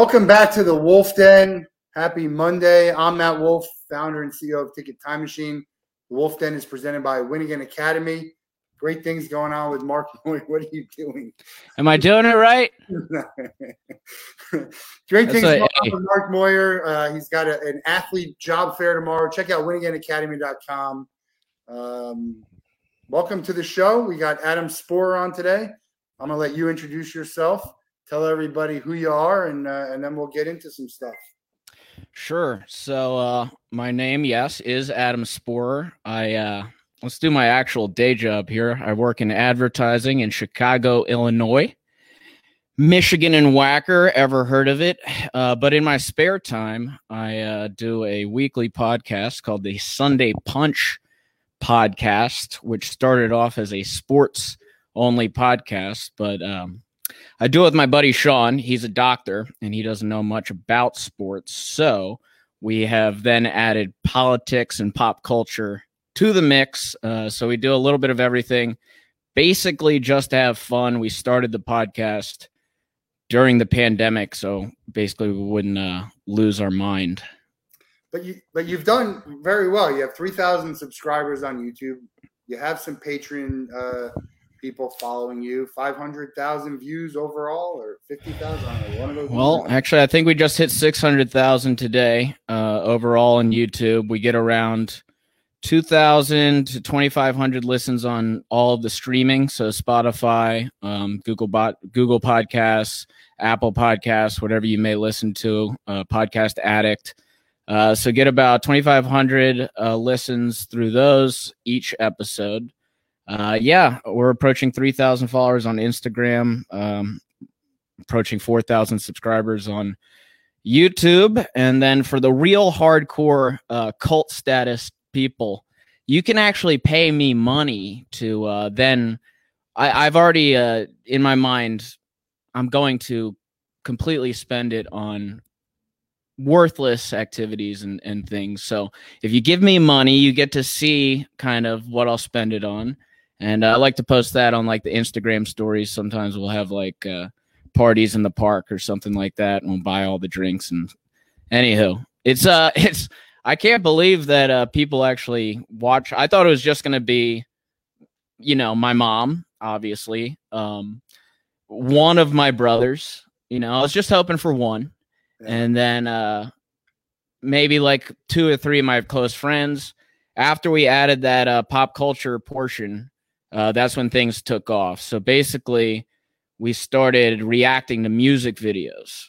Welcome back to the Wolff Den. Happy Monday. I'm Matt Wolff, founder and CEO of Ticket Time Machine. The Wolff Den is presented by Winnigan Academy. Great things going on with Mark Moyer. What are you doing? Am I doing it right? Great That's things going hey. on with Mark Moyer. Uh, he's got a- an athlete job fair tomorrow. Check out winniganacademy.com. Um, welcome to the show. We got Adam Sporer on today. I'm going to let you introduce yourself. Tell everybody who you are, and uh, and then we'll get into some stuff. Sure. So uh my name, yes, is Adam Sporer. I uh let's do my actual day job here. I work in advertising in Chicago, Illinois. Michigan and Wacker, ever heard of it? Uh, but in my spare time, I uh, do a weekly podcast called the Sunday Punch podcast, which started off as a sports only podcast, but um, I do it with my buddy Sean. He's a doctor and he doesn't know much about sports. So we have then added politics and pop culture to the mix. Uh, so we do a little bit of everything, basically just to have fun. We started the podcast during the pandemic. So basically, we wouldn't uh, lose our mind. But you but you've done very well. You have three thousand subscribers on YouTube. You have some Patreon uh, people following you. Five hundred thousand views overall, or fifty thousand. One of those. Well, numbers? actually, I think we just hit 600,000 today uh, overall on YouTube. We get around 2,000 to 2,500 listens on all of the streaming. So Spotify, um, Google bot, Google Podcasts, Apple Podcasts, whatever you may listen to, uh, Podcast Addict. Uh, so get about 2,500 uh, listens through those each episode. Uh, yeah, we're approaching 3,000 followers on Instagram. Um, approaching 4,000 subscribers on YouTube. And then for the real hardcore uh, cult status people, you can actually pay me money to uh, then. I, I've already, uh, in my mind, I'm going to completely spend it on worthless activities and, and things. So if you give me money, you get to see kind of what I'll spend it on. And I like to post that on like the Instagram stories. Sometimes we'll have like, uh, parties in the park or something like that and we'll buy all the drinks and anywho it's uh it's i can't believe that uh people actually watch. I thought it was just gonna be you know my mom obviously um one of my brothers you know i was just hoping for one. And then uh maybe like two or three of my close friends. After we added that uh pop culture portion uh that's when things took off. So basically we started reacting to music videos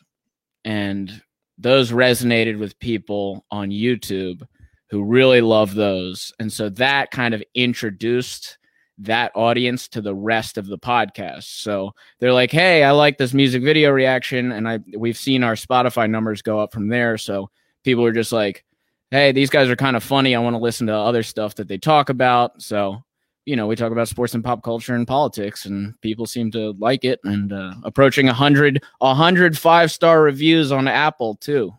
and those resonated with people on YouTube who really love those. And so that kind of introduced that audience to the rest of the podcast. So they're like hey i like this music video reaction and i we've seen our spotify numbers go up from there. So people are just like hey these guys are kind of funny. I want to listen to other stuff that they talk about. So you know, we talk about sports and pop culture and politics, and people seem to like it. And uh, approaching a hundred, a hundred five star reviews on Apple too,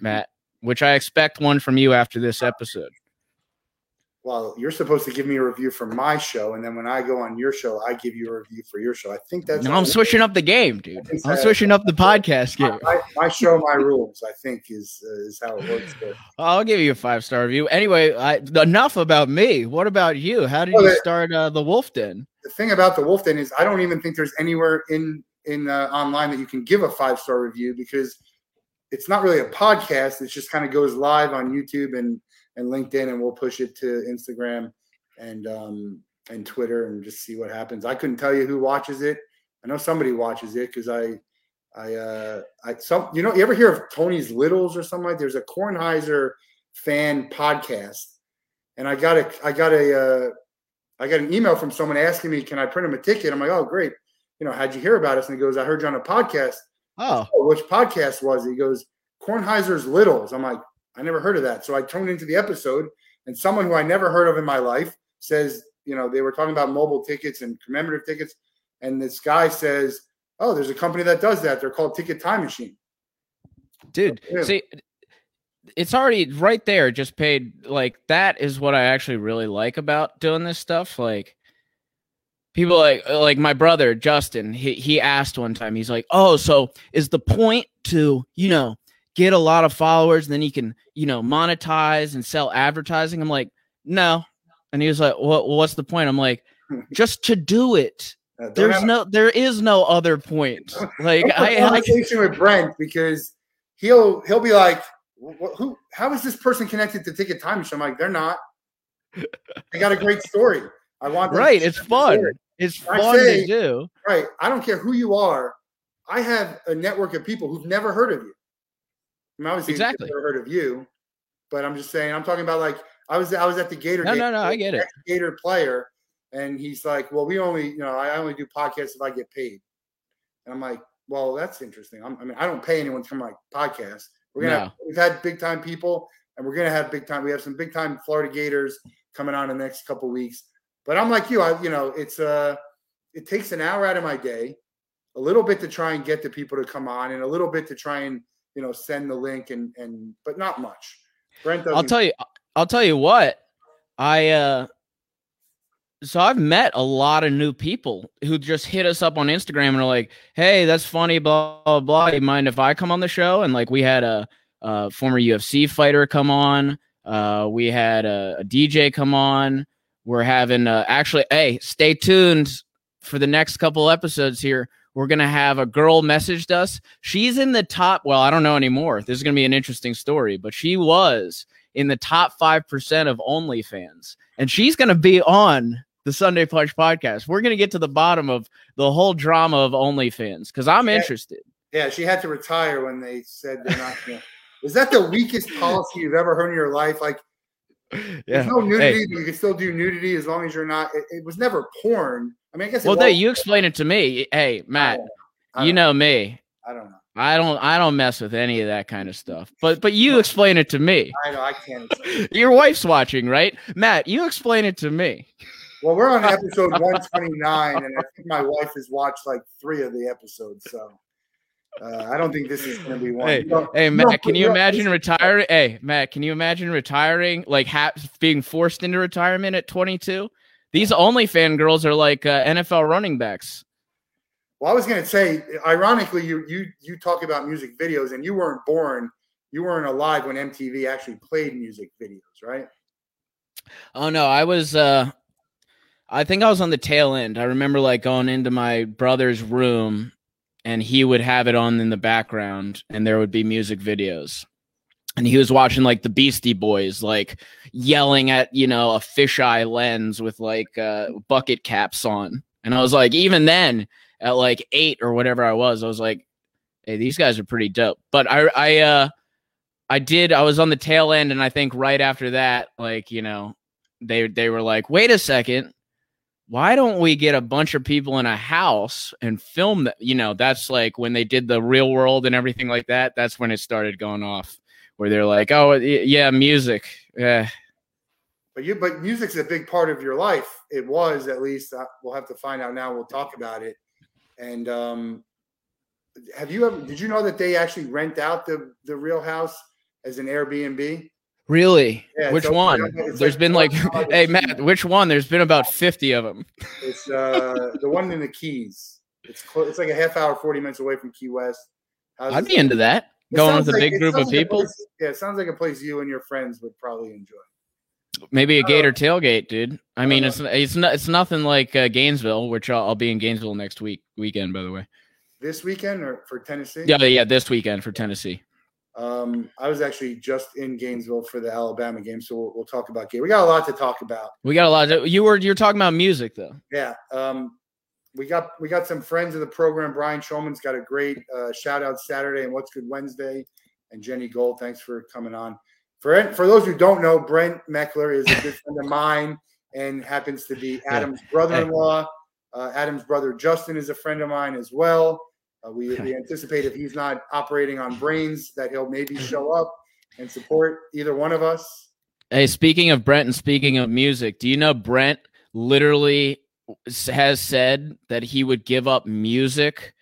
Matt. Which I expect one from you after this episode. Well, you're supposed to give me a review for my show, and then when I go on your show, I give you a review for your show. I think that's. No, I'm it switching up the game, dude. I'm switching up the podcast game. My, my show, my rules. I think is uh, is how it works. There. I'll give you a five star review. Anyway, I, enough about me. What about you? How did Well, you start uh, the Wolff Den? the thing about the Wolff Den is I don't even think there's anywhere in in uh, online that you can give a five star review because it's not really a podcast. It just kind of goes live on YouTube and and LinkedIn, and we'll push it to Instagram and um, and Twitter and just see what happens. I couldn't tell you who watches it. I know somebody watches it because I I uh I some you know you ever hear of Tony's Littles or something like there's a Kornheiser fan podcast. And I got a I got a uh, I got an email from someone asking me can I print him a ticket? I'm like oh great. You know how'd you hear about us? And he goes I heard you on a podcast. Oh, oh, which podcast was it? he goes Kornheiser's Littles. I'm like I never heard of that so I tuned into the episode and someone who I never heard of in my life says you know they were talking about mobile tickets and commemorative tickets and this guy says oh there's a company that does that they're called Ticket Time Machine dude. Yeah. See, it's already right there. Just paid like that is what I actually really like about doing this stuff. Like, people like like my brother Justin. He he asked one time. He's like, "Oh, so is the point to you know get a lot of followers, and then you can you know monetize and sell advertising?" I'm like, "No." And he was like, "What? what's the point?" I'm like, "Just to do it." Uh, There's have- no, there is no other point. Like have a I, I conversation with Brent because he'll he'll be like, "Who? How is this person connected to Ticket Time Machine?" I'm like, "They're not. They got a great story. I want right, it's fun. story." It's fun say- to do. Right. I don't care who you are. I have a network of people who've never heard of you. I mean, obviously, Exactly. never heard of you, but I'm just saying. I'm talking about like I was I was at the Gator. No, game, no, no, I get it. Gator player, and he's like, "Well, we only, you know, I only do podcasts if I get paid." And I'm like, "Well, that's interesting. I'm, I mean, I don't pay anyone for my podcast. We're gonna, No. have, we've had big time people, and we're gonna have big time. We have some big time Florida Gators coming on in the next couple weeks. But I'm like you, I, you know, it's uh, it takes an hour out of my day, a little bit to try and get the people to come on, and a little bit to try and you know send the link, and and but not much. Brent. I'll tell you I'll tell you what. I uh so I've met a lot of new people who just hit us up on Instagram and are like, "Hey, that's funny, blah blah blah. You mind if I come on the show?" And like we had a, a former UFC fighter come on. Uh, we had a, a DJ come on. We're having uh, actually. Hey, stay tuned for the next couple episodes here. We're gonna have a girl messaged us. She's in the top. Well, I don't know anymore. This is gonna be an interesting story, but she was in the top 5% of OnlyFans. And she's going to be on the Sunday Punch podcast. We're going to get to the bottom of the whole drama of OnlyFans because I'm Yeah. interested. Yeah, she had to retire when they said they're not. Gonna, is that the weakest policy you've ever heard in your life? Like, Yeah. there's no nudity, Hey. but you can still do nudity as long as you're not. It, it was never porn. I mean, I guess. Well, there, you explain it to me. Hey, Matt, you don't- know me. I don't know. I don't I don't mess with any of that kind of stuff. But but you explain it to me. I know. I can't. Your wife's watching, right? Matt, you explain it to me. Well, we're on episode 129, and I think my wife has watched like three of the episodes. So uh, I don't think this is going to be one. Hey, don't- Hey Matt, don't- can you imagine retiring? Hey Matt, can you imagine retiring? Like ha- being forced into retirement at 22? These OnlyFan girls are like uh, NFL running backs. Well, I was going to say, ironically, you you you talk about music videos, and you weren't born, you weren't alive when MTV actually played music videos, right? Oh no, I was. uh I think I was on the tail end. I remember like going into my brother's room, and he would have it on in the background, and there would be music videos. And he was watching like the Beastie Boys, like yelling at you know a fisheye lens with like uh, bucket caps on. And I was like, even then, at like eight or whatever I was, I was like, hey, these guys are pretty dope. But I, I, uh, I did. I was on the tail end, and I think right after that, like you know, they they were like, wait a second, why don't we get a bunch of people in a house and film that? You know, that's like when they did the real world and everything like that. That's when it started going off, where they're like, oh yeah, music, yeah, But you, but music's a big part of your life. It was at least. Uh, we'll have to find out now. We'll talk about it. And um, have you ever? Did you know that they actually rent out the the Real House as an Airbnb? really. Yeah, which so- one? There's like been like, hey Matt, which one? There's been about fifty of them. It's uh, the one in the Keys. It's close. It's like a half hour, forty minutes away from Key West. How's I'd be into that. Going with a like- big group of like people. place- yeah, it sounds like a place you and your friends would probably enjoy. Maybe a Uh, Gator tailgate, dude. I mean, uh, it's it's not it's nothing like uh, Gainesville, which I'll, I'll be in Gainesville next week weekend, by the way. This weekend or for Tennessee? Yeah, yeah, this weekend for Tennessee. Um, I was actually just in Gainesville for the Alabama game, so we'll, we'll talk about game. We got a lot to talk about. We got a lot. Of, you were you're talking about music though. Yeah. Um, we got we got some friends of the program. Brian Shulman's got a great uh, shout out Saturday and What's Good Wednesday, and Jenny Gold. Thanks for coming on. For for those who don't know, Brent Meckler is a good friend of mine and happens to be Adam's brother-in-law. Uh, Adam's brother Justin is a friend of mine as well. Uh, we, we anticipate if he's not operating on brains that he'll maybe show up and support either one of us. Hey, speaking of Brent and speaking of music, do you know Brent literally has said that he would give up music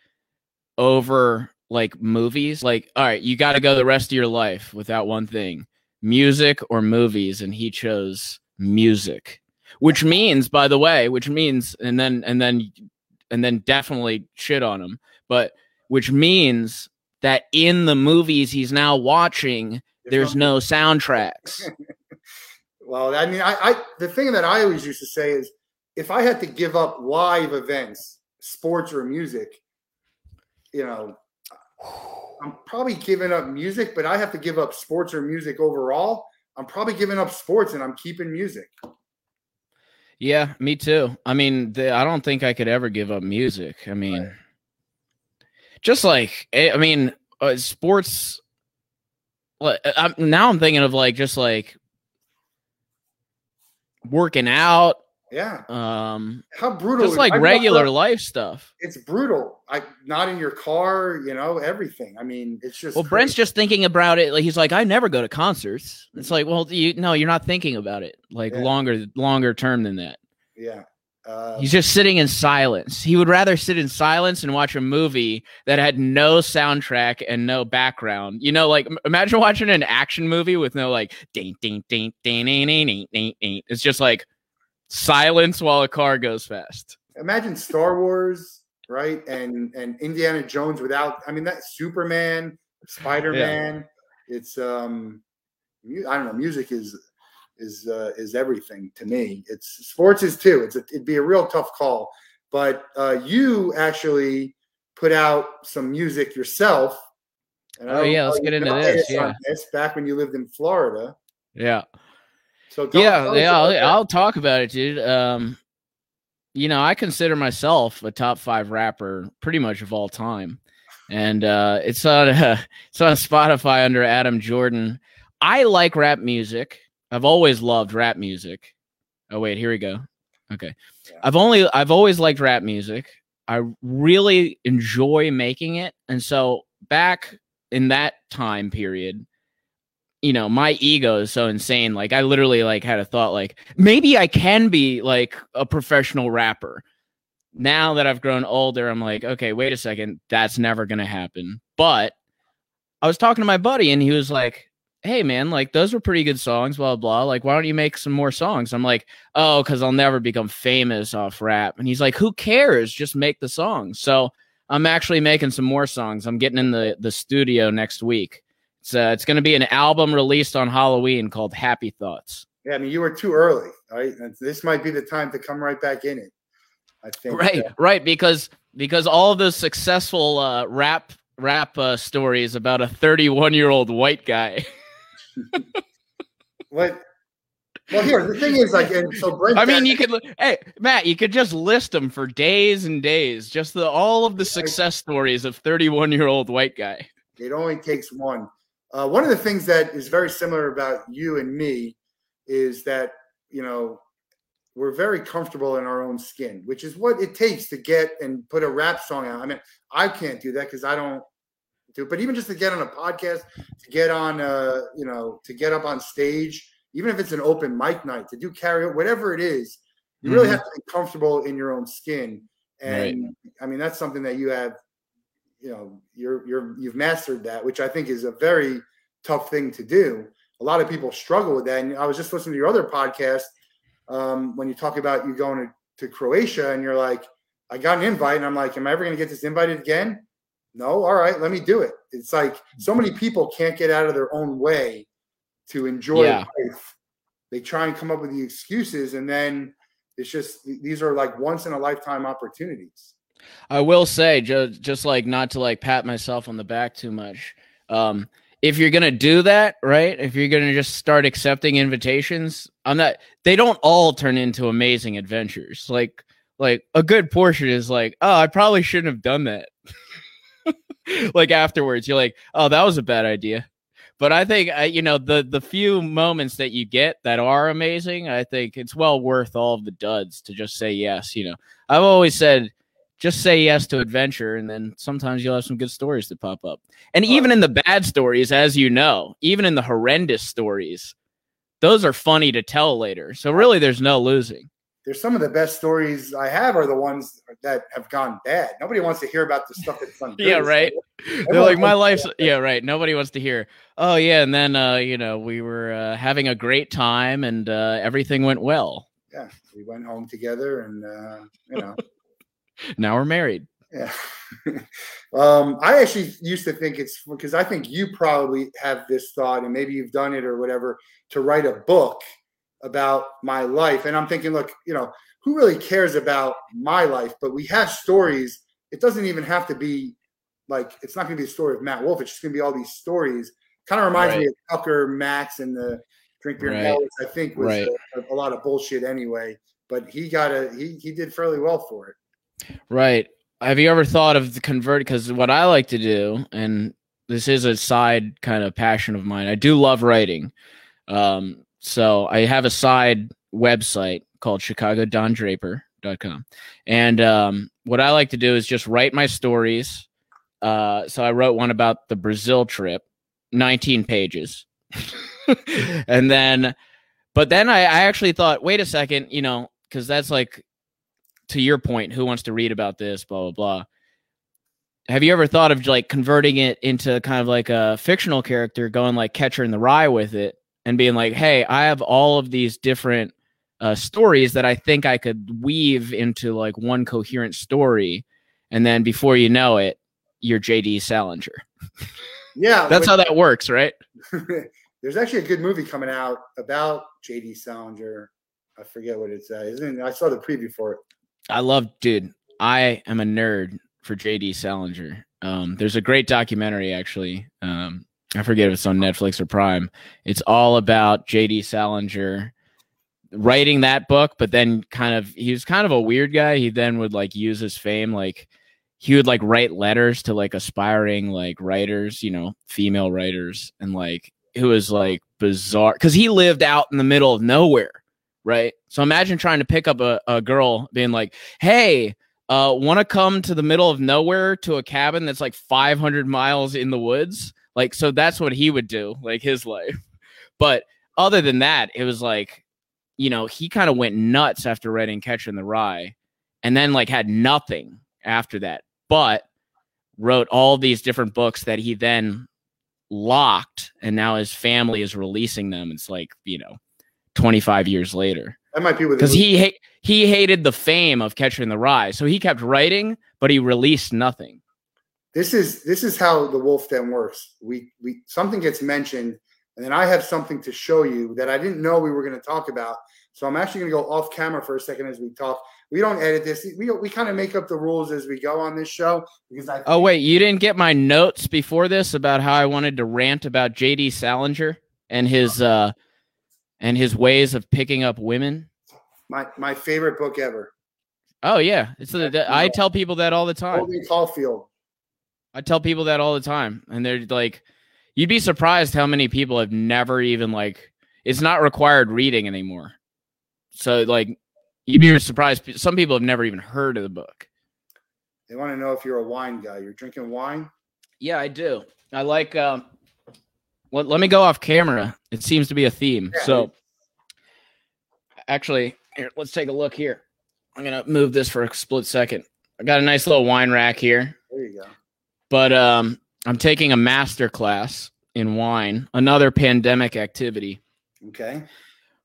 over like movies? Like, all right, you got to go the rest of your life without one thing music or movies. And he chose music. which means, by the way, which means, and then and then and then definitely shit on him, but which means that in the movies he's now watching, there's no soundtracks. well, I mean, I, I the thing that I always used to say is, if I had to give up live events, sports or music, you know, I'm probably giving up music, but I have to give up sports or music overall. I'm probably giving up sports and I'm keeping music. Yeah, me too. I mean, the, I don't think I could ever give up music. I mean, right. just like eh, I mean, uh, sports. I'm, now I'm thinking of like just like working out yeah. Um, how brutal? Just like regular life stuff. It's brutal. I not in your car, you know, everything. I mean, it's just. Well, crazy. Brent's just thinking about it. Like he's like, I never go to concerts. It's like, well, you no, you're not thinking about it. Like yeah. longer, longer term than that. Yeah. Uh, he's just sitting in silence. He would rather sit in silence and watch a movie that had no soundtrack and no background. You know, like imagine watching an action movie with no like ding ding ding ding ding ding ding. ding. It's just like silence while a car goes fast. Imagine Star Wars, right? And and Indiana Jones without I mean that Superman, Spider-Man, yeah. it's um I don't know, music is is uh, is everything to me. It's sports is too. It's a, it'd be a real tough call. But uh, you actually put out some music yourself. oh yeah, let's get into this. Yeah, this, back when you lived in Florida. Yeah. So yeah, yeah, I'll, I'll, talk about it, dude. Um, you know, I consider myself a top five rapper pretty much of all time, and uh, it's on uh, it's on Spotify under Adam Jordan. I like rap music. I've always loved rap music. Oh wait, here we go. Okay, yeah. I've only I've always liked rap music. I really enjoy making it, and so back in that time period, you know my ego is so insane. Like i literally like had a thought like maybe i can be like a professional rapper. Now that i've grown older i'm like okay wait a second that's never gonna happen. But i was talking to my buddy and he was like hey man like those were pretty good songs blah blah like why don't you make some more songs? I'm like oh because i'll never become famous off rap. And he's like who cares? Just make the songs. So i'm actually making some more songs. I'm getting in the the studio next week it's uh, it's going to be an album released on Halloween called Happy Thoughts. Yeah, I mean you were too early, right? This might be the time to come right back in it. I think. Right, right, because because all the successful uh, rap rap uh, stories about a 31 year old white guy. what? Well, here the thing is, like, so Brent. I mean, you could, hey, Matt, you could just list them for days and days. Just the all of the success stories of 31 year old white guy. It only takes one. Uh, one of the things that is very similar about you and me is that you know we're very comfortable in our own skin, which is what it takes to get and put a rap song out. I mean, I can't do that because I don't do it, but even just to get on a podcast, to get on, uh, you know, to get up on stage, even if it's an open mic night, to do karaoke, whatever it is, you mm-hmm. really have to be comfortable in your own skin. And right. I mean, that's something that you have you know you're you're you've mastered that, which I think is a very tough thing to do. A lot of people struggle with that. And I was just listening to your other podcast um, when you talk about you going to, to Croatia and you're like, I got an invite, and I'm like, am I ever going to get this invited again? No, all right, let me do it. It's like so many people can't get out of their own way to enjoy yeah. life. They try and come up with the excuses, and then it's just these are like once in a lifetime opportunities. I will say, just just like not to like pat myself on the back too much. Um, if you're gonna do that, right? If you're gonna just start accepting invitations, I'm not. They don't all turn into amazing adventures. Like, like a good portion is like, oh, I probably shouldn't have done that. like afterwards, you're like, oh, that was a bad idea. But I think you know the the few moments that you get that are amazing. I think it's well worth all of the duds to just say yes. You know, I've always said just say yes to adventure and then sometimes you'll have some good stories to pop up. And even in the bad stories as you know even in the horrendous stories those are funny to tell later. So really there's no losing. There's some of the best stories i have are the ones that have gone bad. Nobody wants to hear about the stuff that's fun yeah right. They're like my life's yeah right. Nobody wants to hear oh yeah and then uh you know we were uh, having a great time and uh everything went well. Yeah, we went home together, and uh, you know, now we're married. Yeah. um, I actually used to think it's because I think you probably have this thought, and maybe you've done it or whatever, to write a book about my life. And I'm thinking, look, you know, who really cares about my life? But we have stories. It doesn't even have to be like it's not going to be a story of Matt Wolff. It's just going to be all these stories. Kind of reminds right. me of Tucker, Max, and the Drink Beer right. I think was right. a, a, lot of bullshit anyway. But he got a he he did fairly well for it. Right. Have you ever thought of the convert? Because what I like to do, and this is a side kind of passion of mine. I do love writing. Um, so I have a side website called chicagodondraper.com. And um, what I like to do is just write my stories. Uh, so I wrote one about the Brazil trip, 19 pages. and then, but then I, I actually thought, wait a second, you know, because that's like, to your point, who wants to read about this, blah, blah, blah. Have you ever thought of like converting it into kind of like a fictional character, going like Catcher in the Rye with it, and being like, hey, I have all of these different uh, stories that I think I could weave into like one coherent story. And then before you know it, you're JD Salinger. Yeah. That's how that works, right? there's actually a good movie coming out about JD Salinger. I forget what it's uh, isn't I saw the preview for it. I love dude. I am a nerd for JD Salinger. Um, there's a great documentary actually. Um, I forget if it's on Netflix or Prime. It's all about JD Salinger writing that book, but then kind of he was kind of a weird guy. He then would like use his fame, like he would like write letters to like aspiring like writers, you know, female writers, and like it was like bizarre because he lived out in the middle of nowhere, right? So imagine trying to pick up a, a girl being like, hey, uh, want to come to the middle of nowhere to a cabin that's like 500 miles in the woods? Like, so that's what he would do, like his life. But other than that, it was like, you know, he kind of went nuts after writing Catcher in the Rye and then like had nothing after that, but wrote all these different books that he then locked and now his family is releasing them. It's like, you know, 25 years later. That might be because he ha- he hated the fame of Catcher in the Rye, so he kept writing, but he released nothing this is this is how the wolff den works. We we something gets mentioned, and then I have something to show you that I didn't know we were going to talk about. So I'm actually going to go off camera for a second as we talk. We don't edit this. We we kind of make up the rules as we go on this show because I. Oh wait, you didn't get my notes before this about how I wanted to rant about J.D. Salinger and his uh and his ways of picking up women. My my favorite book ever. Oh yeah, it's a, I tell people that all the time. Holden Caulfield. I tell people that all the time, and they're like, you'd be surprised how many people have never even like it's not required reading anymore. So like, you'd be surprised. Some people have never even heard of the book. They want to know if you're a wine guy. You're drinking wine. Yeah, I do. I like. Um, well, let me go off camera. It seems to be a theme. Yeah. So, actually, here, let's take a look here. I'm gonna move this for a split second. I got a nice little wine rack here. There you go. But um, I'm taking a master class in wine, another pandemic activity. Okay.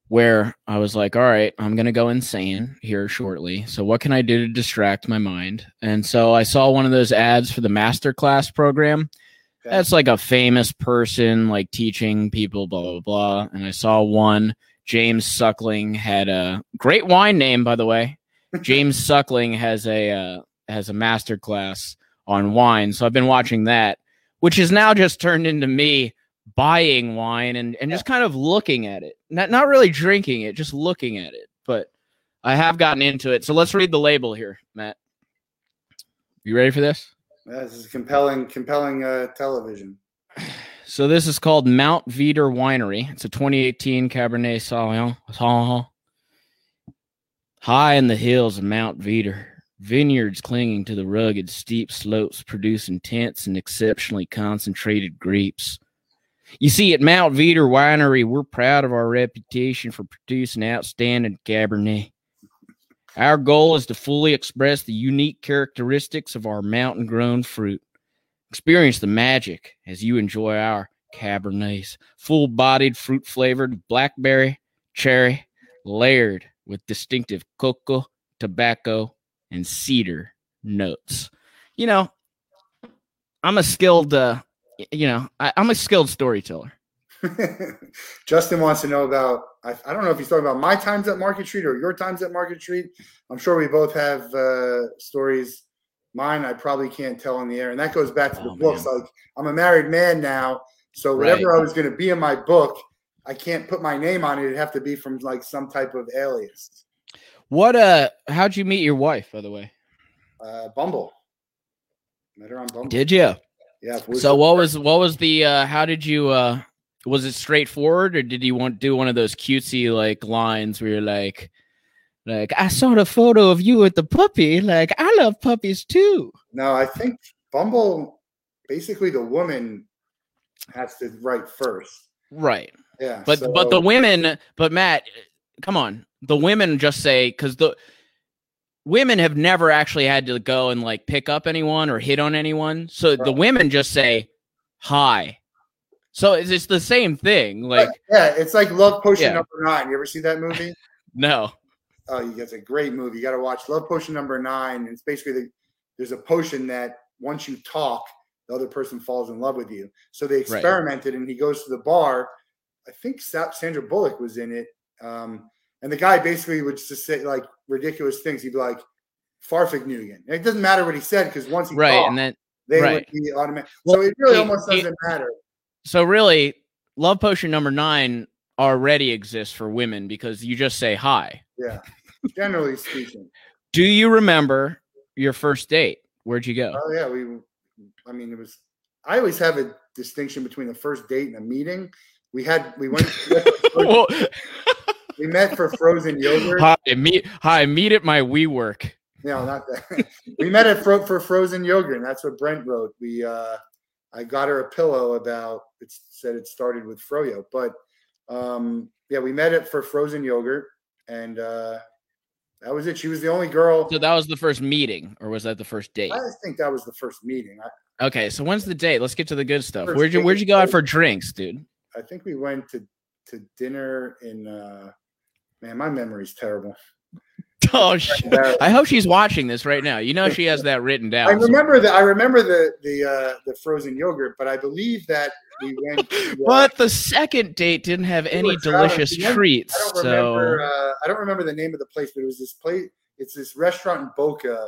Where I was like, all right, I'm going to go insane here shortly. So, what can I do to distract my mind? And so I saw one of those ads for the master class program. Okay. That's like a famous person, like teaching people, blah, blah, blah. And I saw one, James Suckling had a great wine name, by the way. James Suckling has a, uh, has a master class on wine. So I've been watching that, which has now just turned into me buying wine and, and just kind of looking at it. Not not really drinking it, just looking at it. But I have gotten into it. So let's read the label here, Matt. You ready for this? This is compelling, compelling uh, television. So this is called Mount Veeder Winery. It's a 2018 Cabernet Sauvignon. High in the hills of Mount Veeder, Vineyards clinging to the rugged, steep slopes produce intense and exceptionally concentrated grapes. You see, at Mount Veeder Winery, we're proud of our reputation for producing outstanding Cabernet. Our goal is to fully express the unique characteristics of our mountain grown fruit. Experience the magic as you enjoy our Cabernets, full bodied, fruit flavored, blackberry, cherry, layered with distinctive cocoa, tobacco, and cedar notes. You know, I'm a skilled, uh, you know, I, I'm a skilled storyteller. Justin wants to know about. I, I, don't know if he's talking about my times at Market Street or your times at Market Street. I'm sure we both have uh, stories. Mine, I probably can't tell on the air, and that goes back to the oh, books. Man. Like I'm a married man now, so whatever right. I was going to be in my book, I can't put my name on it. It'd have to be from like some type of alias. What? Uh, how'd you meet your wife, by the way? Uh, Bumble. Met her on Bumble. Did you? Yeah. So what was what was the? uh How did you? uh was it straightforward or did you want do one of those cutesy like lines where you're like like i saw the photo of you with the puppy. Like i love puppies too. No i think bumble basically the woman has to write first. Right. Yeah but so. but the women but matt come on. The women just say because the women have never actually had to go and like pick up anyone or hit on anyone. So right. the women just say hi so it's, it's the same thing. Like yeah, it's like Love Potion yeah. number nine. You ever see that movie? no. Oh, it's a great movie. You got to watch Love Potion number nine. It's basically the, there's a potion that once you talk, the other person falls in love with you. So they experimented, right. and he goes to the bar. I think Sandra Bullock was in it, um, and the guy basically would just say like ridiculous things. He'd be like, "Farfignugan." It doesn't matter what he said because once he right, talked, and then they right. would be automatic. Well, so it really he, almost doesn't he, matter. So really, love potion number nine already exists for women because you just say hi. Yeah, generally speaking. Do you remember your first date? Where'd you go? Oh yeah, we. I mean, it was. I always have a distinction between a first date and a meeting. We had we went. well, we met for frozen yogurt. Hi, meet. Hi, meet at my WeWork. No, not that. we met at for, for frozen yogurt, and that's what Brent wrote. We uh I got her a pillow about it said it started with froyo, but um, yeah, we met it for frozen yogurt, and uh, that was it. She was the only girl. So that was the first meeting, or was that the first date? I think that was the first meeting. I, okay, so when's the date? Let's get to the good stuff. Where'd you Where'd you go out for drinks, dude? I think we went to to dinner in. uh Man, my memory's terrible. Oh, shit. I hope she's watching this right now. You know she has that written down. I remember that. I remember the the uh, the frozen yogurt, but I believe that we went. To, uh, but the second date didn't have any delicious treats. I don't so remember, uh, I don't remember the name of the place, but it was this place. It's this restaurant in Boca.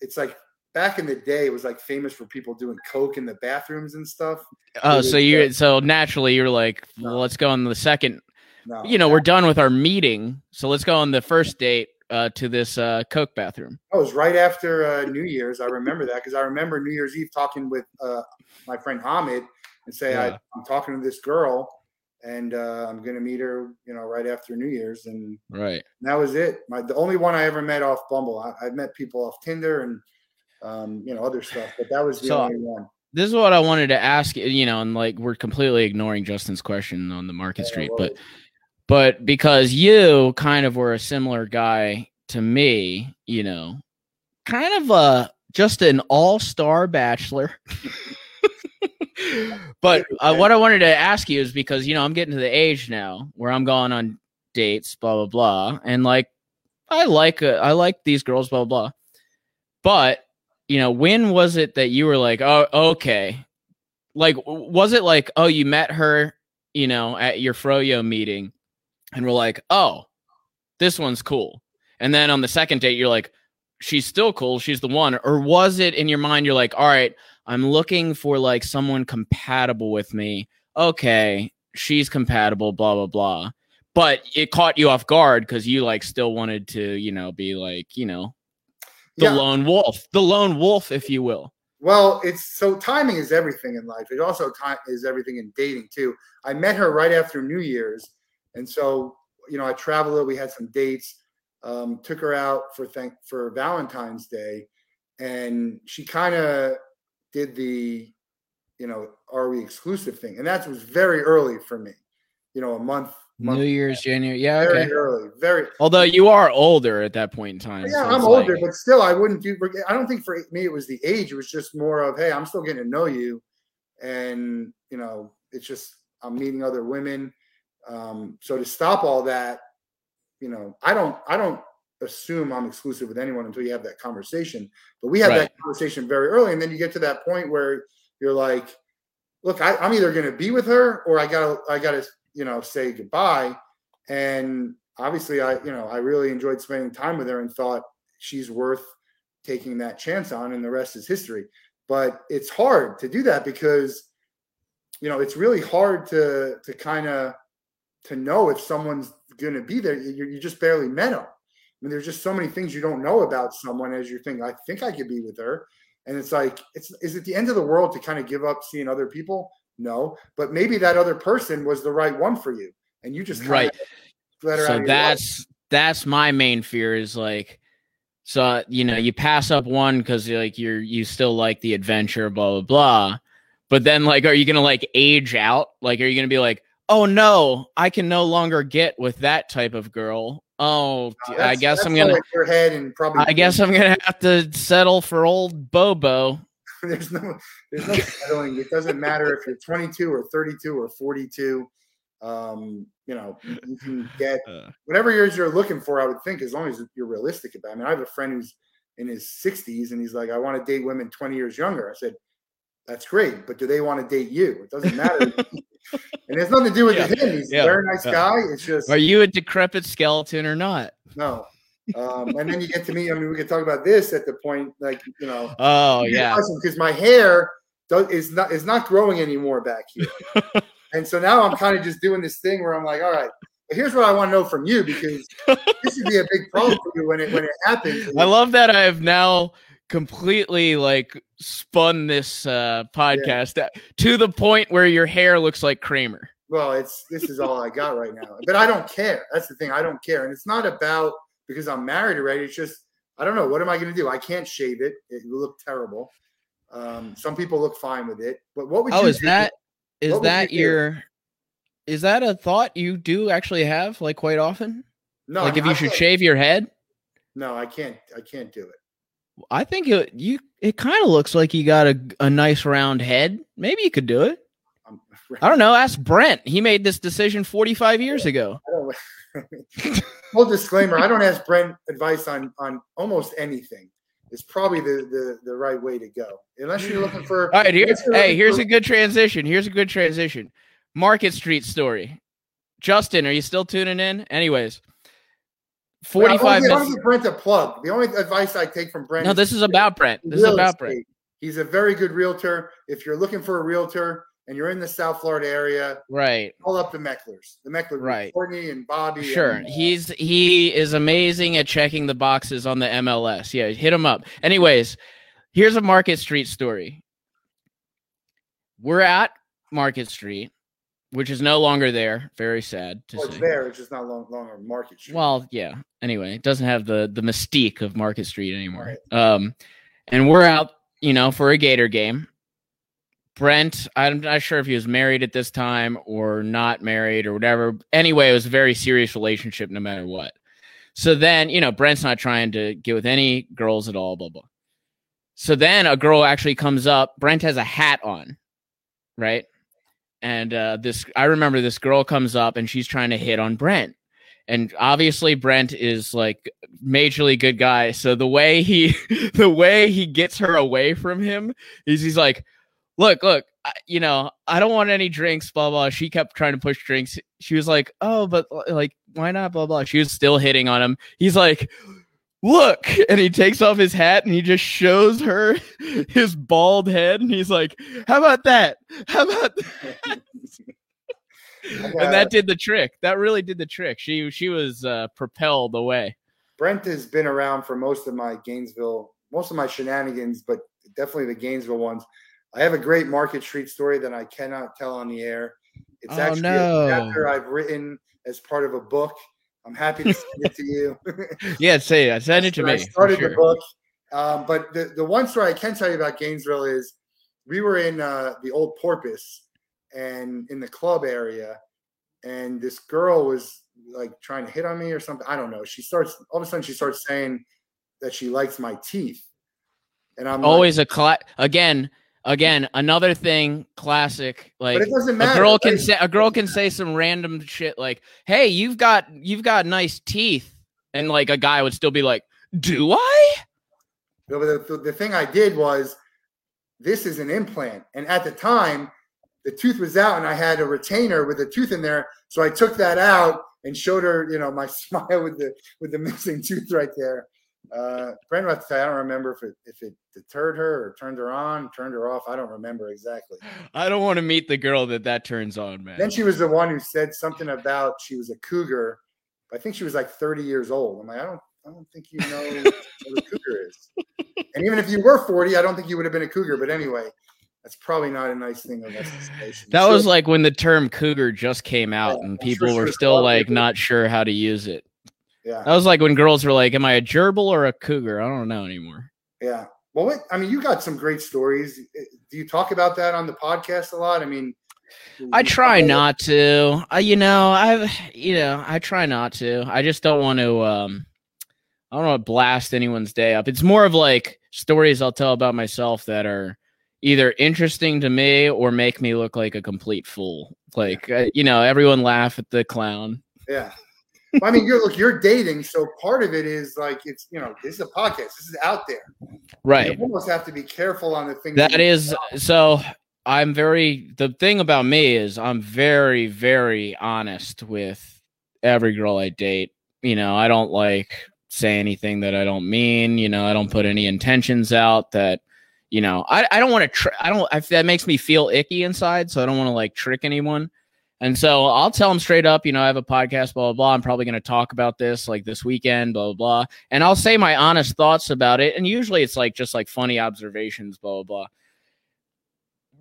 It's like back in the day, it was like famous for people doing coke in the bathrooms and stuff. Oh, so you so naturally you're like, well, let's go on the second. No, you know, we're done with our meeting, so let's go on the first date uh, to this uh, Coke bathroom. Oh, it was right after uh, New Year's. I remember that because I remember New Year's Eve talking with uh, my friend Hamid and say yeah. I, am talking to this girl and uh, I'm going to meet her, you know, right after New Year's, and right. that was it. My the only one I ever met off Bumble. I, have met people off Tinder and um, you know other stuff, but that was the so, only one. This is what I wanted to ask you know, and like we're completely ignoring Justin's question on the Market yeah, Street, well, but but because you kind of were a similar guy to me, you know, kind of a just an all-star bachelor. but uh, what I wanted to ask you is because you know I'm getting to the age now where I'm going on dates, blah blah blah, and like I like uh, I like these girls, blah blah. blah. But you know, when was it that you were like, oh, okay, like was it like, oh, you met her, you know, at your froyo meeting, and we're like, oh, this one's cool. And then on the second date, you're like, she's still cool. She's the one. Or was it in your mind, you're like, all right, I'm looking for like someone compatible with me. Okay, she's compatible, blah, blah, blah. But it caught you off guard because you like still wanted to, you know, be like, you know, the yeah. lone wolf, the lone wolf, if you will. Well, it's so timing is everything in life. It also time is everything in dating too. I met her right after New Year's and so, you know, I traveled, we had some dates, um, took her out for thank for Valentine's Day, and she kind of did the, you know, are we exclusive thing, and that was very early for me. You know, a month. month New Year's, January, yeah, very okay. early, very. Although you are older at that point in time. Yeah, so I'm older, like... but still, I wouldn't do. I don't think for me it was the age. It was just more of, hey, I'm still getting to know you, and you know, it's just I'm meeting other women um, so to stop all that, you know, I don't I don't assume I'm exclusive with anyone until you have that conversation. But we had Right. that conversation very early, and then you get to that point where you're like, look, I, I'm either going to be with her or I gotta I gotta you know say goodbye. And obviously, I you know I really enjoyed spending time with her and thought she's worth taking that chance on, and the rest is history. But it's hard to do that because you know it's really hard to to kind of to know if someone's going to be there. You, you just barely met them. I mean, there's just so many things you don't know about someone as you're thinking, I think I could be with her, and it's like, it's is it the end of the world to kind of give up seeing other people? No, but maybe that other person was the right one for you, and you just Right. let her so of your life. that's that's my main fear is like so you know you pass up one because like you're you still like the adventure blah blah blah but then like are you gonna like age out like are you gonna be like oh no i can no longer get with that type of girl oh Uh, i guess i'm gonna your head and probably. i guess i'm gonna have to settle for old bobo there's no there's no settling. It doesn't matter if you're 22 or 32 or 42. Um, you know, you can get Uh, whatever years you're looking for. I would think as long as you're realistic about. It. I mean, I have a friend who's in his 60s and he's like, I want to date women 20 years younger. I said, that's great, but do they want to date you? It doesn't matter. and it has nothing to do with Yeah, him. He's yeah, a very nice yeah. guy. It's just are you a decrepit skeleton or not no. Um, and then you get to me. I mean, we could talk about this at the point, like you know, oh yeah because my hair does, is not is not growing anymore back here, and so now I'm kind of just doing this thing where I'm like, all right, here's what I want to know from you because this would be a big problem for you when it when it happens. I love that I have now completely like spun this uh podcast that- to the point where your hair looks like Kramer. well, it's this is all I got right now, but I don't care. That's the thing. I don't care, and it's not about because I'm married already. It's just I don't know. What am I going to do? I can't shave it. It will look terrible. Um, some people look fine with it, but what would Oh, you is do? that is What that you your is that a thought you do actually have like quite often? no? like I if you I should shave your head? No, I can't. I can't do it. I think it you it kind of looks like you got a a nice round head. Maybe you could do it. I'm, don't know. Ask Brent. He made this decision 45 years ago. I. Full disclaimer: I don't ask Brent advice on on almost anything. It's probably the the, the right way to go, unless you're looking for. All right, here, hey, here's for- a good transition. Here's a good transition. Market Street story. Justin, are you still tuning in? Anyways, I 45 give- I want minutes. give Brent a plug. The only advice I take from Brent. No, this is about Brent. This is about. Brent. He's a very good realtor. If you're looking for a realtor and you're in the South Florida area, Right. call up the Mecklers. The Meckler, Right. Courtney and Bobby. Sure. and, uh, He's he is amazing at checking the boxes on the MLS. Yeah, hit him up. Anyways, here's a Market Street story. We're at Market Street, which is no longer there. Very sad to well, it's there. It's just not long, longer Market Street. Well, yeah. Anyway, it doesn't have the the mystique of Market Street anymore. Um, and we're out, you know, for a Gator game. Brent, I'm not sure if he was married at this time or not married or whatever. Anyway, it was a very serious relationship, no matter what. So then, you know, Brent's not trying to get with any girls at all. Blah blah. So then a girl actually comes up. Brent has a hat on, right? And uh, this, I remember this girl comes up and she's trying to hit on Brent and obviously Brent is like majorly good guy. So the way he the way he gets her away from him is he's like, look, look, I, you know, I don't want any drinks, blah blah. She kept trying to push drinks. She was like, oh, but like, why not, blah blah. She was still hitting on him. He's like. Look, and he takes off his hat and he just shows her his bald head, and he's like, "How about that? How about that?" and that did the trick. That really did the trick. She she was uh, propelled away. Brent has been around for most of my Gainesville, most of my shenanigans, but definitely the Gainesville ones. I have a great Market Street story that I cannot tell on the air. It's Oh, actually no. a chapter I've written as part of a book. I'm happy to send it to you. Yeah, say it. Send it to me. I started sure. the book, um, but the, the one story I can tell you about Gainesville is we were in uh, the old Porpoise and in the club area, and this girl was like trying to hit on me or something. I don't know. She starts all of a sudden she starts saying that she likes my teeth, and I'm like, Always a cla- again again, another thing, classic. Like but it doesn't a girl can say a girl can say some random shit like, "Hey, you've got you've got nice teeth," and like a guy would still be like, "Do I?" No, but the, the thing I did was this is an implant. And at the time, the tooth was out and I had a retainer with a tooth in there. So I took that out and showed her, you know, my smile with the with the missing tooth right there. Uh Brandon, I don't remember if it if it deterred her or turned her on, turned her off. I don't remember exactly. I don't want to meet the girl that that turns on, man. Then she was the one who said something about she was a cougar. I think she was like 30 years old. I'm like, I don't I don't think you know what a cougar is. And even if you were 40, I don't think you would have been a cougar. But anyway, that's probably not a nice thing of to say. That should- was like when the term cougar just came out Yeah, and I'm sure people were still like not sure how to use it. Yeah, That was like when girls were like, "Am I a gerbil or a cougar?" I don't know anymore. yeah. Well, what, I mean, you got some great stories. Do you talk about that on the podcast a lot? I mean, I try not to. I, you know, I, you know, I try not to. I just don't want to. Um, I don't want to blast anyone's day up. It's more of like stories I'll tell about myself that are either interesting to me or make me look like a complete fool. Like, uh, you know, everyone laugh at the clown. Yeah. I mean, you're look, you're dating, so part of it is like it's you know this is a podcast, this is out there. Right. You almost have to be careful on the things That you- is so. I'm very. The thing about me is I'm very, very honest with every girl I date. You know, I don't like say anything that I don't mean. You know, I don't put any intentions out that. You know, I, I don't want to. Tr- I don't. I, that makes me feel icky inside, so I don't want to like trick anyone. And so I'll tell them straight up, you know, I have a podcast, blah, blah, blah. I'm probably going to talk about this like this weekend, blah, blah, blah. And I'll say my honest thoughts about it. And usually it's like just like funny observations, blah, blah, blah.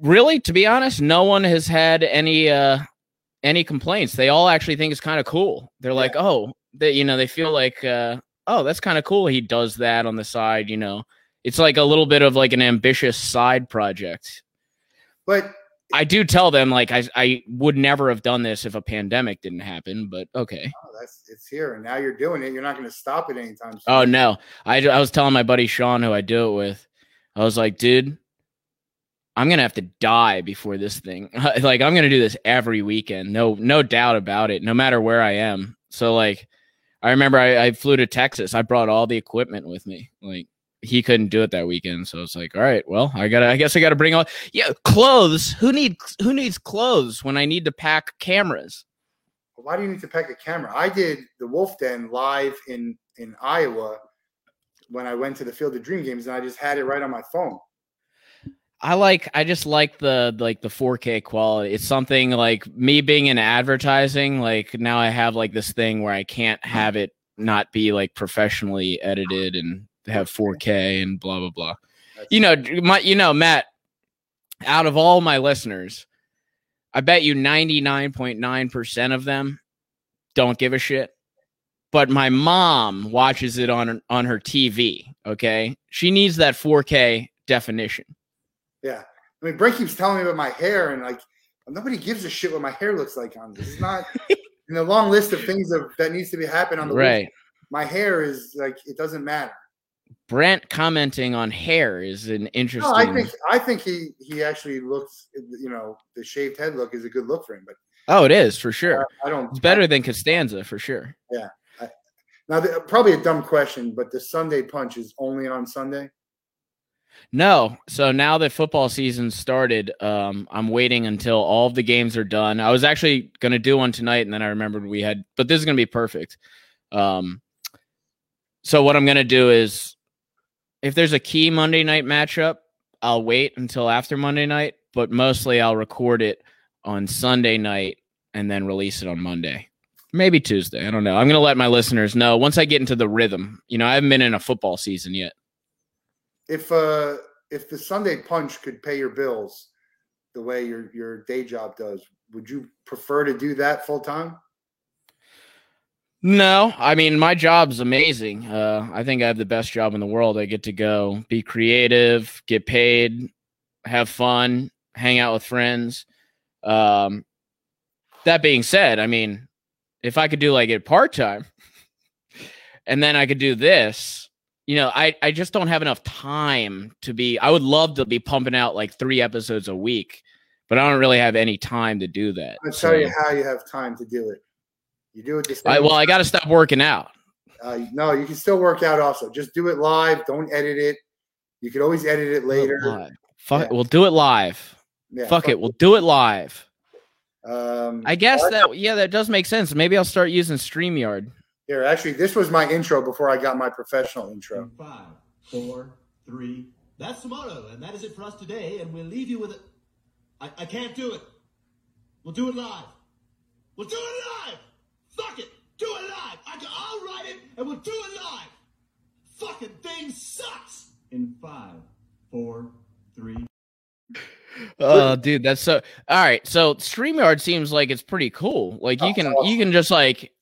Really, to be honest, no one has had any, uh, any complaints. They all actually think it's kind of cool. They're like, oh, they, you know, they feel like, uh, oh, that's kind of cool. He does that on the side, you know. It's like a little bit of like an ambitious side project. But I do tell them like I I would never have done this if a pandemic didn't happen, but okay. oh, that's it's here, and now you're doing it. You're not going to stop it anytime soon. Oh no, I I was telling my buddy Sean who I do it with, I was like, dude, I'm gonna have to die before this thing. like I'm gonna do this every weekend, no no doubt about it, no matter where I am. So like, I remember I, I flew to Texas. I brought all the equipment with me. Like he couldn't do it that weekend, so it's like, all right, well, I gotta. I guess I gotta bring all. Yeah, clothes. Who need who needs clothes when I need to pack cameras? Why do you need to pack a camera? I did the Wolff Den live in in Iowa when I went to the Field of Dream Games, and I just had it right on my phone. I like I just like the like the 4K quality. It's something like me being in advertising, like now I have like this thing where I can't have it not be like professionally edited and have 4K and blah blah blah. That's- You know, my you know, Matt, out of all my listeners, I bet you 99.9% of them don't give a shit. But my mom watches it on on her TV, okay? She needs that 4K definition. Yeah. I mean, Brent keeps telling me about my hair, and like nobody gives a shit what my hair looks like on this. It's not in the long list of things of, that needs to be happen on the Right. my hair is like it doesn't matter. Brent commenting on hair is an interesting. No, I think I think he he actually looks you know the shaved head look is a good look for him, but oh, it is for sure. I don't. It's better than Costanza for sure. Yeah. Now, the, probably a dumb question, but the Sunday punch is only on Sunday. No, so now that football season started, um, I'm waiting until all of the games are done. I was actually going to do one tonight, and then I remembered we had, but this is going to be perfect. Um, so what I'm going to do is, if there's a key Monday night matchup, I'll wait until after Monday night, but mostly I'll record it on Sunday night and then release it on Monday. Maybe Tuesday. I don't know. I'm going to let my listeners know once I get into the rhythm. You know, I haven't been in a football season yet. If uh if the Sunday punch could pay your bills the way your your day job does, would you prefer to do that full time? No, I mean my job's amazing. Uh, I think I have the best job in the world. I get to go be creative, get paid, have fun, hang out with friends. Um, that being said, I mean, if I could do like it part time, and then I could do this, you know, I I just don't have enough time to be. I would love to be pumping out like three episodes a week, but I don't really have any time to do that. Gonna tell you how you have time to do it. You do it the same I, well, I got to stop working out. Uh, no, you can still work out. Also, just do it live. Don't edit it. You could always edit it later. Live. Fuck, Yeah. we'll do it live. Yeah, fuck, it, we'll do it live. Um, I guess what? that yeah, that does make sense. Maybe I'll start using Streamyard. here, actually, this was my intro before I got my professional intro. Five, four, three. That's tomorrow, and that is it for us today. And we'll leave you with it. I, I can't do it. We'll do it live. We'll do it live. Fuck it. Do it live. I can, I'll write it, and we'll do it live. Fucking thing sucks. In five, four, three. Oh, dude, that's so. All right, so Streamyard seems like it's pretty cool. Like you Oh, can awesome. you can just like,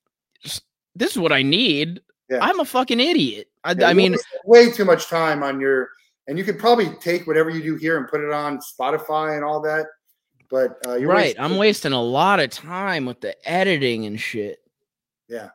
s- this is what I need. Yeah. I'm a fucking idiot. I, Yeah, I mean, way too much time on your, and you could probably take whatever you do here and put it on Spotify and all that. But uh, you're right? wasting- I'm wasting a lot of time with the editing and shit. Yeah.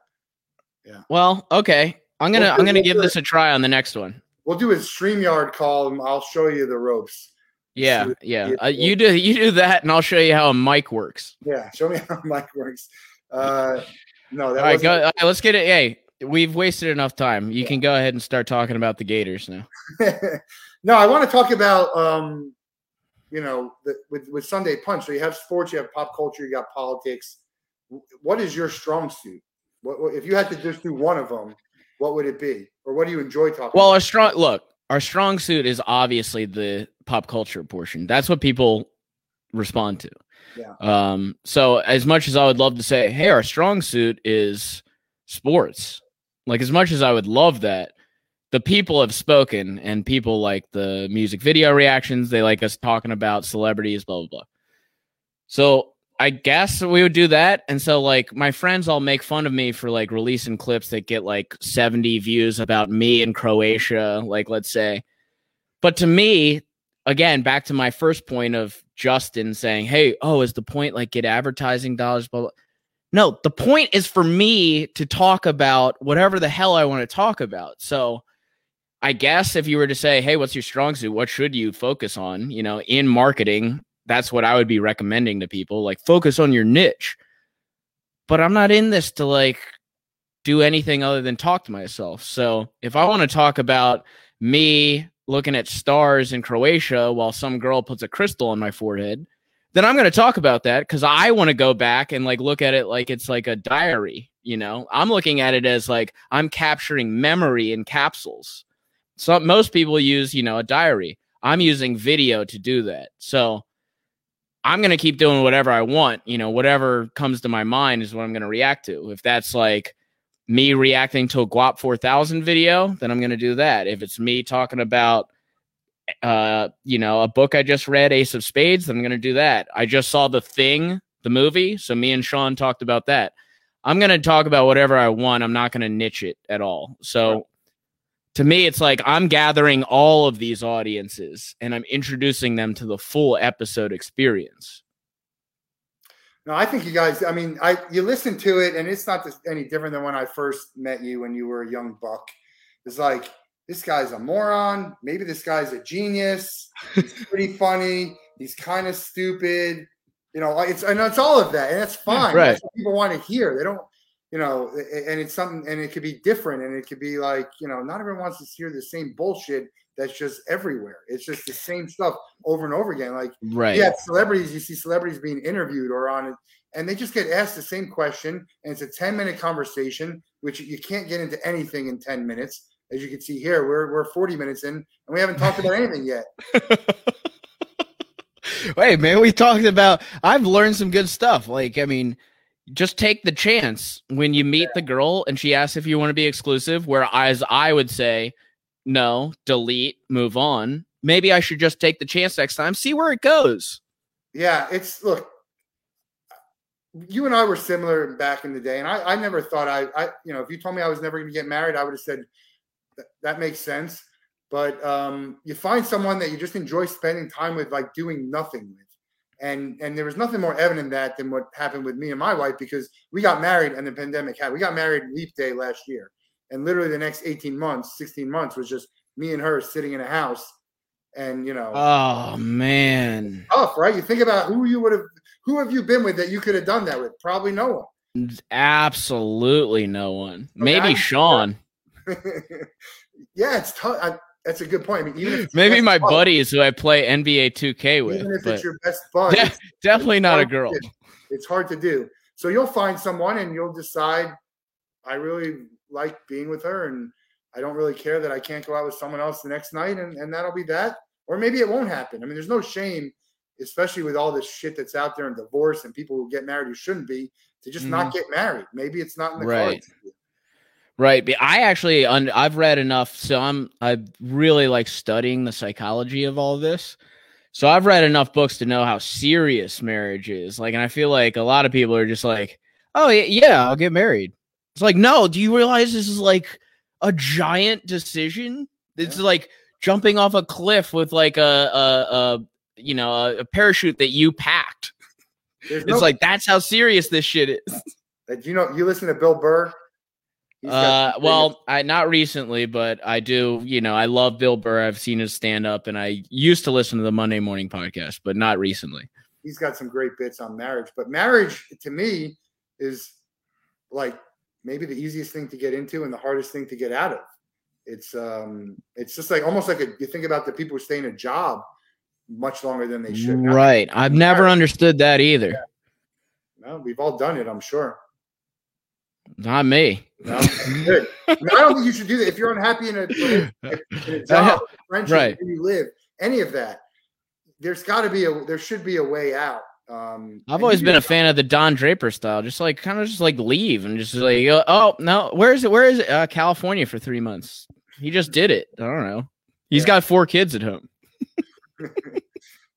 Yeah. Well, okay. I'm gonna We'll I'm gonna give this a try on the next one. We'll do a Streamyard call, and I'll show you the ropes. Yeah, See- yeah. see- Uh, you do you do that, and I'll show you how a mic works. Yeah, show me how a mic works. Uh, no, that All right, go. All right, let's get it. Hey, we've wasted enough time. You can go ahead and start talking about the Gators now. no, I want to talk about um, you know, the, with with Sunday Punch. So you have sports, you have pop culture, you got politics. What is your strong suit? What, if you had to just do one of them? What would it be, or what do you enjoy talking? Well, about? our strong look, our strong suit is obviously the pop culture portion. That's what people respond to. Yeah. Um, so as much as I would love to say, hey, our strong suit is sports, like as much as I would love that, the people have spoken and people like the music video reactions, they like us talking about celebrities, blah blah blah. So I guess we would do that. And so like my friends all make fun of me for like releasing clips that get like 70 views about me in Croatia, like let's say. But to me, again, back to my first point of Justin saying, Hey, oh, is the point like get advertising dollars? Blah, blah. No, the point is for me to talk about whatever the hell I want to talk about. So I guess if you were to say, Hey, what's your strong suit? What should you focus on? You know, in marketing, that's what I would be recommending to people. Like focus on your niche. But I'm not in this to like do anything other than talk to myself. So if I want to talk about me looking at stars in Croatia while some girl puts a crystal on my forehead, then I'm going to talk about that because I want to go back and like look at it like it's like a diary. You know, I'm looking at it as like I'm capturing memory in capsules. So most people use, you know, a diary. I'm using video to do that. So I'm going to keep doing whatever I want. You know, whatever comes to my mind is what I'm going to react to. If that's like me reacting to a Guap 4000 video, then I'm going to do that. If it's me talking about, uh, you know, a book I just read, Ace of Spades, then I'm going to do that. I just saw The Thing, the movie. So me and Sean talked about that. I'm going to talk about whatever I want. I'm not going to niche it at all. So to me, it's like I'm gathering all of these audiences and I'm introducing them to the full episode experience. No, I think you guys. I mean, I you listen to it, and it's not any different than when I first met you when you were a young buck. It's like this guy's a moron. Maybe this guy's a genius. He's pretty funny. He's kind of stupid. You know, it's and it's all of that, and that's fine. right. That's people want to hear. They don't, you know, and it's something, and it could be different, and it could be like, you know, not everyone wants to hear the same bullshit that's just everywhere. It's just the same stuff over and over again. Like Right. yeah, celebrities. You see celebrities being interviewed or on it, and they just get asked the same question, and it's a ten minute conversation, which you can't get into anything in ten minutes. As you can see here, we're we're forty minutes in, and we haven't talked about anything yet. Wait, man, we talked about I've learned some good stuff. Like, I mean, just take the chance when you meet the girl and she asks if you want to be exclusive, whereas I would say, no, delete, move on. Maybe I should just take the chance next time, see where it goes. Yeah, it's look. You and I were similar back in the day, and I, I never thought I, I, you know, if you told me I was never going to get married, I would have said that, that makes sense. But um, you find someone that you just enjoy spending time with, like doing nothing with, and and there was nothing more evident that than what happened with me and my wife because we got married and the pandemic happened. We got married leap day last year, And literally the next 18 months, 16 months was just me and her sitting in a house and you know Oh man. tough, right? You think about who you would have who have you been with that you could have done that with? Probably no one Absolutely no one. Okay, Maybe Sean. yeah, it's tough. I, that's a good point. I mean, even Maybe my bud, buddies who I play NBA 2K with. even if but it's your best bud, de- definitely not a to girl. It's hard to do. So you'll find someone and you'll decide, I really like being with her and I don't really care that I can't go out with someone else the next night and, and that'll be that. Or maybe it won't happen. I mean, there's no shame, especially with all this shit that's out there and divorce and people who get married who shouldn't be, to just not get married. Maybe it's not in the Mm-hmm. Right. cards. Right. But I actually I've read enough so I'm I really like studying the psychology of all this. So I've read enough books to know how serious marriage is. Like and I feel like a lot of people are just like, "Oh yeah, I'll get married." It's like, "No, do you realize this is like a giant decision? It's Yeah. like jumping off a cliff with like a a, a you know, a, a parachute that you packed. It's like that's how serious this shit is. uh, you know, you listen to Bill Burr. Uh, well, I not recently, but I do. You know, I love Bill Burr. I've seen his stand up, and I used to listen to the Monday Morning Podcast, but not recently. he's got some great bits on marriage. But marriage to me is like maybe the easiest thing to get into and the hardest thing to get out of. It's um it's just like almost like a you think about the people who stay in a job much longer than they should. Right. I've never understood that either. no, we've all done it, I'm sure. Not me. No, good. I, don't think you should do that if you're unhappy in a, in a job, a friendship, Right. where you live, any of that. There's got to be a there should be a way out. Um, I've always been a fan of the Don Draper style, just like kind of just like leave and just like, uh, oh no, where is it? Where is it? Uh, California for three months. He just did it. I don't know. He's Yeah. got four kids at home.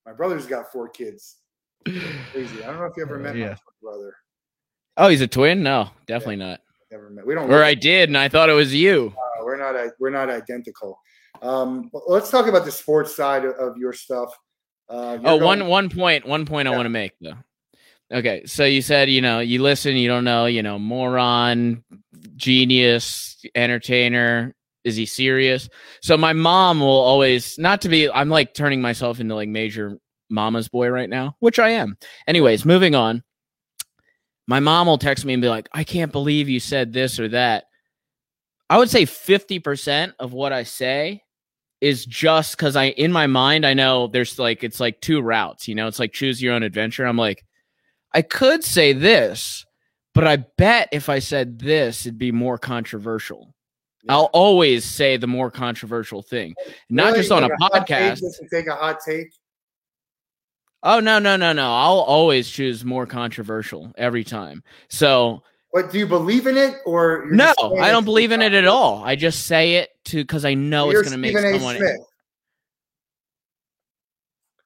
My brother's got four kids. Crazy. I don't know if you ever met Yeah. my brother. Oh, he's a twin? No, definitely not. Never met. We don't. Or I did, and I thought it was you. uh, we're not. We're not identical. Um, let's talk about the sports side of, of your stuff. Uh, Oh, going- one one point, one point I Yeah. want to make though. Okay, so you said you know you listen, you don't know, you know, moron, genius, entertainer. Is he serious? So my mom will always not to be. I'm like turning myself into like major mama's boy right now, which I am. Anyways, moving on. My mom will text me and be like, "I can't believe you said this or that." I would say fifty percent of what I say is just because I in my mind I know there's like it's like two routes, you know, it's like choose your own adventure. I'm like, I could say this, but I bet if I said this, it'd be more controversial. Yeah. I'll always say the more controversial thing, not Really? just on a Like hot take, podcast. just take a hot take. Oh no, no, no, no! I'll always choose more controversial every time. So But do you believe in it, or no, I don't believe in it at all. I just say it to because I know You're it's going to make someone.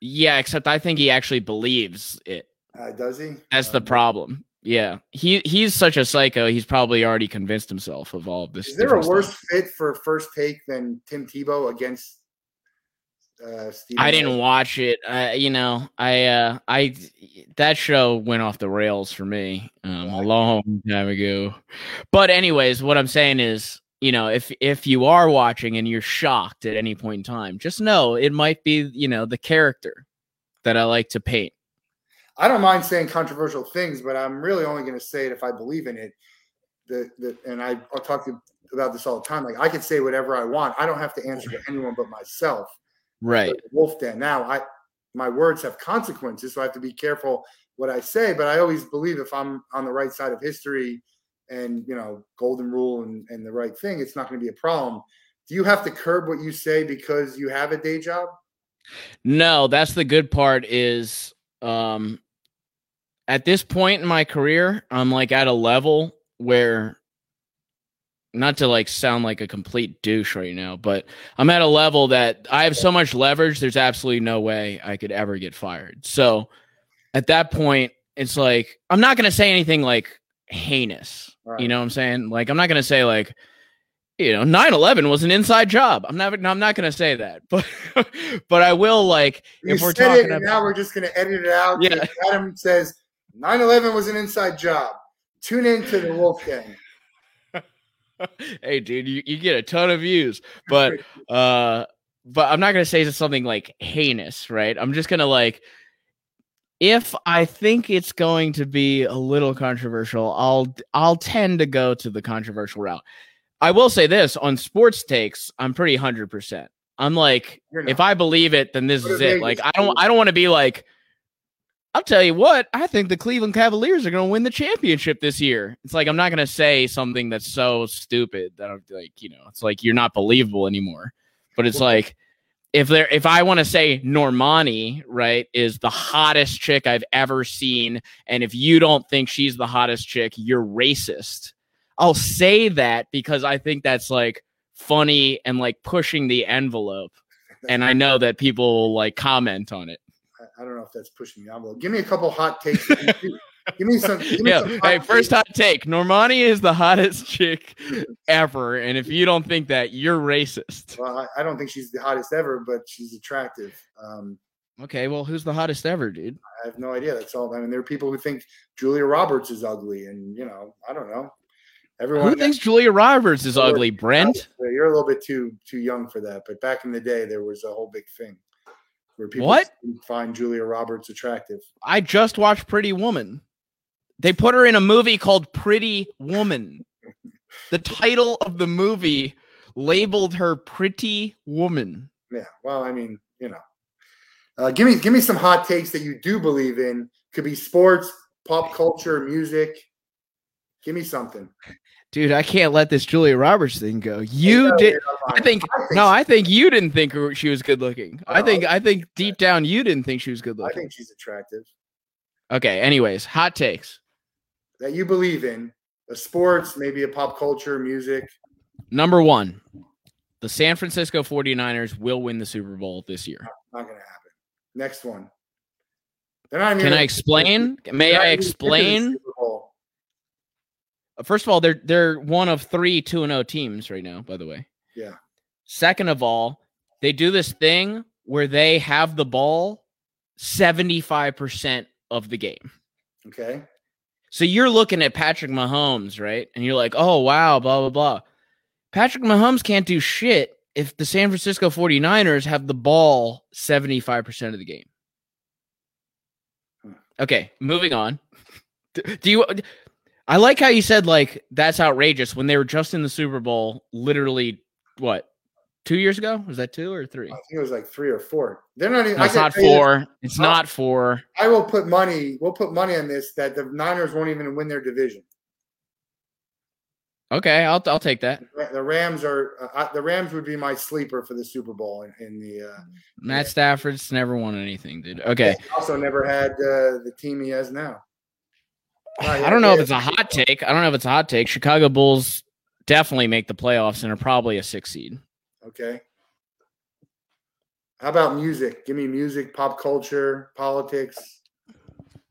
Yeah, except I think he actually believes it. Uh, does he? That's the problem. Yeah, he he's such a psycho. He's probably already convinced himself of all of this. Is there a worse stuff. fit for first take than Tim Tebow against uh? I didn't watch it. Uh, you know, I uh, I that show went off the rails for me um, a long time ago. But anyways, what I'm saying is, you know, if if you are watching and you're shocked at any point in time, just know it might be you know the character that I like to paint. I don't mind saying controversial things, but I'm really only going to say it if I believe in it. The, the, and I, I'll talk to, about this all the time. Like I can say whatever I want. I don't have to answer to anyone but myself. Right. Wolff Den. Now, I my words have consequences, so I have to be careful what I say. But I always believe if I'm on the right side of history and you know golden rule and, and the right thing, it's not going to be a problem. Do you have to curb what you say because you have a day job? No, that's the good part is um at this point in my career, I'm like at a level where not to like sound like a complete douche right now, but I'm at a level that I have so much leverage, there's absolutely no way I could ever get fired. So at that point, it's like I'm not gonna say anything like heinous. Right. You know what I'm saying? Like I'm not gonna say like you know 9-11 was an inside job i'm never i'm not going to say that but but i will like You if we're said talking it, and about now we're just going to edit it out. Yeah. Adam says 9/11 was an inside job. Tune in to the Wolff Den. hey, dude, you, you get a ton of views, but uh, but I'm not gonna say it's something like heinous, right? I'm just gonna like, if I think it's going to be a little controversial, I'll I'll tend to go to the controversial route. I will say this on sports takes, I'm pretty hundred percent. I'm like, if. I believe it, then this is it. Like, I don't? I don't want to be like. I'll tell you what, I think the Cleveland Cavaliers are going to win the championship this year. It's like I'm not going to say something that's so stupid that I'm like, you know, it's like you're not believable anymore. But it's like if there if I want to say Normani, right, is the hottest chick I've ever seen and if you don't think she's the hottest chick, you're racist. I'll say that because I think that's like funny and like pushing the envelope. And I know that people will like comment on it. I- don't know if that's pushing the envelope. Give me a couple hot takes. that you do. give me some. Give me yeah. some Hey, first takes. hot take. Normani is the hottest chick ever. And if you don't think that, you're racist. Well, I, I don't think she's the hottest ever, but she's attractive. Um, Okay, well, who's the hottest ever, dude? I have no idea. That's all. I mean, there are people who think Julia Roberts is ugly, and you know, I don't know. Everyone Who thinks Julia Roberts is ugly? Brent? You're a little bit too too young for that. But back in the day, there was a whole big thing where people What? find Julia Roberts attractive. I just watched Pretty Woman. They put her in a movie called Pretty Woman. The title of the movie labeled her Pretty Woman. Yeah. Well, I mean, you know, uh, give me give me some hot takes that you do believe in. Could be sports, pop culture, music. Give me something. Dude, I can't let this Julia Roberts thing go. You No, didn't. I think I think no. I think you didn't think she was good looking. I think I think deep down you didn't think she was good looking. I think she's attractive. Okay. Anyways, hot takes. That you believe in a sports, maybe a pop culture, music. Number one, the San Francisco 49ers will win the Super Bowl this year. Not going to happen. Next one. They're not even Can I explain? May I even gonna get to the explain? Bowl. First of all, they're they're one of three two and zero teams right now. By the way. Yeah. Second of all, they do this thing where they have the ball seventy five percent of the game. Okay. So you're looking at Patrick Mahomes, right? And you're like, oh, wow, blah, blah, blah. Patrick Mahomes can't do shit if the San Francisco 49ers have the ball 75% of the game. Hmm. Okay, moving on. Do you I like how you said like that's outrageous when they were just in the Super Bowl literally what? 2 years ago? Was that 2 or 3? I think it was like three or four. They're not even. No, it's not tell you this, 4. It's Oh. not 4. I will put money. We'll put money on this that the Niners won't even win their division. Okay, I'll I'll take that. The Rams are. Uh, I- the Rams would be my sleeper for the Super Bowl in, in the. Uh, Matt Stafford's never won anything, dude. Okay. Also, never had uh, the team he has now. I don't know if it's a hot take. I don't know if it's a hot take. Chicago Bulls definitely make the playoffs and are probably a six seed. Okay. How about music? Give me music, pop culture, politics.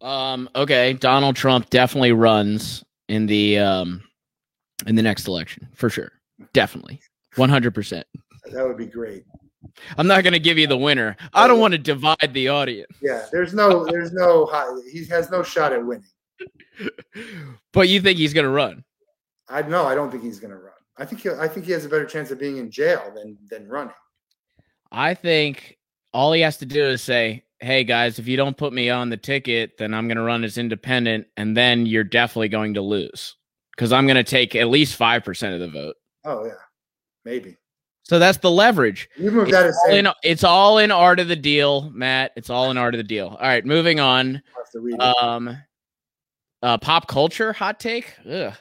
Um, okay, Donald Trump definitely runs in the um in the next election for sure. Definitely. 100%. That would be great. I'm not going to give you the winner. I don't want to divide the audience. Yeah, there's no, there's no, high, he has no shot at winning. But you think he's going to run? I no, I don't think he's going to run. I think he, I think he has a better chance of being in jail than than running. I think all he has to do is say, "Hey guys, if you don't put me on the ticket, then I'm going to run as independent and then you're definitely going to lose cuz I'm going to take at least 5% of the vote." Oh yeah, maybe. So that's the leverage. You moved It's all, in, it's all in art of the deal, Matt. It's all in art of the deal. All right, moving on. I have to read it. Um, uh, pop culture hot take. Ugh.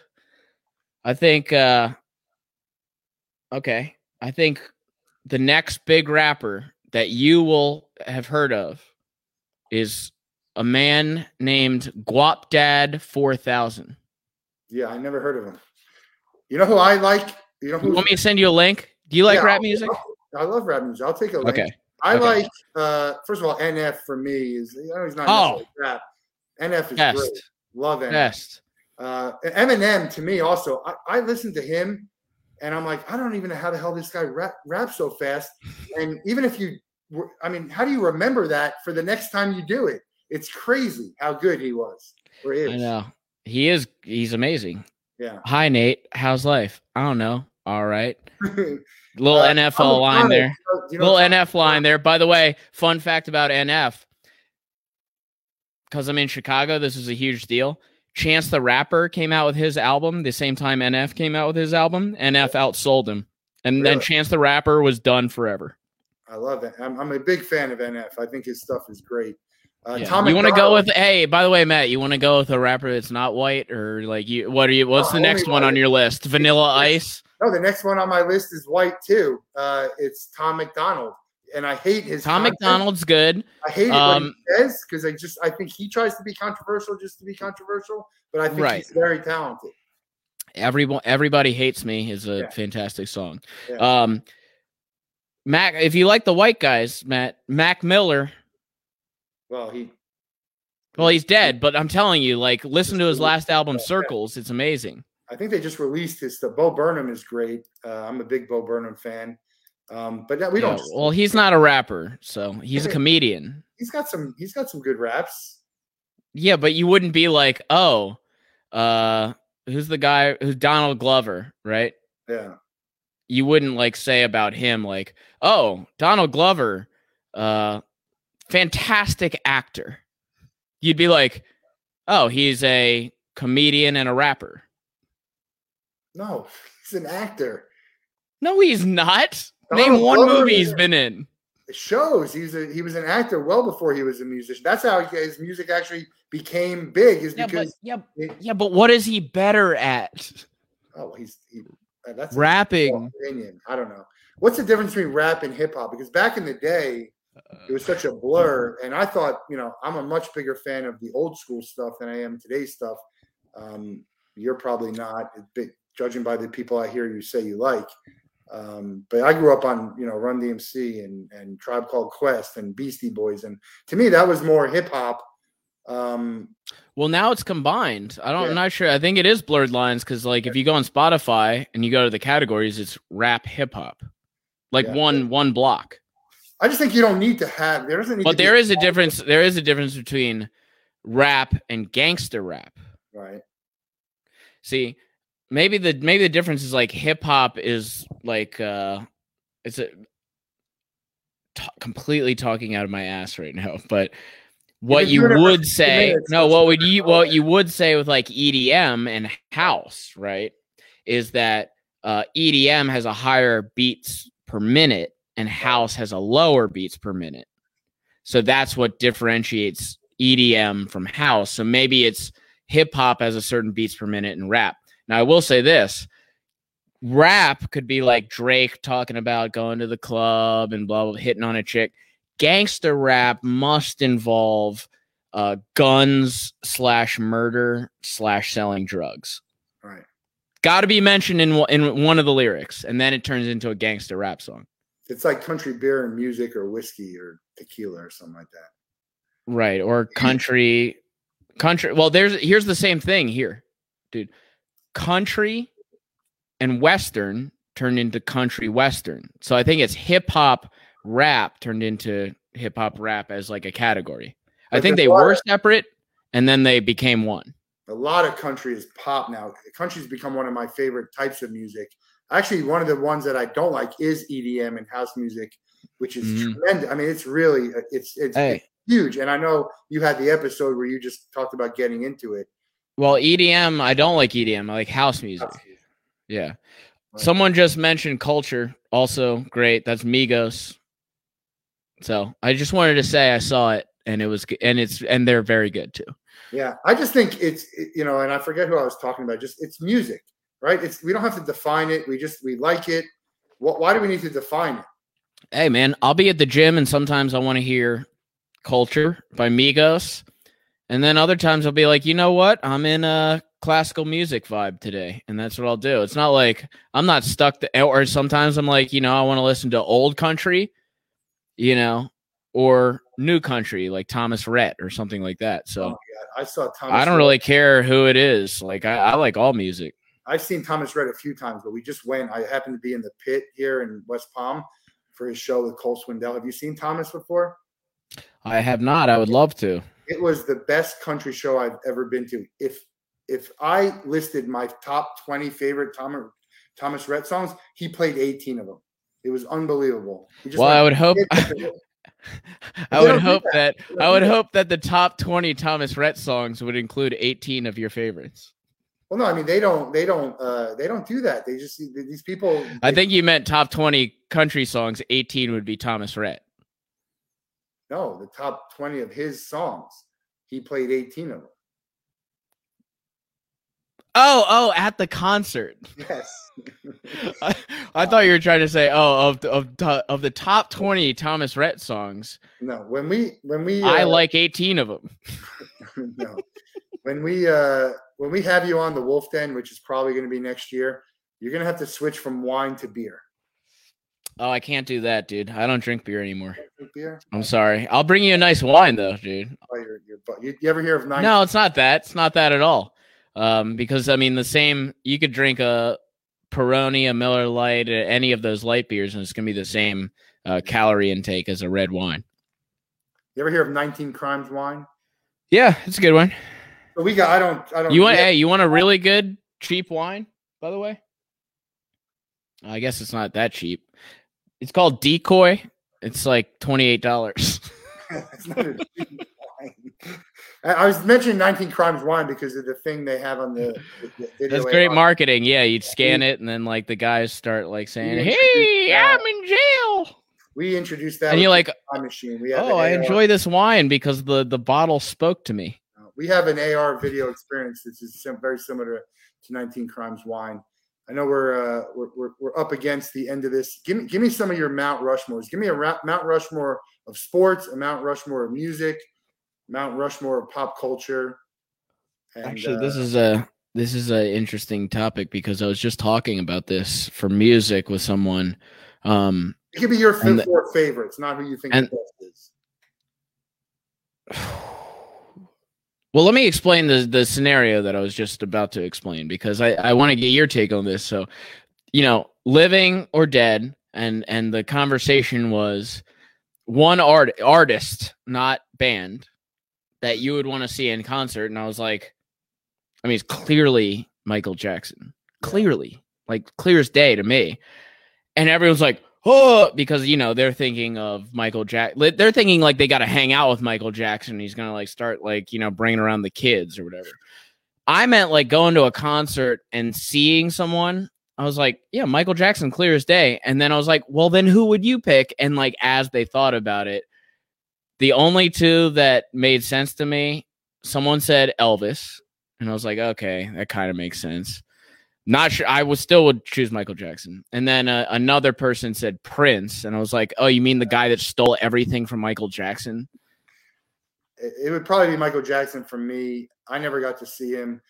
I think. Uh, okay, I think the next big rapper that you will have heard of is a man named Guapdad Four Thousand. yeah, I never heard of him. You know who I like? You know You who? want me to send you a link? Do you like Yeah, rap music? I love rap music. I'll take a link. Okay. I okay. like uh first of all, NF for me is you know he's not Oh. rap. NF is great. Love NF. Best. Uh, Eminem to me also. I, I listen to him, and I'm like, I don't even know how the hell this guy rap, raps so fast. And even if you, were, I mean, how do you remember that for the next time you do it? It's crazy how good he was or is. I know he is. He's amazing. Yeah. Hi Nate, how's life? I don't know. All right. Little Uh, NFL line there. you know- Little NF line there. By the way, fun fact about NF. Because I'm in Chicago, this is a huge deal. Chance the Rapper came out with his album the same time NF came out with his album. NF outsold him. And then Chance the Rapper was done forever. I love it. I'm, I'm a big fan of NF. I think his stuff is great. Uh, Yeah. You want to go with hey, by the way, Matt, you want to go with a rapper that's not white or like you what are you what's the next one on your list? Vanilla Ice? No, the next one on my list is white too. Uh, it's Tom McDonald, and I hate his Tom content. MacDonald's good. I hate it Um, what he says because I just I think he tries to be controversial just to be controversial, but I think Right. he's very talented. Everyone everybody hates me is a Yeah. fantastic song. Yeah. Um Mac if you like the white guys, Matt, Mac Miller, Well, he well he's dead, but I'm telling you like listen to his last album Circles, it's amazing. I think they just released his stuff. Bo Burnham is great. Uh, I'm a big Bo Burnham fan. Um, but we Yeah, don't. well, he's not a rapper, so he's a comedian. he's got some. He's got some good raps. Yeah, but you wouldn't be like, "Oh, uh who's the guy who's Donald Glover, right?" Yeah. you wouldn't like say about him like, "Oh, Donald Glover, uh fantastic actor." You'd be like, "Oh, he's a comedian and a rapper." No, he's an actor. No, he's not. Donald Name one Glover movie he's been in. Shows he's a he was an actor well before he was a musician. That's how his music actually became big. Is Yeah, but because yeah, it- yeah, but what is he better at? oh he's he, uh, that's Rapping. opinion. I don't know. What's the difference between rap and hip hop? Because back in the day, it was such a blur, and I thought you know I'm a much bigger fan of the old school stuff than I am today's stuff. Um, you're probably not, judging by the people I hear you say you like. Um, but I grew up on you know Run DMC and and Tribe Called Quest and Beastie Boys, and to me that was more hip hop. Um, Well, now it's combined. I don't. Yeah. I'm not sure. I think it is blurred lines because, like, if you go on Spotify and you go to the categories, it's rap, hip hop, like Yeah. one one block. I just think you don't need to have. There doesn't need. But there is a difference. There is a difference between rap and gangster rap. right? See, maybe the maybe the difference is like hip hop is like uh it's a t- completely talking out of my ass right now, but what you doing it for would 50 say minutes, no what would you what you would say with like EDM and house, right? Is that uh EDM has a higher beats per minute and house has a lower beats per minute. So that's what differentiates EDM from house. So maybe it's hip hop has a certain beats per minute and rap. Now I will say this. Rap could be like Drake talking about going to the club and blah blah hitting on a chick. Gangster rap must involve uh, guns slash murder slash selling drugs. Right. Got to be mentioned in one- in one of the lyrics, and then it turns into a gangster rap song. It's like country beer and music, or whiskey, or tequila, or something like that. Right. Or country country. Well, there's here's the same thing here, dude. Country and western turned into country western. So I think it's hip hop rap turned into hip hop rap as like a category. I think they were of- separate and then they became one. a lot of country is pop now. Country's become one of my favorite types of music. Actually, one of the ones that I don't like is EDM and house music, which is Mhm. tremendous. I mean, it's really it's it's, Hey. it's huge. And I know you had the episode where you just talked about getting into it. Well, EDM, I don't like EDM. I like house music. Yeah. Right. Someone just mentioned culture. Also great. That's Migos. So I just wanted to say I saw it and it was and it's and they're very good too. Yeah, I just think it's you know, and I forget who I was talking about. Just it's music, right? It's we don't have to define it. We just we like it. What? Why do we need to define it? Hey man, I'll be at the gym and sometimes I want to hear Culture by Migos. And then other times I'll be like, you know what? I'm in a classical music vibe today. And that's what I'll do. It's not like I'm not stuck to, or sometimes I'm like, you know, I want to listen to old country, you know, or new country like Thomas Rhett or something like that. So Oh I saw Thomas. I don't Rhett- really care who it is. Like I, I like all music. I've seen Thomas Rhett a few times, but we just went. I happened to be in the pit here in West Palm for his show with Cole Swindell. Have you seen Thomas before? I have not. I would love to. It was the best country show I've ever been to. If if I listed my top 20 favorite Thomas Thomas Rhett songs, he played 18 of them. It was unbelievable. Well, I would hope. I would hope that. that I would hope that the top twenty Thomas Rhett songs would include eighteen of your favorites. Well, no, I mean they don't they don't uh they don't do that. They just these people I think you meant top twenty country songs. Eighteen would be Thomas Rhett. No, the top 20 of his songs. He played 18 of them. Oh, oh, at the concert. Yes. I, I thought you were trying to say, oh, of the, of of the top twenty Thomas Rhett songs, no, when we when we I uh, like eighteen of them. no. When we uh when we have you on the Wolff Den, which is probably going to be next year, you're going to have to switch from wine to beer. Oh, I can't do that, dude. I don't drink beer anymore. Drink Beer? I'm sorry. I'll bring you a nice wine though, dude. Oh, you're, you're, you, you ever hear of nine? No, it's not that. It's not that at all. Um, because I mean, the same. You could drink a Peroni, a Miller Lite, uh, any of those light beers, and it's gonna be the same uh, calorie intake as a red wine. You ever hear of 19 Crimes wine? Yeah, it's a good one. So we got. I don't. I don't. You want? Hey, you want a really good cheap wine? By the way, I guess it's not that cheap. It's called Decoy. It's like twenty eight dollars. it's not a. I I was mentioning 19 Crimes wine because of the thing they have on the. the- That's great AI. marketing. Yeah, you'd scan it, and then like the guys start like saying, "Hey, that. I'm in jail," We introduced that. and you're like, machine. We have "Oh, I enjoy this wine because the the bottle spoke to me." We have an AR video experience that's is very similar to 19 Crimes Wine. I know we're, uh, we're we're we're up against the end of this. Give me give me some of your Mount Rushmores. Give me a Ra- Mount Rushmore of sports, a Mount Rushmore of music, Mount Rushmore of pop culture. And, Actually, this uh, is a this is an interesting topic because I was just talking about this for music with someone. Um, it could be your and f- the- four favorites, not who you think and- the best is. well, let me explain the the scenario that I was just about to explain because I I want to get your take on this. So, you know, living or dead, and and the conversation was one art artist, not band, that you would want to see in concert, and I was like, I mean, it's clearly Michael Jackson, clearly, like clear as day to me, and everyone's like. Oh, because you know they're thinking of Michael Jack. They're thinking like they got to hang out with Michael Jackson. He's gonna like start like you know bringing around the kids or whatever. I meant like going to a concert and seeing someone. I was like, yeah, Michael Jackson, clear as day. And then I was like, well, then who would you pick? And like as they thought about it, the only two that made sense to me, someone said Elvis, and I was like, okay, that kind of makes sense. Not sure. I would still would choose Michael Jackson. And then uh, another person said Prince, and I was like, oh, you mean the guy that stole everything from Michael Jackson? It, would probably be Michael Jackson for me. I never got to see him.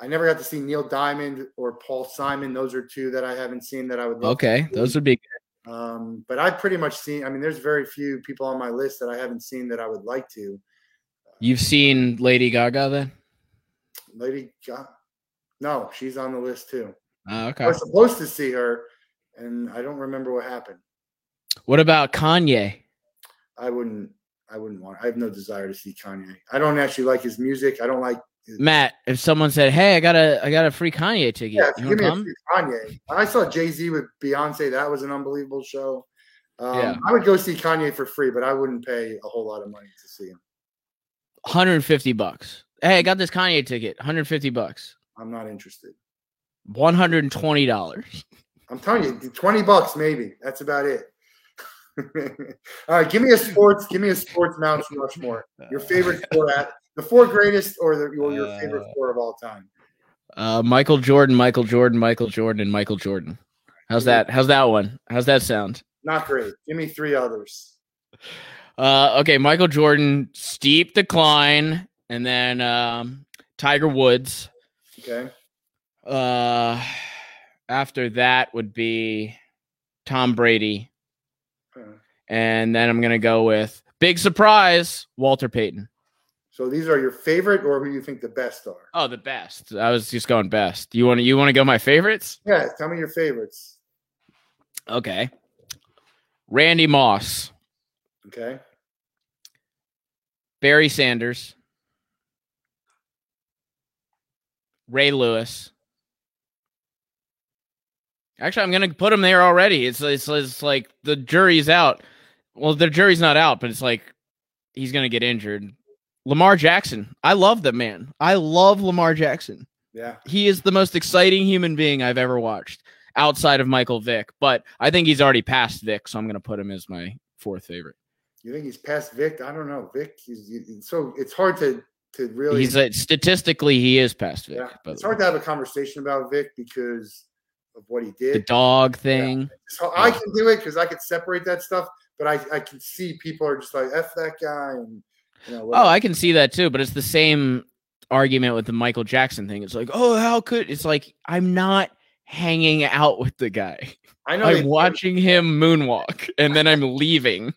I never got to see Neil Diamond or Paul Simon. Those are two that I haven't seen that I would Okay, those would be. Um, but I've pretty much seen. I mean, there's very few people on my list that I haven't seen that I would like to. You've seen Lady Gaga then? Lady Gaga. No, she's on the list too. Uh, I okay. was supposed to see her, and I don't remember what happened. What about Kanye? I wouldn't. I wouldn't want. I have no desire to see Kanye. I don't actually like his music. I don't like. His, Matt, if someone said, "Hey, I got a I got a free Kanye ticket," yeah, you give me a free Kanye. I saw Jay Z with Beyonce. That was an unbelievable show. Um, Yeah. I would go see Kanye for free, but I wouldn't pay a whole lot of money to see him. 150 bucks. Hey, I got this Kanye ticket. 150 bucks. I'm not interested. 120 dollars. I'm telling you, 20 bucks maybe. That's about it. All right, give me a sports. Give me a sports Mount Rushmore. Your favorite sport at the four greatest, or, the, or your favorite sport of all time. Uh, Michael Jordan, Michael Jordan, Michael Jordan, and Michael Jordan. How's that? How's that one? How's that sound? Not great. Give me three others. Uh, okay, Michael Jordan, steep decline, and then um, Tiger Woods. Okay. Uh, after that would be Tom Brady, Uh, and then I'm gonna go with big surprise Walter Payton. So these are your favorite, or who you think the best are? Oh, the best. I was just going best. You want to you want to go my favorites? Yeah, tell me your favorites. Okay. Randy Moss, Okay. Barry Sanders, Ray Lewis. Actually, I'm gonna put him there already. It's, it's it's like the jury's out. Well, the jury's not out, but it's like he's gonna get injured. Lamar Jackson. I love the man. I love Lamar Jackson. Yeah. He is the most exciting human being I've ever watched outside of Michael Vick, but I think he's already past Vick, so I'm going to put him as my fourth favorite. You think he's past Vick? I don't know. Vick, he's, he's so it's hard to to really. He's a, statistically he is past Vic. yeah, but it's hard to have a conversation about Vic because of what he did. the dog thing. So I can do it because I can separate that stuff, but I, I can see people are just like f that guy and you know. Oh. I can see that too, but it's the same argument with the Michael Jackson thing. It's like, oh, how could it's like I'm not hanging out with the guy. I know. I'm watching him moonwalk and then I'm leaving.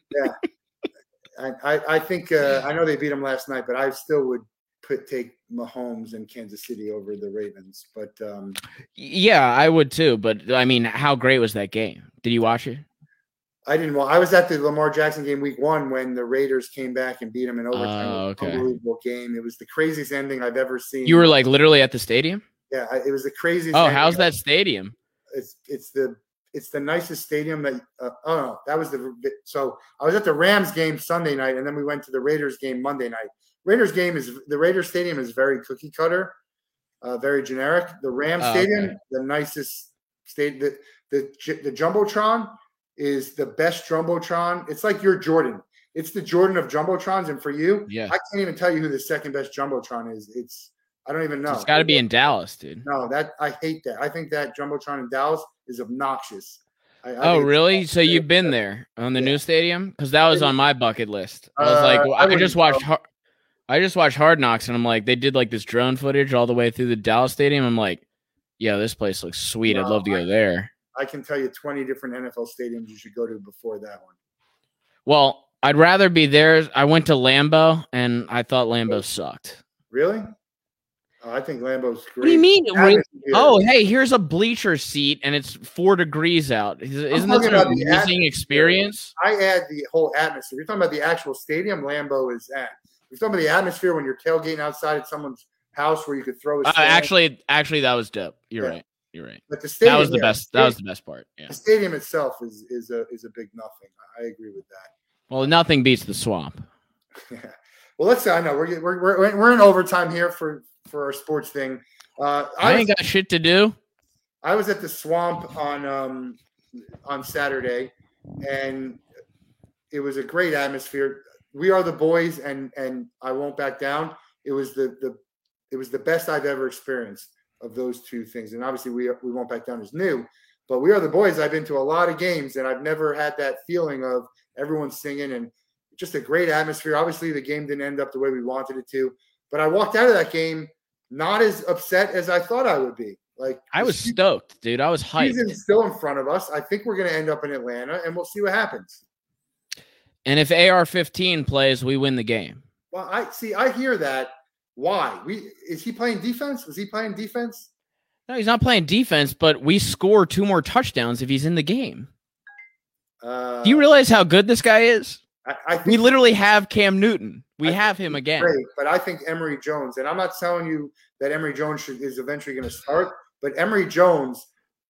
I, I, I think uh, I know they beat him last night, but I still would put take Mahomes and Kansas City over the Ravens. But um, Yeah, I would too, but I mean, how great was that game? Did you watch it? I didn't. Well, I was at the Lamar Jackson game week one when the Raiders came back and beat him in overtime. Oh, okay. Unbelievable game. It was the craziest ending I've ever seen. You were like literally at the stadium? yeah, I- it was the craziest. Oh, how's that stadium? It's it's the it's the nicest stadium that. Uh, oh no, that was the. So I was at the Rams game Sunday night, and then we went to the Raiders game Monday night. Raiders game is the Raiders stadium is very cookie cutter, uh, very generic. The Rams Oh, stadium, okay. the nicest state. The the the jumbotron is the best jumbotron. It's like your Jordan. It's the Jordan of jumbotrons, and for you, Yeah. I can't even tell you who the second best jumbotron is. It's I don't even know. It's got to be in Dallas, dude. No, that I hate that. I think that jumbotron in Dallas is obnoxious. I, I Oh, really? So you've been there on the Yeah. new stadium? Because that was on my bucket list. I was like, Uh, well, I I, just watched. Har- I just watched Hard Knocks, and I'm like, they did like this drone footage all the way through the Dallas stadium. I'm like, yeah, this place looks sweet. I'd love to go there. I can tell you 20 different NFL stadiums you should go to before that one. Well, I'd rather be there. I went to Lambeau, and I thought Lambeau sucked. Really? Oh, I think Lambeau's great. What do you mean? Re- Oh, hey, here's a bleacher seat, and it's four degrees out. Is- Isn't this an amazing atmosphere. experience? I add the whole atmosphere. You're talking about the actual stadium. Lambeau is at. You're talking about the atmosphere when you're tailgating outside at someone's house where you could throw a. Uh, actually, actually, that was dope. You're Yeah. right. You're right. but the stadium That was the yeah, best. That was the best part. Yeah. The stadium itself is is a is a big nothing. I agree with that. Well, nothing beats the swamp. Yeah. Well, let's. Say I know we're we're we're, we're in overtime here for for our sports thing. Uh, I I ain't was, got shit to do. I was at the swamp on um on Saturday, and it was a great atmosphere. We are the boys, and and I won't back down. It was the the it was the best I've ever experienced of those two things. And obviously, we we won't back down is new, but we are the boys. I've been to a lot of games, and I've never had that feeling of everyone singing and just a great atmosphere. Obviously, the game didn't end up the way we wanted it to, but I walked out of that game not as upset as I thought I would be. Like I was se- stoked, dude. I was hyped. season's still in front of us. I think we're going to end up in Atlanta, and we'll see what happens. And if AR-15 plays, we win the game. Well, I see. I hear that. Why? We is he playing defense? Was he playing defense? No, he's not playing defense, but we score two more touchdowns if he's in the game. Uh, Do you realize how good this guy is? I, We literally have Cam Newton. We I have him again. great, but I think Emory Jones, and I'm not telling you that Emory Jones should, is eventually going to start, but Emory Jones,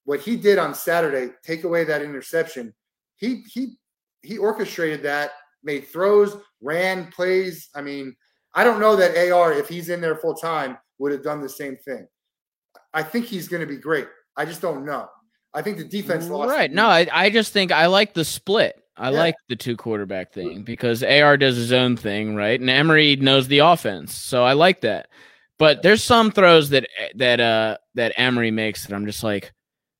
what he did on Saturday, take away that interception, he he he orchestrated that, made throws, ran plays. I mean, I don't know that AR, if he's in there full time, would have done the same thing. I think he's going to be great. I just don't know. I think the defense lost. Right. No, I, I just think I like the split. I Yeah. like the two quarterback thing because AR does his own thing, right? And Emory knows the offense. So I like that. But there's some throws that that uh that Emory makes that I'm just like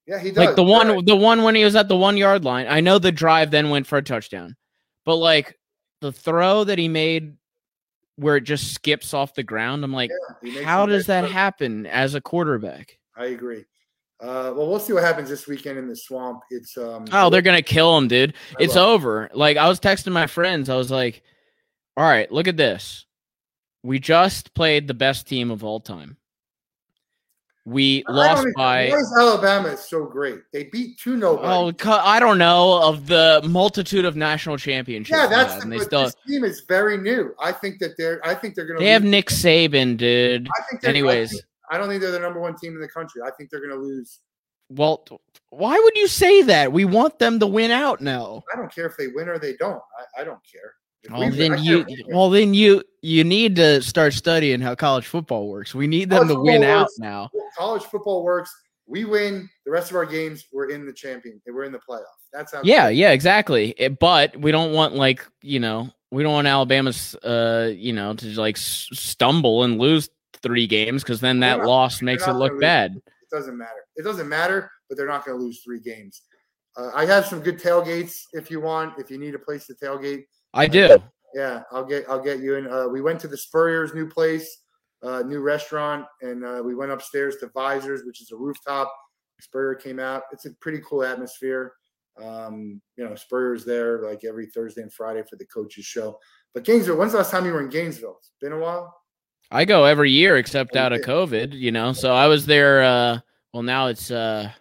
Yeah, he does. like the one right. the one when he was at the one yard line. I know the drive then went for a touchdown. But like the throw that he made where it just skips off the ground, I'm like, Yeah, how does that throws. happen as a quarterback? I agree. Uh, well, we'll see what happens this weekend in the swamp. It's um. Oh, they're gonna kill him, dude. I It's over. Like I was texting my friends. I was like, "All right, look at this. We just played the best team of all time. We I lost by Why is Alabama is so great? They beat two nobody. oh, I don't know of the multitude of national championships. yeah, that's had, the, and they still this team is very new. I think that they're. I think they're going to. they have Nick Saban, dude. I think anyways. I don't think they're the number one team in the country. I think they're going to lose. Well, why would you say that? We want them to win out now. I don't care if they win or they don't. I, I don't care. If Well, we then you if we win. well then you you need to start studying how college football works. We need them College to win out works. now. college football works. We win the rest of our games. We're in the champion. We're in the playoff. That's how. Yeah, yeah, exactly. It- but we don't want like you know we don't want Alabama's uh you know to like s- stumble and lose three games because then that not- loss makes it look bad. It doesn't matter. It doesn't matter, but they're not going to lose three games. Uh, I have some good tailgates if you want. If you need a place to tailgate, I do. yeah, I'll get I'll get you in. Uh, we went to the Spurrier's new place, uh, new restaurant, and uh, we went upstairs to Visors, which is a rooftop. Spurrier came out. It's a pretty cool atmosphere. Um, you know, Spurrier's there like every Thursday and Friday for the coaches show. But Gainesville, when's the last time you were in Gainesville? It's been a while. I go every year except out of. COVID, you know. So I was there uh well now it's uh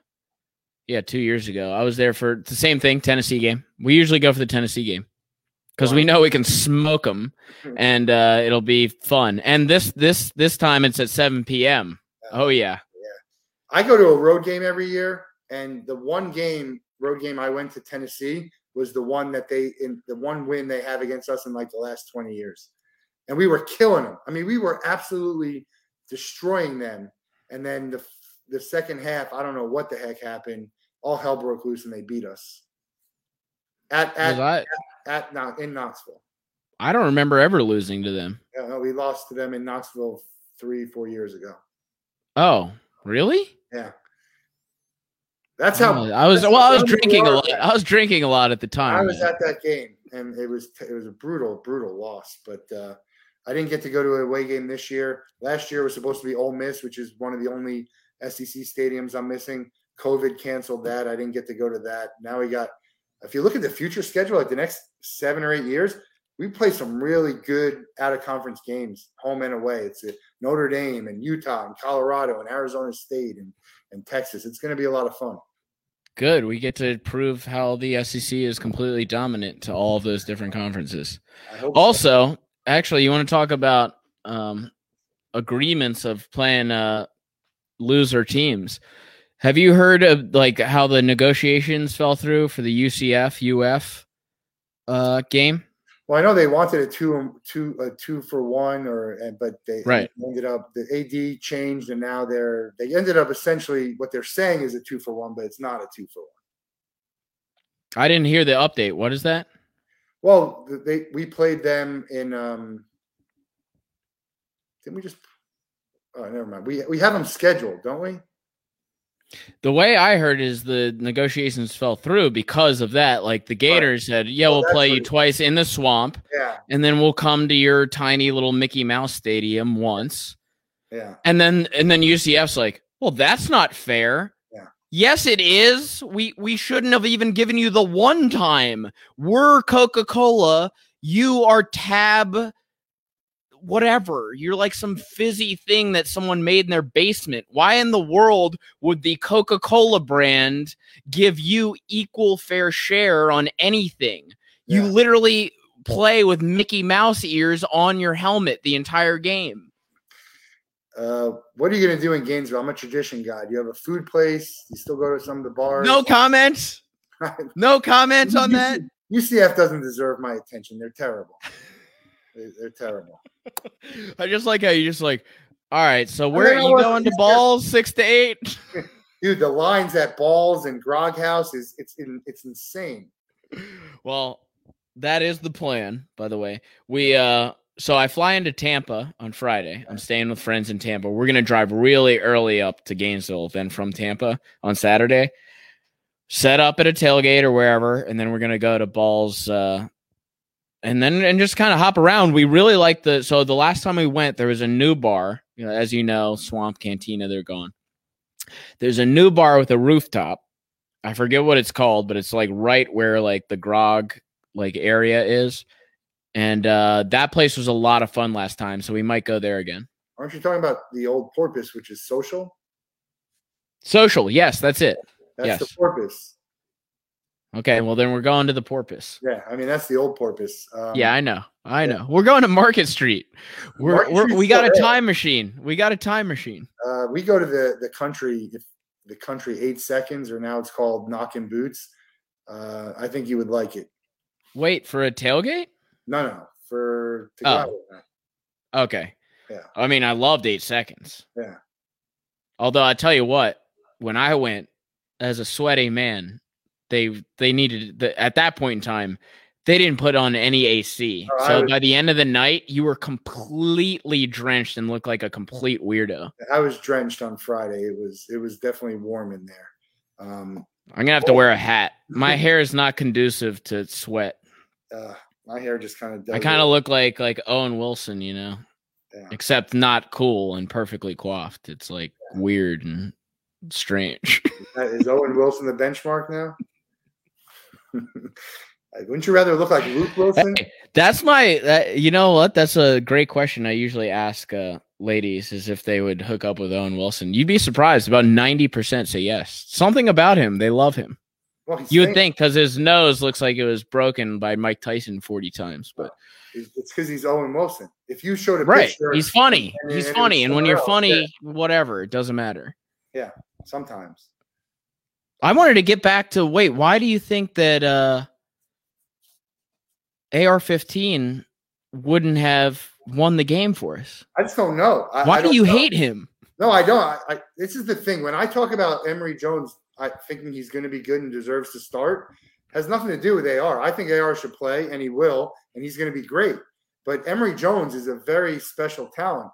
yeah, 2 years ago. I was there for the same thing, Tennessee game. We usually go for the Tennessee game cuz we know we can smoke them and uh it'll be fun. And this this this time it's at 7 p.m. Oh yeah. yeah. I go to a road game every year, and the one game road game I went to Tennessee was the one that they in the one win they have against us in like the last 20 years. And we were killing them. I mean, we were absolutely destroying them. And then the the second half, I don't know what the heck happened. All hell broke loose and they beat us. At at I at Kno- in Knoxville. I don't remember ever losing to them. Yeah, no, we lost to them in Knoxville three, four years ago. Oh, really? Yeah. That's how Oh, I was well. I was drinking a lot. I was drinking a lot at the time. I was man. at that game, and it was it was a brutal, brutal loss. But uh, I didn't get to go to a away game this year. Last year was supposed to be Ole Miss, which is one of the only SEC stadiums I'm missing. COVID canceled that. I didn't get to go to that. Now we got. If you look at the future schedule, like the next seven or eight years, we play some really good out of conference games, home and away. It's Notre Dame and Utah and Colorado and Arizona State and and Texas. It's going to be a lot of fun. Good. We get to prove how the SEC is completely dominant to all of those different conferences. I hope. so. Actually, you want to talk about um, agreements of playing uh, loser teams. Have you heard of like how the negotiations fell through for the UCF UF uh, game? Well, I know they wanted a two two a two for one, or but they Right. ended up the AD changed, and now they're they ended up essentially what they're saying is a two for one, but it's not a two for one. I didn't hear the update. What is that? Well, they we played them in. um Didn't we just? Oh, never mind. We we have them scheduled, don't we? The way I heard is the negotiations fell through because of that. Like the Gators said, "Yeah, Well, we'll play you twice in the swamp, Yeah, and then we'll come to your tiny little Mickey Mouse stadium once." yeah. And then and then UCF's like, "Well, that's not fair." Yeah. Yes, it is. We we shouldn't have even given you the one time. We're Coca-Cola. You are Tab whatever. You're like some fizzy thing that someone made in their basement. Why in the world would the Coca-Cola brand give you equal fair share on anything? You literally play with Mickey Mouse ears on your helmet the entire game. Uh, what are you gonna do in Gainesville? I'm a tradition guy. Do you have a food place? You still go to some of the bars? No comments. No comments on that. UCF doesn't deserve my attention. They're terrible. They- They're terrible. I just like how you just like, all right, so where are you going to balls six to eight? Dude, the lines at Balls and Grog House is it's in, it's insane. well, that is the plan, by the way. We uh so I fly into Tampa on Friday. I'm staying with friends in Tampa. We're gonna drive really early up to Gainesville, then from Tampa on Saturday. Set up at a tailgate or wherever, and then we're gonna go to balls uh and then and just kind of hop around. We really like the so the last time we went, there was a new bar. You know, as you know, Swamp Cantina, they're gone. There's a new bar with a rooftop. I forget what it's called, but it's like right where like the grog like area is. And uh that place was a lot of fun last time, so we might go there again. Aren't you talking about the old porpoise, which is social? Social, yes, that's it. That's the porpoise. Okay, well then we're going to the Porpoise. Yeah, I mean that's the old Porpoise. Um, yeah, I know. I yeah. know. We're going to Market Street. We're, Market we're we got a time machine. We got a time machine. uh, we go to the the country. If the country eight seconds, or now it's called Knockin' Boots. Uh, I think you would like it. Wait for a tailgate? No, no, for to Oh. Okay. Yeah. I mean, I loved eight seconds. Yeah. Although I tell you what, when I went as a sweaty man, they they needed the, at that point in time they didn't put on any AC. Oh, so was- by the end of the night, you were completely drenched and looked like a complete weirdo. I was drenched on Friday. It was it was definitely warm in there. Um, I'm gonna have to wear a hat. My hair is not conducive to sweat. uh, my hair just kind of. I kind of look like like Owen Wilson, you know, Yeah. except not cool and perfectly coiffed. It's like weird and strange. Is Owen Wilson the benchmark now? Like, Wouldn't you rather look like Luke Wilson? Hey, that's my that, you know what that's a great question i usually ask uh ladies is if they would hook up with owen wilson you'd be surprised about 90% say yes something about him they love him Well, you would think because his nose looks like it was broken by mike tyson 40 times but It's because he's Owen Wilson. If you showed a right picture, he's funny and- he's and funny and when you're else, funny whatever it doesn't matter Yeah, sometimes. i wanted to get back to wait why do you think that uh ar-15 wouldn't have won the game for us I just don't know. I, why I do don't you know. hate him No, I don't. I, I, this is the thing. When I talk about Emory Jones, I thinking he's going to be good and deserves to start, has nothing to do with AR. I think AR should play, and he will, and he's going to be great. But Emory Jones is a very special talent.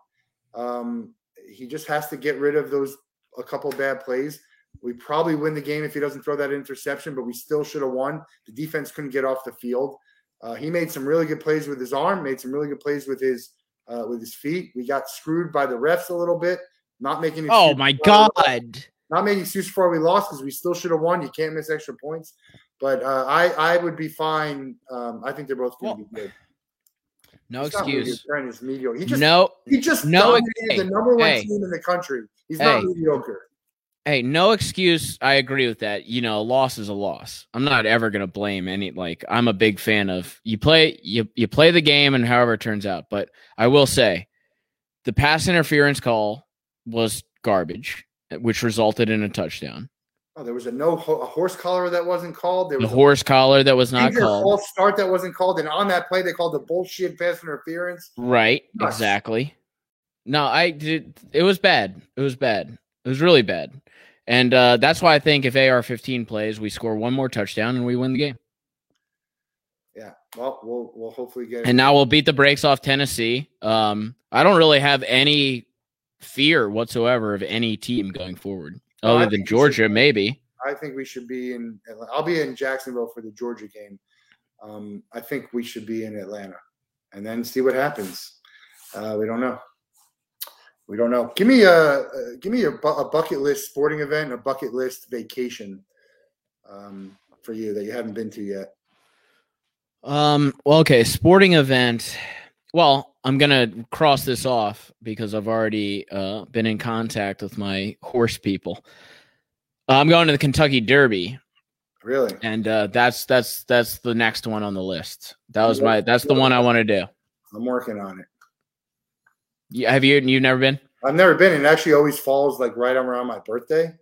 Um, he just has to get rid of those a couple bad plays. We probably win the game if he doesn't throw that interception, but we still should have won. The defense couldn't get off the field. Uh, he made some really good plays with his arm, made some really good plays with his uh, with his feet. We got screwed by the refs a little bit, not making. oh my god Not making excuses for why we lost because we still should have won. You can't miss extra points. But uh, I I would be fine. Um, I think they're both going to be good. no He's not excuse is mediocre. He just no he just no dominated the number one hey. team in the country. He's not Hey. mediocre. Hey, no excuse. I agree with that. You know, a loss is a loss. I'm not ever gonna blame any. Like, I'm a big fan of you play you you play the game and however it turns out. But I will say, the pass interference call was garbage, which resulted in a touchdown. Oh, there was a no ho- a horse collar that wasn't called. There The a horse collar that was not called. false start that wasn't called, and on that play they called the bullshit pass interference. Right, Nuts. exactly. No, I did. It was bad. It was bad. It was really bad. And uh, that's why I think if AR-15 plays, we score one more touchdown and we win the game. Yeah. Well, we'll we'll hopefully get. and now we'll beat the brakes off Tennessee. Um, I don't really have any fear whatsoever of any team going forward, other than we should- Georgia, maybe. I think we should be in. I'll be in Jacksonville for the Georgia game. Um, I think we should be in Atlanta, and then see what happens. Uh, we don't know. We don't know. Give me a uh, give me a, bu- a bucket list sporting event, a bucket list vacation um, for you that you haven't been to yet. Um, well, okay, sporting event. Well, I'm gonna cross this off because I've already uh, been in contact with my horse people. I'm going to the Kentucky Derby, Really? and uh, that's that's that's the next one on the list. That was my that's the one I want to do. I'm working on it. You, have you you've never been? I've never been. It actually always falls like right around my birthday.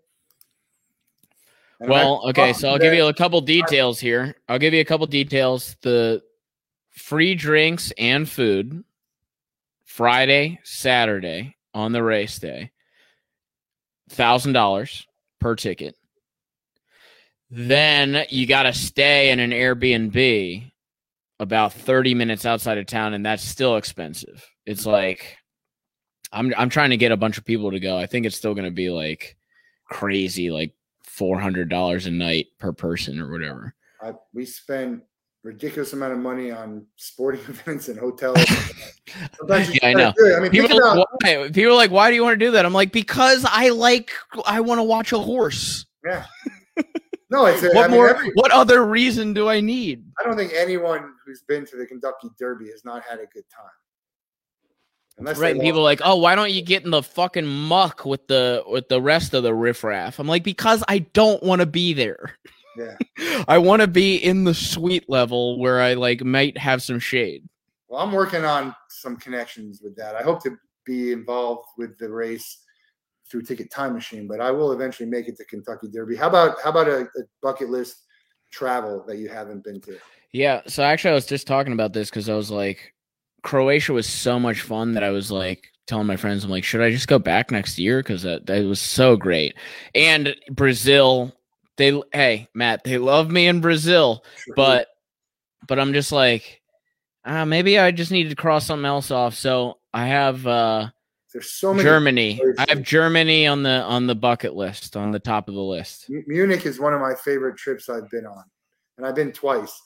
And Well, okay, so I'll give you a couple details here. I'll give you a couple details. The free drinks and food Friday, Saturday on the race day. Thousand dollars per ticket. Then you got to stay in an Airbnb about 30 minutes outside of town, and that's still expensive. It's like I'm I'm trying to get a bunch of people to go. I think it's still gonna be like crazy, like four hundred dollars a night per person or whatever. I, we spend ridiculous amount of money on sporting events and hotels. Yeah, I know. I mean, People, are about like, why, people are like, why do you want to do that? I'm like, because I like, I want to watch a horse. yeah. No, it's a, What I mean, more? every- what other reason do I need? I don't think anyone who's been to the Kentucky Derby has not had a good time. Unless Right? And people are like, oh, why don't you get in the fucking muck with the with the rest of the riffraff? I'm like, because I don't want to be there. Yeah. I want to be in the suite level where I like might have some shade. Well, I'm working on some connections with that. I hope to be involved with the race through Ticket Time Machine, but I will eventually make it to Kentucky Derby. How about how about a, a bucket list travel that you haven't been to? Yeah. So actually, I was just talking about this because I was like, Croatia was so much fun that I was like telling my friends, I'm like, should I just go back next year? Because that, that was so great. And Brazil, they, hey, Matt, they love me in Brazil, but, but I'm just like, uh, maybe I just need to cross something else off. So I have, uh, there's so many. Germany. I have Germany on the on the bucket list, on the top of the list. Munich is one of my favorite trips I've been on, and I've been twice.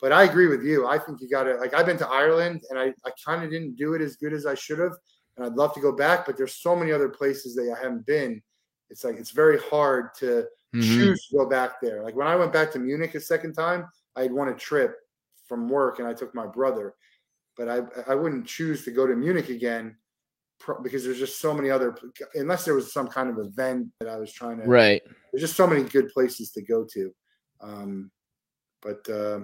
But I agree with you. I think you got to like. I've been to Ireland, and I I kind of didn't do it as good as I should have, and I'd love to go back. But there's so many other places that I haven't been. It's like it's very hard to mm-hmm. choose to go back there. Like when I went back to Munich a second time, I had won a trip from work, and I took my brother. But I I wouldn't choose to go to Munich again because there's just so many other unless there was some kind of event that I was trying to right. There's just so many good places to go to, um, but uh,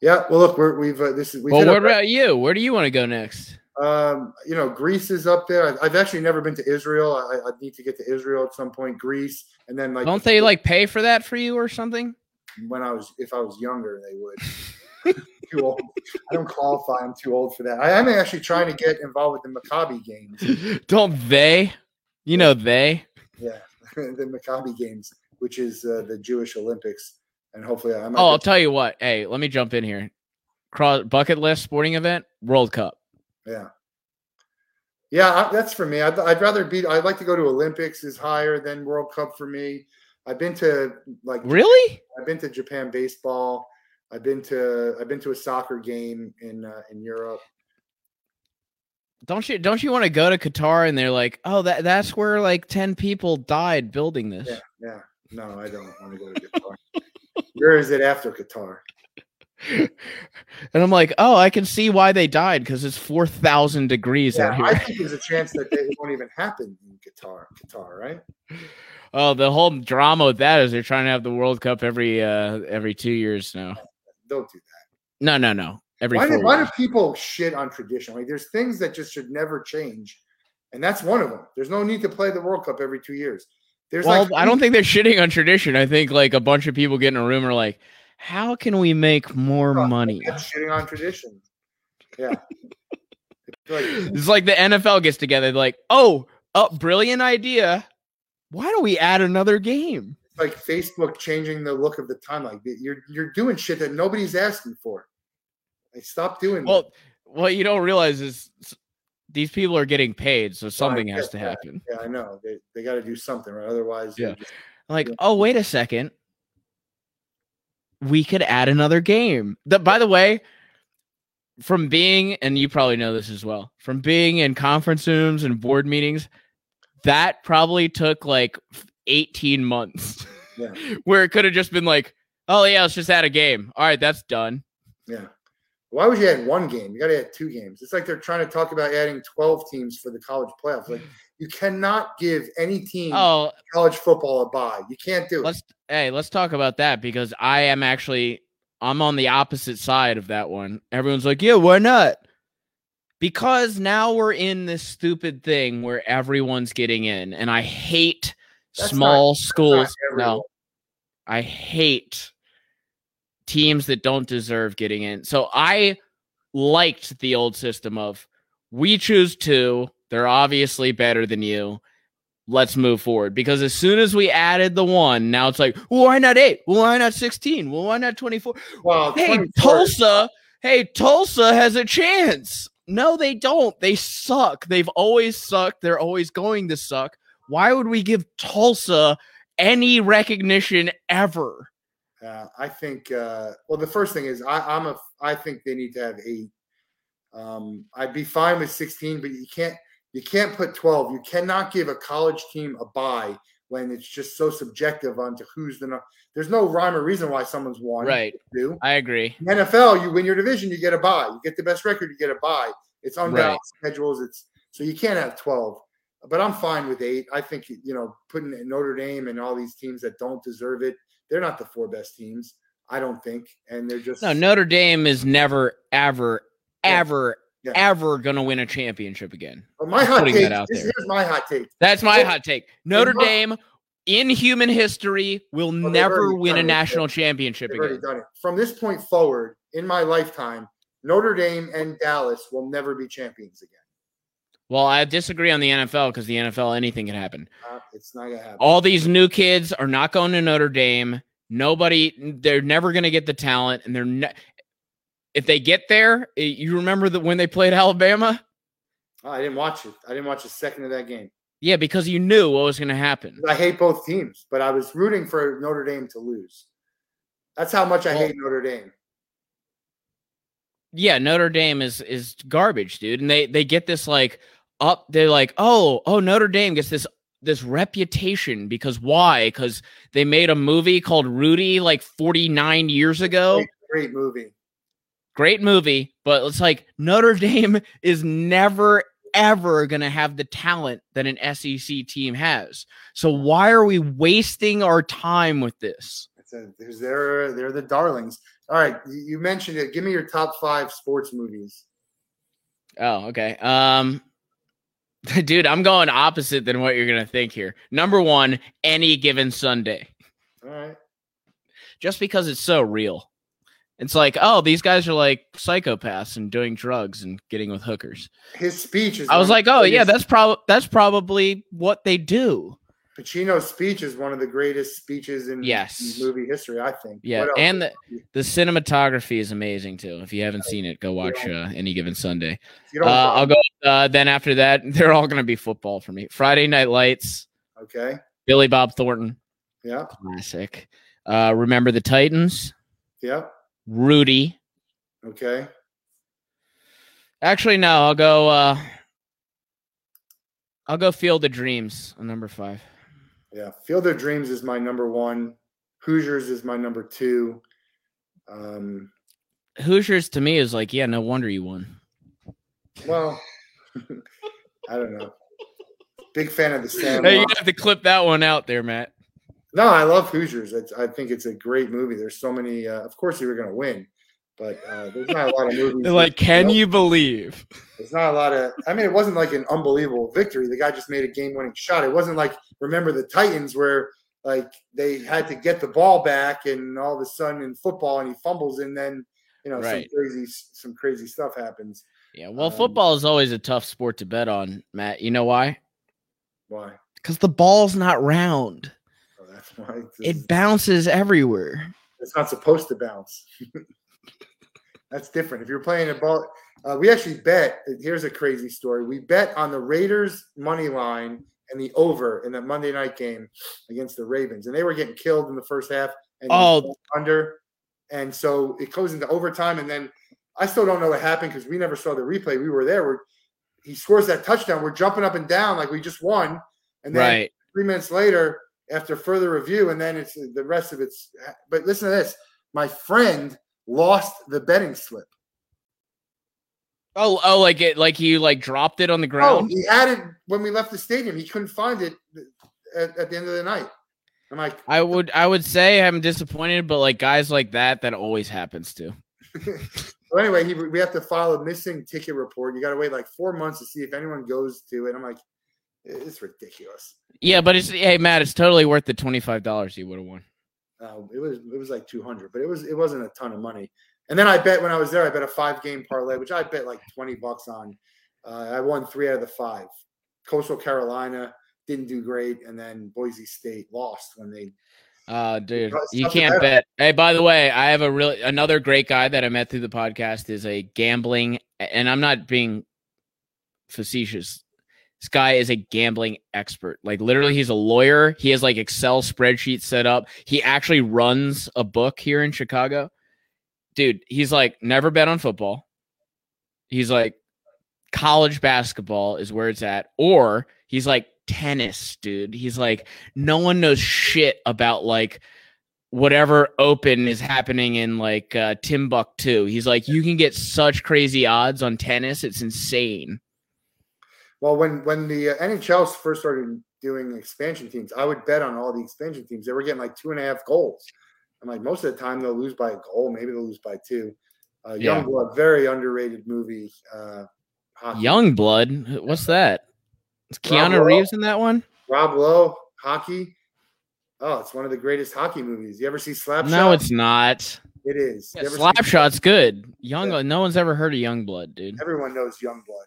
yeah. Well, look, we're, we've uh, this is. We've well, what about you? Where do you want to go next? Um, you know, Greece is up there. I've actually never been to Israel. I, I need to get to Israel at some point. Greece, and then like don't they like pay for that for you or something? When I was, if I was younger, they would. too old. I don't qualify. I'm too old for that. I am actually trying to get involved with the Maccabi games. Don't they? You know they. Yeah, the Maccabi games, which is uh, the Jewish Olympics, and hopefully I'm. oh, I'll tell you what. Hey, let me jump in here. Cross bucket list sporting event World Cup. Yeah. Yeah, that's for me. I'd, I'd rather be. I'd like to go to Olympics is higher than World Cup for me. I've been to like really. I've been to Japan baseball. I've been to I've been to a soccer game in uh, in Europe. Don't you don't you want to go to Qatar and they're like, oh that that's where like ten people died building this. Yeah, yeah. No, I don't want to go to Qatar. where is it after Qatar? and I'm like, oh, I can see why they died because it's four thousand degrees yeah, out here. I think there's a chance that it won't even happen in Qatar. Qatar, right? Oh, the whole drama with that is they're trying to have the World Cup every uh every two years now. Don't do that. No, no, no. Every why, do, why do people shit on tradition? Like, there's things that just should never change, and that's one of them. There's no need to play the World Cup every two years. There's well, like, I don't think they're shitting on tradition. I think like a bunch of people get in a room are like, how can we make more oh, money? Shitting on tradition. Yeah. it's like the NFL gets together, like, oh, oh, brilliant idea. Why don't we add another game? like Facebook changing the look of the timeline. You're you're doing shit that nobody's asking for. Like stop doing. Well, that. what you don't realize is these people are getting paid, so something has to that. happen. Yeah, I know. They they got to do something, right? Otherwise, yeah. Just, like, yeah. oh wait a second, we could add another game. The, by the way, from being and you probably know this as well, from being in conference rooms and board meetings, that probably took like 18 months yeah. where it could have just been like, oh, yeah, let's just add a game. All right, that's done. Yeah. Why would you add one game? You got to add two games. It's like they're trying to talk about adding 12 teams for the college playoffs. Like, you cannot give any team oh, college football a bye. You can't do it. Let's hey, let's talk about that because I am actually I'm on the opposite side of that one. Everyone's like, yeah, why not? Because now we're in this stupid thing where everyone's getting in, and I hate that's small not, schools. No, I hate teams that don't deserve getting in. So I liked the old system of we choose two. They're obviously better than you. Let's move forward. Because as soon as we added the one, now it's like, well, why not eight? Well, why not 16? Well, why not 24? Well, hey, Tulsa, hey, Tulsa has a chance. No, they don't. They suck. They've always sucked. They're always going to suck. Why would we give Tulsa any recognition ever? Uh, I think. Uh, well, the first thing is I, am a. I think they need to have eight. Um, I'd be fine with 16, but you can't. You can't put 12. You cannot give a college team a buy when it's just so subjective onto who's the. There's no rhyme or reason why someone's won. Right. Do I agree? In NFL, you win your division, you get a buy. You get the best record, you get a buy. It's unbalanced right. schedules. It's so you can't have 12. but I'm fine with eight. I think you know putting Notre Dame and all these teams that don't deserve it, they're not the four best teams. I don't think, and they're just No, Notre Dame is never, ever, ever, Yeah. ever going to win a championship again. But my hot putting take. that out this- there. Here's my hot take. That's my Well, hot take. Notre my- Dame in human history will they've never win a it. national championship They've again. done it. From this point forward, in my lifetime, Notre Dame and Dallas will never be champions again. Well, I disagree on the NFL because the NFL anything can happen. Uh, it's not gonna happen. All these new kids are not going to Notre Dame. Nobody, they're never going to get the talent, and they're ne- if they get there. eh, You remember that when they played Alabama? Oh, I didn't watch it. I didn't watch a second of that game. Yeah, because you knew what was going to happen. I hate both teams, but I was rooting for Notre Dame to lose. That's how much I Well- hate Notre Dame. yeah, Notre Dame is is garbage, dude. And they they get this like up. They're like, oh, oh, Notre Dame gets this this reputation because why? Because they made a movie called Rudy like 49 years ago. Great, great movie. Great movie, but it's like Notre Dame is never ever gonna have the talent that an SEC team has. So why are we wasting our time with this? It's a, they're they're the darlings. All right, you you mentioned it. Give me your top five sports movies. Oh, okay. Um dude, I'm going opposite than what you're gonna think here. Number one, any given Sunday. All right. Just because it's so real. It's like, oh, these guys are like psychopaths and doing drugs and getting with hookers. His speech is. I was like, oh yeah, that's probably that's probably what they do. Pacino's speech is one of the greatest speeches in Yes. movie history. I think. Yeah, and the the cinematography is amazing too. If you haven't seen it, go watch uh, any given Sunday. Uh. I'll go. Uh, then after that, they're all going to be football for me. Friday Night Lights, Okay. Billy Bob Thornton, Yeah. classic. Uh, Remember the Titans, Yeah. Rudy. Okay. Actually, no, I'll go. Uh, I'll go Field of Dreams on number five. Yeah. Field of Dreams is my number one. Hoosiers is my number two. Um, Hoosiers to me is like, yeah, no wonder you won. well, I don't know. Big fan of the Hey, Sandlot. you have to clip that one out there, Matt. No, I love Hoosiers. It's, I think it's a great movie. There's so many. Uh, of course, they were going to win, but uh, there's not a lot of movies. Like, can you believe? There's not a lot of. I mean, it wasn't like an unbelievable victory. The guy just made a game-winning shot. It wasn't like remember the Titans where like they had to get the ball back, and all of a sudden in football, and he fumbles, and then you know Right. some crazy some crazy stuff happens. Yeah, well, Um, football is always a tough sport to bet on, Matt. You know why? Why? Because the ball's not round. Why. It bounces everywhere. it's not supposed to bounce. that's different. If you're playing a ball, uh, we actually bet. Here's a crazy story. We bet on the Raiders money line and the over in that Monday night game against the Ravens, and they were getting killed in the first half. And Oh. under, and so it goes into overtime, and then I still don't know what happened because we never saw the replay. We were there. Where he scores that touchdown, we're jumping up and down like we just won, and then Right. three minutes later, after further review, and then it's the rest of it's. But listen to this: my friend lost the betting slip. Oh, oh, like it, like you like dropped it on the Oh, ground. he had it when we left the stadium. He couldn't find it at, at the end of the night. I'm like, I would, I would say I'm disappointed, but like guys like that, that always happens too. so anyway, he, we have to file a missing ticket report. You got to wait like four months to see if anyone goes to it. I'm like, it's ridiculous. Yeah, but it's hey Matt, it's totally worth the twenty five dollars you would have won. Uh, it was it was like 200, but it was it wasn't a ton of money. And then I bet when I was there, I bet a five game parlay, which I bet like 20 bucks on. Uh, I won three out of the five. Coastal Carolina didn't do great, and then Boise State lost when they. Uh, dude, you can't bet. Hey, by the way, I have a really another great guy that I met through the podcast is a gambling, and I'm not being facetious. This guy is a gambling expert. Like literally, he's a lawyer. He has like Excel spreadsheets set up. He actually runs a book here in Chicago. Dude, he's like never bet on football. He's like college basketball is where it's at, or he's like tennis, dude. He's like no one knows shit about like whatever open is happening in like uh, Timbuktu. He's like, you can get such crazy odds on tennis. It's insane. Well, when when the uh, NHL first started doing expansion teams, I would bet on all the expansion teams. They were getting like two and a half goals. I'm like, most of the time they'll lose by a goal, maybe they'll lose by two. Uh, Yeah. Youngblood, very underrated movie. Uh, hockey. Young Blood. What's that? Is Rob Keanu Lowe. Reeves in that one? Rob Lowe, hockey. Oh, it's one of the greatest hockey movies. You ever see Slapshot? No, it's not. it is. Yeah, Slapshot's good. Young. Yeah. No one's ever heard of Young Blood, dude. Everyone knows Youngblood.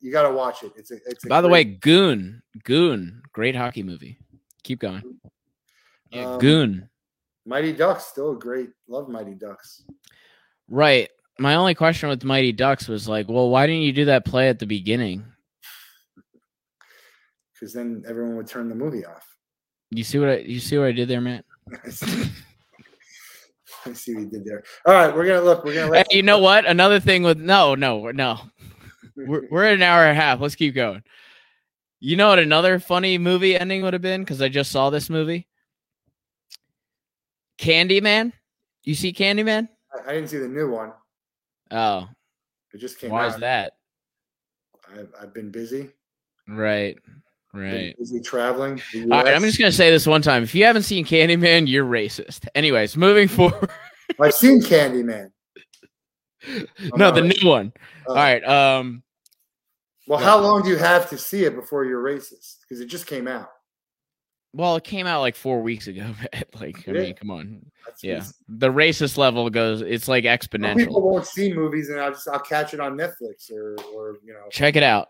You got to watch it. It's a. It's a By the way, Goon. Goon. Great hockey movie. Keep going. Yeah, Um, Goon. Mighty Ducks still a great. Love Mighty Ducks. Right. My only question with Mighty Ducks was like, well, why didn't you do that play at the beginning? because then everyone would turn the movie off. You see what I you see what I did there, Matt? See I see what you did there. All right, we're gonna look. We're gonna Hey, you know what? Another thing with no, no, no. We're we're at an hour and a half. Let's keep going. You know what another funny movie ending would have been? Because I just saw this movie. Candyman. You see Candyman? I, I didn't see the new one. Oh, It just came why out. is that? I've, I've been busy. Right, Been right. busy traveling. All right, I'm just gonna say this one time. If you haven't seen Candyman, you're racist. Anyways, moving forward. I've seen Candyman. no, the new one. uh, All right. Um. Well, how long do you have to see it before you're racist? Because it just came out. Well, it came out like four weeks ago. Like, I mean, come on. That's Yeah, recent. the racist level goes. It's like exponential. people won't see movies, and I'll just I'll catch it on Netflix or or you know. Check it out.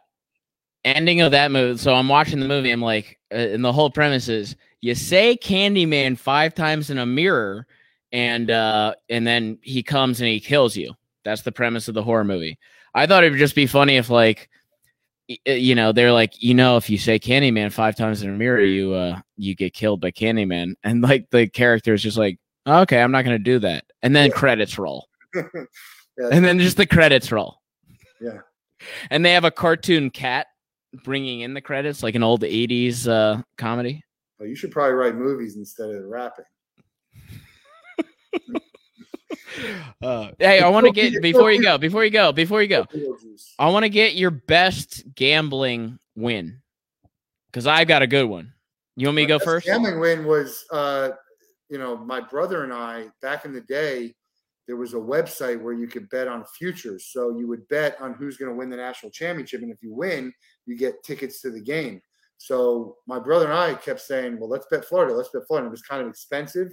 Ending of that movie. So I'm watching the movie. I'm like, uh, and the whole premise is you say Candyman five times in a mirror, and uh, and then he comes and he kills you. That's the premise of the horror movie. I thought it would just be funny if like, you know, they're like, you know, if you say Candyman five times in a mirror, you uh, you get killed by Candyman, and like the character is just like, okay, I'm not gonna do that, and then Yeah. credits roll. Yeah, and then just the credits roll. Yeah. And they have a cartoon cat bringing in the credits, like an old '80s uh, comedy. well, you should probably write movies instead of rapping. Uh, hey, I want to get before you go, before you go, before you go. I want to get your best gambling win because I've got a good one. You want me to go first? Gambling win was, uh, you know, my brother and I back in the day. There was a website where you could bet on futures. So you would bet on who's going to win the national championship, and if you win, you get tickets to the game. So my brother and I kept saying, "Well, let's bet Florida. Let's bet Florida." It was kind of expensive.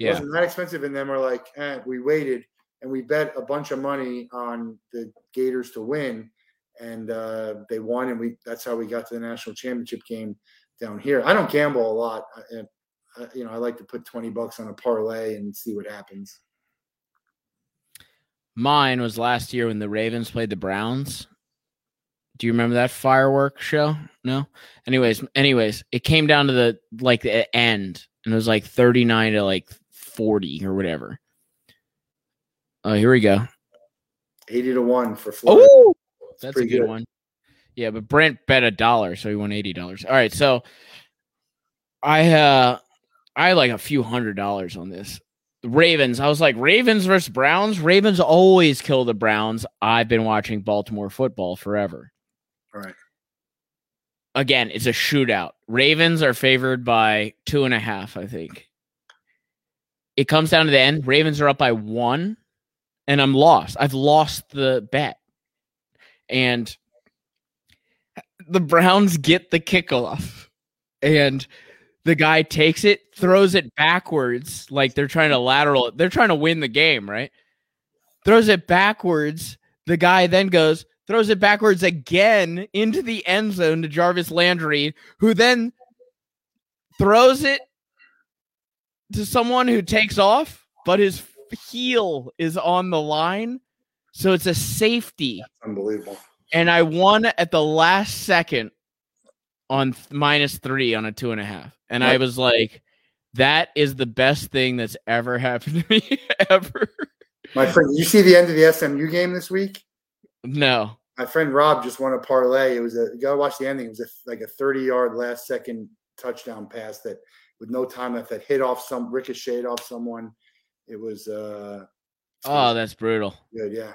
It Yeah. wasn't that expensive, and then we're like, eh, we waited and we bet a bunch of money on the Gators to win, and uh, they won, and we that's how we got to the national championship game down here. I don't gamble a lot, I- uh, you know I like to put twenty bucks on a parlay and see what happens. Mine was last year when the Ravens played the Browns. Do you remember that firework show? No. Anyways, anyways, it came down to the like the end, and it was like thirty nine to like forty or whatever. Oh, here we go. Eighty to one for Florida. Oh, that's a pretty good, one. Yeah, but Brent bet a dollar, so he won eighty dollars. All right, so I uh I like a few hundred dollars on this. Ravens. I was like, Ravens versus Browns. Ravens always kill the Browns. I've been watching Baltimore football forever. All right. Again, it's a shootout. Ravens are favored by two and a half, I think. It comes down to the end. Ravens are up by one, and I'm lost. I've lost the bet. And the Browns get the kickoff, and the guy takes it, throws it backwards, like they're trying to lateral it. They're trying to win the game, right? Throws it backwards. The guy then goes, throws it backwards again into the end zone to Jarvis Landry, who then throws it to someone who takes off, but his heel is on the line. So it's a safety Unbelievable. and I won at the last second on th- minus three on a two and a half, and I was like, "That is the best thing that's ever happened to me ever." My friend, you see the end of the SMU game this week? No, My friend Rob just won a parlay. It was a you gotta watch the ending. It was a, like a 30 yard last second touchdown pass that with no time left that hit off some ricocheted off someone. It was uh oh, that's brutal. good, yeah.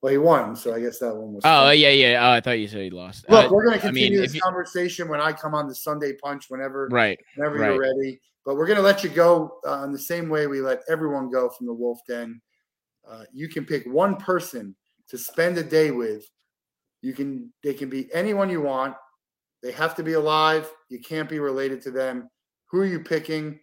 Well, he won, so I guess that one was. Oh fun. yeah, yeah. Oh, I thought you said he lost. Look, Uh, we're going to I mean, continue this you- conversation when I come on the Sunday Punch, whenever right. whenever right. you're ready. But we're going to let you go uh, in the same way we let everyone go from the Wolff Den. Uh, you can pick one person to spend a day with. You can they can be anyone you want. They have to be alive. You can't be related to them. Who are you picking?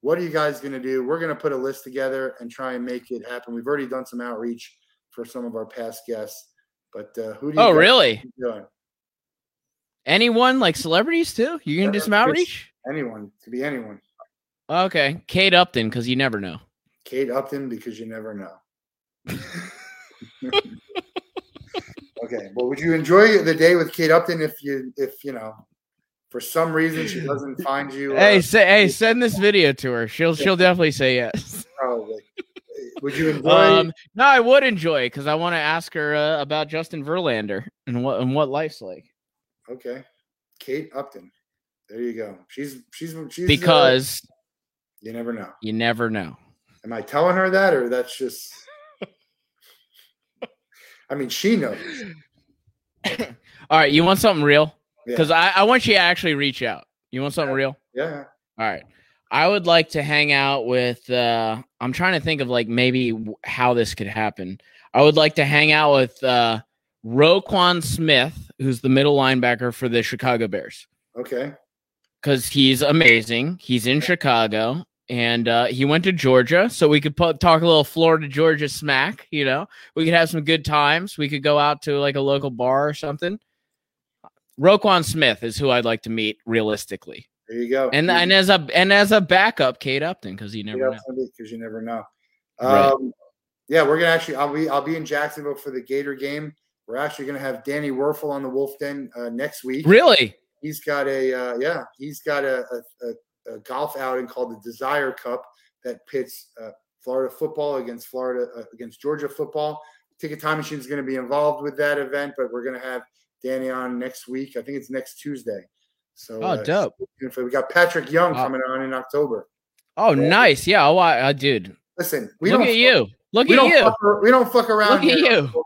What are you guys going to do? We're going to put a list together and try and make it happen. We've already done some outreach for some of our past guests, but uh, who do you? Oh guys really? Anyone like celebrities too? You can do Yeah, some outreach. Anyone to be anyone. Okay, Kate Upton, because you never know. Kate Upton because you never know. okay. Well, would you enjoy the day with Kate Upton if you if you know for some reason she doesn't find you? Hey, uh, say, hey, send this video to her. She'll she'll definitely say yes. probably. Would you enjoy? Um, no, I would enjoy because I want to ask her uh, about Justin Verlander and what and what life's like. okay, Kate Upton. There you go. She's she's she's uh, Because you never know. you never know. Am I telling her that, or that's just? I mean, she knows. All right, you want something real? Yeah. Because I, I want you to actually reach out. You want something real? Yeah. All right. I would like to hang out with uh I'm trying to think of like maybe w- how this could happen. I would like to hang out with uh Roquan Smith, who's the middle linebacker for the Chicago Bears. Okay. Cuz he's amazing. He's in Chicago and uh he went to Georgia, so we could put, talk a little Florida Georgia smack, you know. We could have some good times. We could go out to like a local bar or something. Roquan Smith is who I'd like to meet realistically. There you go. And and as a and as a backup, Kate Upton, because you never know. because you never know. Right. Um, yeah, we're gonna actually. I'll be. I'll be in Jacksonville for the Gator game. We're actually gonna have Danny Wuerffel on the Wolff Den uh, next week. Really? He's got a. Uh, yeah, he's got a, a, a, a golf outing called the Desire Cup that pits uh, Florida football against Florida uh, against Georgia football. Ticket Time Machine is going to be involved with that event, but we're going to have Danny on next week. I think it's next Tuesday. So Oh, uh, dope. We got Patrick Young Oh. coming on in October. Oh, Yeah. nice. Yeah. Oh, I, uh, dude. Listen, we Look don't at you. Look at you. fuck, we don't fuck around. Look at you.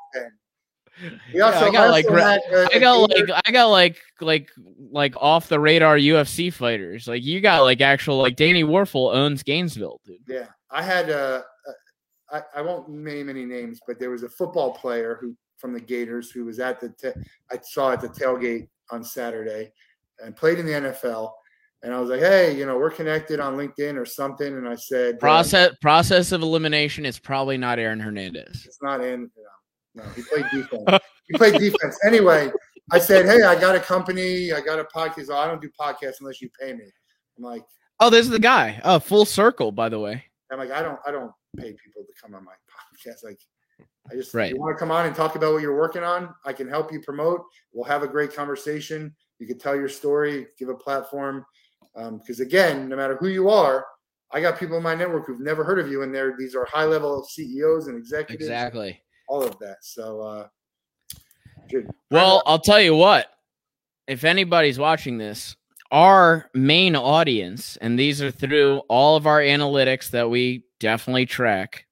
We Yeah, also, I got, like, had, uh, I got like I got like like like off the radar UFC fighters. Like you got like actual like Danny Wuerffel owns Gainesville, dude. yeah, I had uh, uh, I, I won't name any names, but there was a football player who from the Gators who was at the I saw at the tailgate on Saturday and played in the NFL. And I was like, hey, you know, we're connected on LinkedIn or something. And I said, uh, Process process of elimination is probably not Aaron Hernandez. It's not in. No, no he played defense. he played defense. Anyway, I said, hey, I got a company. I got a podcast. Oh, I don't do podcasts unless you pay me. I'm like, Oh, this is the guy. Oh, full circle, by the way. I'm like, I don't, I don't pay people to come on my podcast. Like, I just, Right. you want to come on and talk about what you're working on? I can help you promote. We'll have a great conversation. You can tell your story, give a platform. Because again, no matter who you are, I got people in my network who've never heard of you, and they're these are high level CEOs and executives, Exactly. all of that. So, uh, good. Well, I'll tell you what. If anybody's watching this, our main audience, and these are through all of our analytics that we definitely track,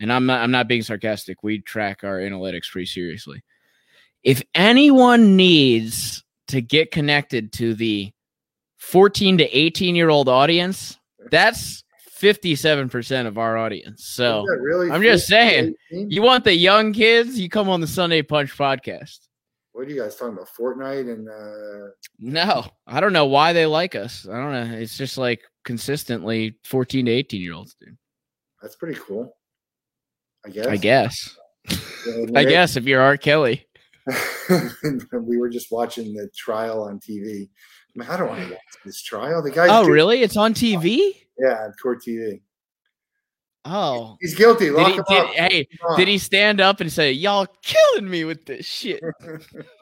and I'm not I'm not being sarcastic. We track our analytics pretty seriously. If anyone needs to get connected to the 14 to 18 year old audience, that's 57% of our audience. So really I'm just 15, saying, you want the young kids, you come on the Sunday Punch podcast. What are you guys talking about? Fortnite and uh, No, I don't know why they like us. I don't know. It's just like consistently 14 to 18 year olds, dude. that's pretty cool. I guess. I guess. I guess if you're R. Kelly. we were just watching the trial on TV. I, mean, I don't want to watch this trial. The guy. Oh, guilty. really? It's on TV? Yeah, on court TV. Oh. He's guilty. Did he, him did, up. hey, did he stand up and say, "Y'all killing me with this shit"?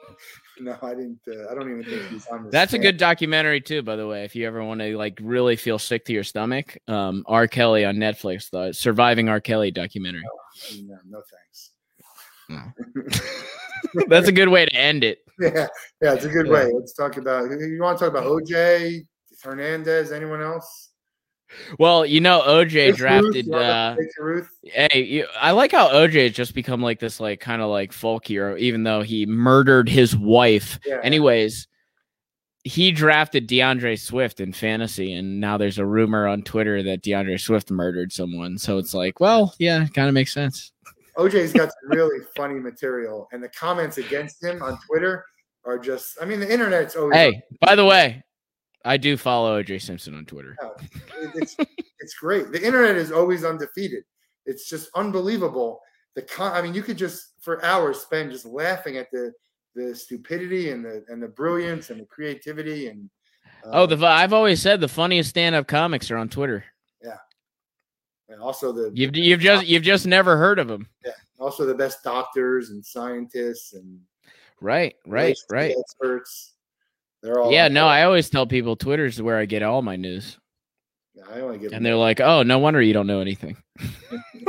no, I didn't. Uh, I don't even think he's on. The That's a good documentary too, by the way. If you ever want to like really feel sick to your stomach, um, R. Kelly on Netflix, the Surviving R. Kelly documentary. No, no thanks. That's a good way to end it. Yeah, yeah, it's a good Yeah. way. Let's talk about. You want to talk about OJ Hernandez? Anyone else? Well, you know, OJ drafted. Uh Hey, you, I like how OJ has just become like this, like kind of like folk hero, even though he murdered his wife. Yeah. Anyways, he drafted D'Andre Swift in fantasy, and now there's a rumor on Twitter that D'Andre Swift murdered someone. So it's like, well, yeah, kind of makes sense. OJ's got some really funny material, and the comments against him on Twitter are just. I mean, the internet's always. Hey, by the way, I do follow OJ Simpson on Twitter. it- it's it's great. The internet is always undefeated. It's just unbelievable. The con- I mean, you could just for hours spend just laughing at the the stupidity and the and the brilliance and the creativity and. Oh, um, the I've always said the funniest stand-up comics are on Twitter. Yeah, and also the You've you've just you've just never heard of them, Yeah, also the best doctors and scientists and right? Right, right. experts. They're all Yeah, no, there. I always tell people Twitter's where I get all my news. Yeah, I only give And they're like, "Oh, no wonder you don't know anything."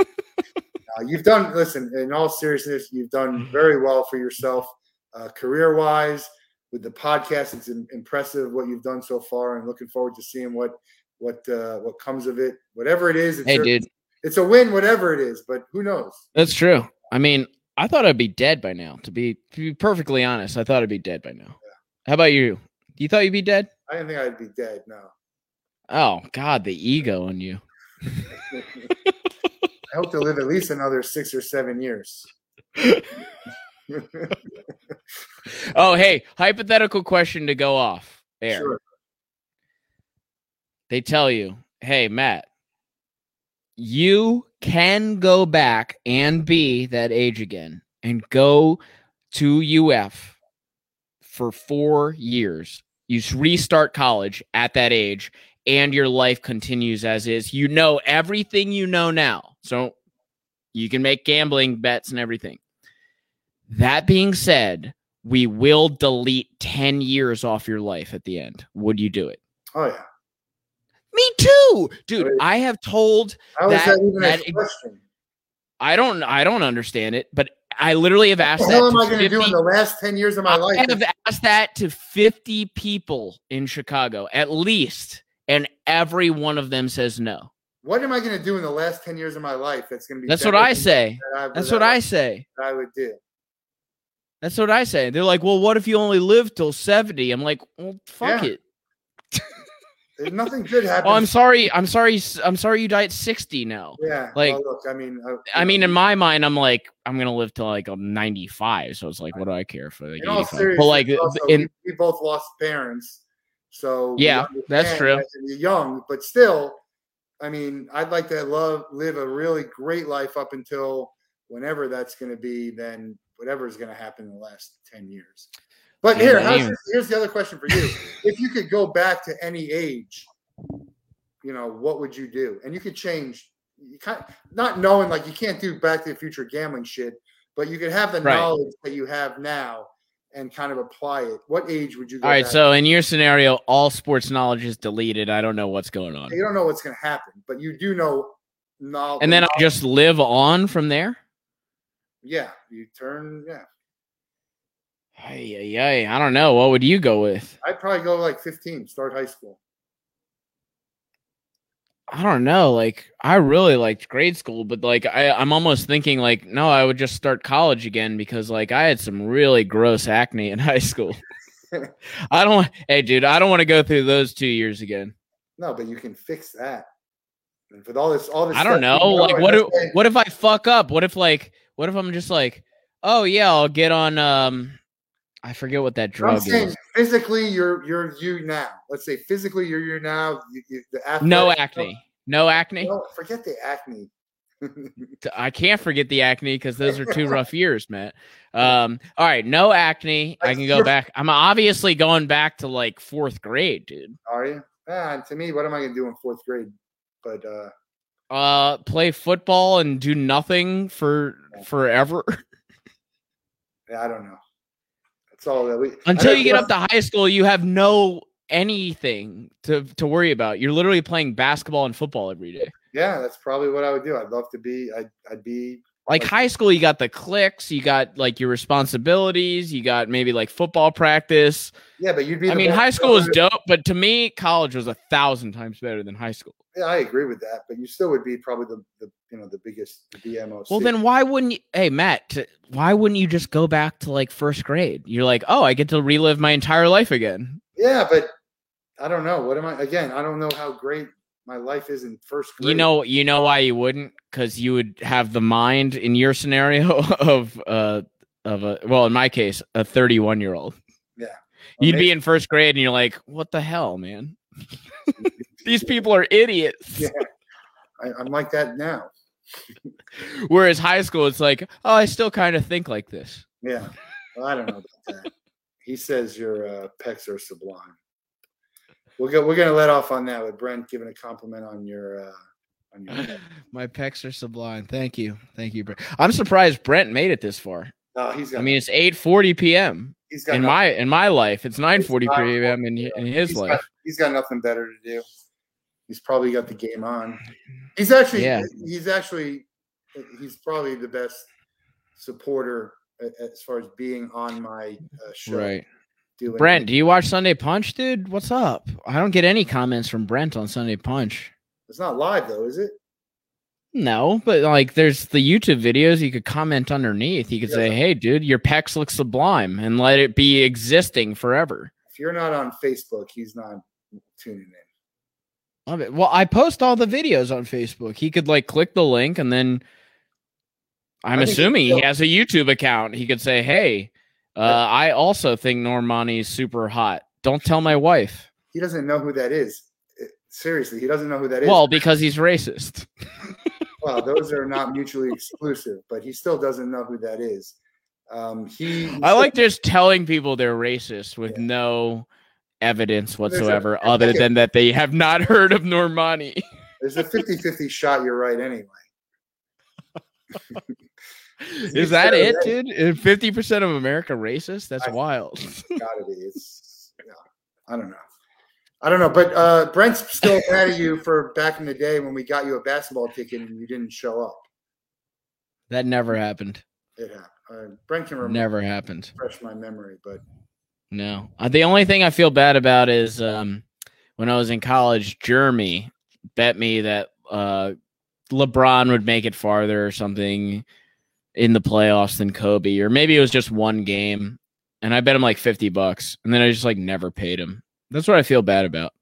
You've done, listen, in all seriousness, you've done very well for yourself uh, career wise with the podcast. It's im- impressive what you've done so far and looking forward to seeing what what uh, what comes of it. Whatever it is, it's, Hey, a, dude, it's a win, whatever it is, but who knows? that's true. I mean, I thought I'd be dead by now. To be to be perfectly honest, I thought I'd be dead by now. How about you? You thought you'd be dead? I didn't think I'd be dead. No. Oh God, the ego in you. I hope to live at least another six or seven years. Oh, hey, hypothetical question to go off air. Sure. They tell you, hey, Matt, you can go back and be that age again and go to UF for four years. You restart college at that age, and your life continues as is. You know everything you know now. So you can make gambling bets and everything. That being said, we will delete 10 years off your life at the end. Would you do it? Oh yeah. Me too. Dude, Right. I have told How is That- that, even that- a question? I don't I don't understand it, but I literally have asked hell that am I to going to do 50 in the last 10 years of my I life? have asked that to 50 people in Chicago at least, and every one of them says no. What am I going to do in the last 10 years of my life that's going to be That's what I say. that I- That's what I say. I would do. That's what I say. They're like, "Well, what if you only live till 70?" I'm like, "Well, fuck Yeah. it." Nothing good happens. Oh, I'm sorry. I'm sorry. I'm sorry you die at 60 now. Yeah. like- well, look, I mean, uh, I mean, in my mind, I'm like, I'm gonna live till like I'm 95. So it's like, what do I care for like in all seriousness, But like, also, in we, we both lost parents, so Yeah, that's true. You're young, but still, I mean, I'd like to love live a really great life up until whenever that's going to be. Then whatever is going to happen in the last ten years. But here, here's the other question for you: If you could go back to any age, you know, what would you do? And you could change. You kind not knowing like you can't do Back to the Future gambling shit, but you could have the Right. knowledge that you have now and kind of apply it. What age would you? Go all right. So in your scenario, all sports knowledge is deleted. I don't know what's going on, you don't know what's going to happen, but you do know. Knowledge, and then I just live on from there. yeah, you turn. Yeah, Ay, ay, I don't know. What would you go with? I'd probably go like 15, start high school. I don't know. Like, I really liked grade school, but like, I, I'm almost thinking like, no, I would just start college again because like I had some really gross acne in high school. I don't. Hey, dude, I don't want to go through those two years again. No, but you can fix that. And with all this, all this. I don't know. you Like, what? If, what if I fuck up? What if like, what if I'm just like, oh yeah, I'll get on. Um, I forget what that I'm drug saying is. physically, you're you're you now. Let's say physically, you're you now. You, you, No acne. No acne. No, forget the acne. I can't forget the acne because those are two rough years, Matt. Um, all right, no acne. I can go back. I'm obviously going back to like fourth grade, dude. Are you? Ah, to me, what am I going to do in fourth grade? But uh, Uh, play football and do nothing for forever yeah, I don't know. That's all that we until you get up to high school. You have no anything to to worry about. You're literally playing basketball and football every day. Yeah, that's probably what I would do. I'd love to be. I'd, I'd be Like high school, you got the clicks, you got like your responsibilities, you got maybe like football practice. Yeah, but you'd be. I mean, high school is dope, but to me, college was a thousand times better than high school. Yeah, I agree with that, but you still would be probably the, the you know the biggest the BMOC. Well, then why wouldn't you? Hey, Matt, t- why wouldn't you just go back to like first grade? You're like, oh, I get to relive my entire life again. yeah, but I don't know. What am I? Again, I don't know how great my life is in first grade. You know, you know why you wouldn't? Because you would have the mind in your scenario of uh of a well, in my case, a 31 year old. Yeah. You'd be in first grade and you're like, what the hell, man? These people are idiots. Yeah. I, I'm like that now. Whereas high school, it's like, oh, I still kind of think like this. Yeah, well, I don't know about that. He says your uh, pecs are sublime. We'll go. We're gonna let off on that with Brent giving a compliment on your uh, on your. My pecs are sublime. Thank you, thank you, Brent. I'm surprised Brent made it this far. No, he's got. I mean, it's 8:40 p.m. he's got in nothing- my in my life. It's 9:40 p.m. in, in his he's life. Got, he's got nothing better to do. He's probably got the game on. He's actually. Yeah. He's actually. He's probably the best supporter as far as being on my uh, show. Right. Brent, do you watch Sunday Punch, dude? What's up? I don't get any comments from Brent on Sunday Punch. It's not live though, is it? No, but like there's the YouTube videos you could comment underneath. You could say, "Hey, dude, your pecs look sublime," and let it be existing forever. If you're not on Facebook, he's not tuning in. Love it. Well, I post all the videos on Facebook. He could like click the link and then I'm assuming he has a YouTube account. He could say, "Hey, uh, I also think Normani is super hot. Don't tell my wife." He doesn't know who that is. Seriously, he doesn't know who that is. Well, because he's racist. well, those are not mutually exclusive, but he still doesn't know who that is. Um, he. I like just telling people they're racist with Yeah. no evidence There's a- whatsoever, other than that they have not heard of Normani. There's a 50-50 shot. You're right. Anyway. Is that it, dude? Fifty percent of America racist? That's I- wild. Gotta be. It's. Yeah, I don't know. I don't know, but uh, Brent's still mad at you for back in the day when we got you a basketball ticket and you didn't show up. that never happened. It happened. Uh, Brent can remember, Never happened. Fresh my memory, but No. Uh, the only thing I feel bad about is um, when I was in college, Jeremy bet me that uh, LeBron would make it farther or something in the playoffs than Kobe, or maybe it was just one game. And I bet him like 50 bucks. And then I just like never paid him. That's what I feel bad about.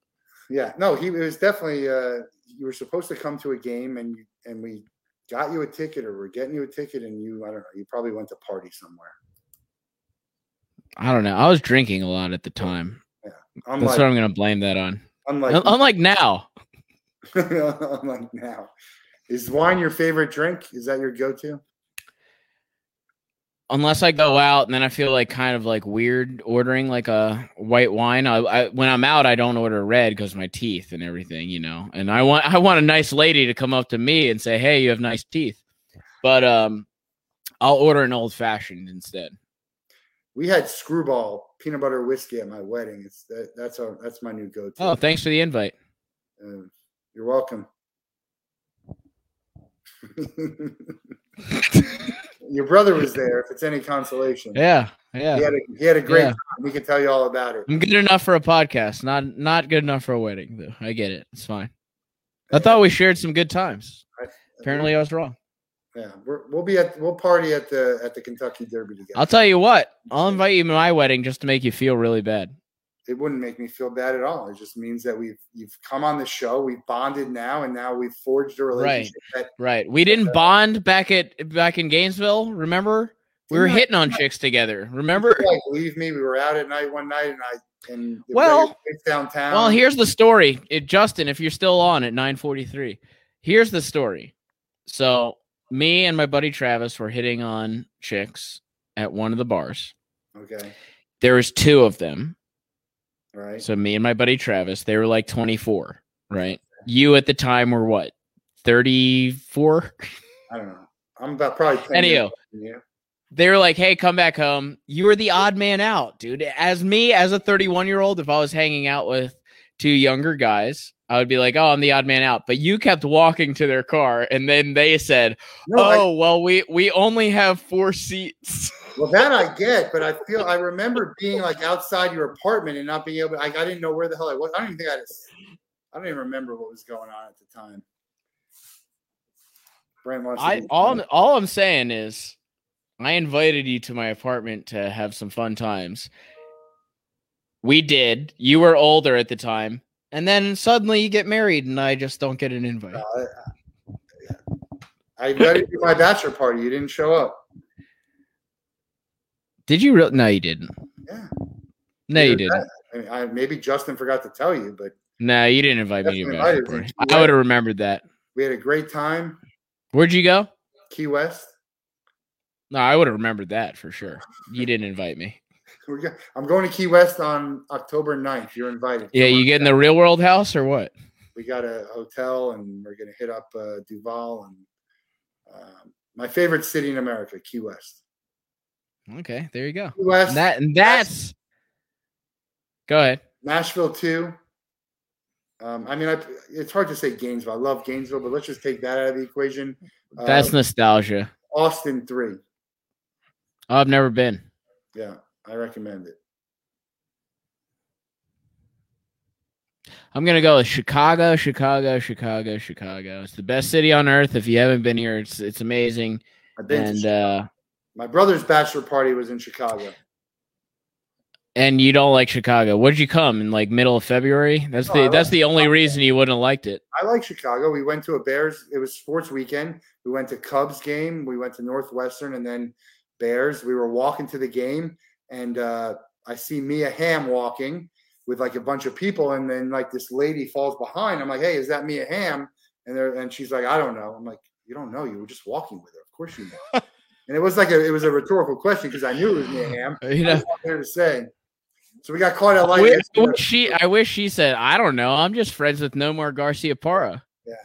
Yeah, no, he it was definitely. Uh, you were supposed to come to a game, and you, and we got you a ticket, or we're getting you a ticket, and you, I don't know, you probably went to party somewhere. I don't know. I was drinking a lot at the time. Yeah. That's Unlike, what I'm going to blame that on. unlike, Unlike now. unlike now, is wine your favorite drink? Is that your go-to? Unless I go out and then I feel like kind of like weird ordering like a white wine. I, I when I'm out, I don't order red because my teeth and everything, you know. And I want I want a nice lady to come up to me and say, "Hey, you have nice teeth." But um, I'll order an old fashioned instead. We had Screwball peanut butter whiskey at my wedding. It's that, that's our that's my new go-to. Oh, thanks for the invite. Uh, you're welcome. Your brother was there. If it's any consolation, Yeah, yeah. he had a he had a great Yeah. time. We can tell you all about it. I'm good enough for a podcast. Not not good enough for a wedding though. I get it. It's fine. I thought we shared some good times. Apparently, I was wrong. yeah, we're, we'll be at we'll party at the at the Kentucky Derby together. I'll tell you what. I'll invite you to my wedding just to make you feel really bad. It wouldn't make me feel bad at all. It just means that we've you've come on the show, we've bonded now, and now we've forged a relationship that Right. We didn't bond back at back in Gainesville. Remember? We were hitting on chicks together. Remember? like believe me, we were out at night one night, and I and Well- at your place downtown. Well, here's the story. It, Justin, if you're still on at 9:43, here's the story. So, me and my buddy Travis were hitting on chicks at one of the bars. okay, There was two of them. Right. So me and my buddy Travis, they were like 24, right? You at the time were what? 34? I don't know. I'm about probably 10 Anyhow. years older than you. they were like, "Hey, come back home. You were the odd man out, dude." As me, as a 31 year old, if I was hanging out with two younger guys, I would be like, "Oh, I'm the odd man out." But you kept walking to their car, and then they said, No, I- "Oh, well, we we only have four seats." Well, that I get, but I feel I remember being like outside your apartment and not being able. Like I didn't know where the hell I was. I don't even think I. Had a, I don't even remember what was going on at the time. Brent wants. I all all I'm saying is, I invited you to my apartment to have some fun times. We did. You were older at the time, and then suddenly you get married, and I just don't get an invite. Uh, I invited you to my bachelor party. You didn't show up. Did you really? No, you didn't. Yeah. No, you didn't. I mean, I, maybe Justin forgot to tell you, but No, you didn't invite me to your invited party. I would have remembered that. we had a great time. Where'd you go? Key West. No, I would have remembered that for sure. You didn't invite me. I'm going to Key West on October 9th. You're invited. Yeah, Come you get in the real world house or what? we got a hotel and we're going to hit up uh, Duval and um, my favorite city in America, Key West. Okay, there you go. West, And that and that's. Go ahead. Nashville too. Um, I mean, I, it's hard to say Gainesville. I love Gainesville, but let's just take that out of the equation. Uh, That's nostalgia. Austin three. Oh, I've never been. Yeah, I recommend it. I'm gonna go with Chicago, Chicago, Chicago, Chicago. It's the best city on earth. If you haven't been here, it's it's amazing. I've been. And uh my brother's bachelor party was in Chicago. and you don't like Chicago. What'd you come in like middle of February? That's No, the I that's like the only Chicago. reason you wouldn't have liked it. I like Chicago. We went to a Bears. It was sports weekend. We went to Cubs game. We went to Northwestern and then Bears. We were walking to the game, and uh, I see Mia Hamm walking with like a bunch of people, and then like this lady falls behind. I'm like, "Hey, is that Mia Hamm?" And they and she's like, "I don't know." I'm like, "You don't know? You were just walking with her. Of course you know." and it was like a it was a rhetorical question because I knew it was Mia Hamm. You know, there to say. So we got caught at I light. I wish she I wish she said, I don't know. I'm just friends with Nomar Garciaparra. Yeah.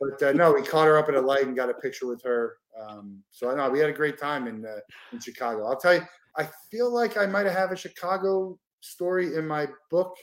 But uh, no, we caught her up at a light and got a picture with her. Um, so I know we had a great time in uh, in Chicago. I'll tell you, I feel like I might have a Chicago story in my book.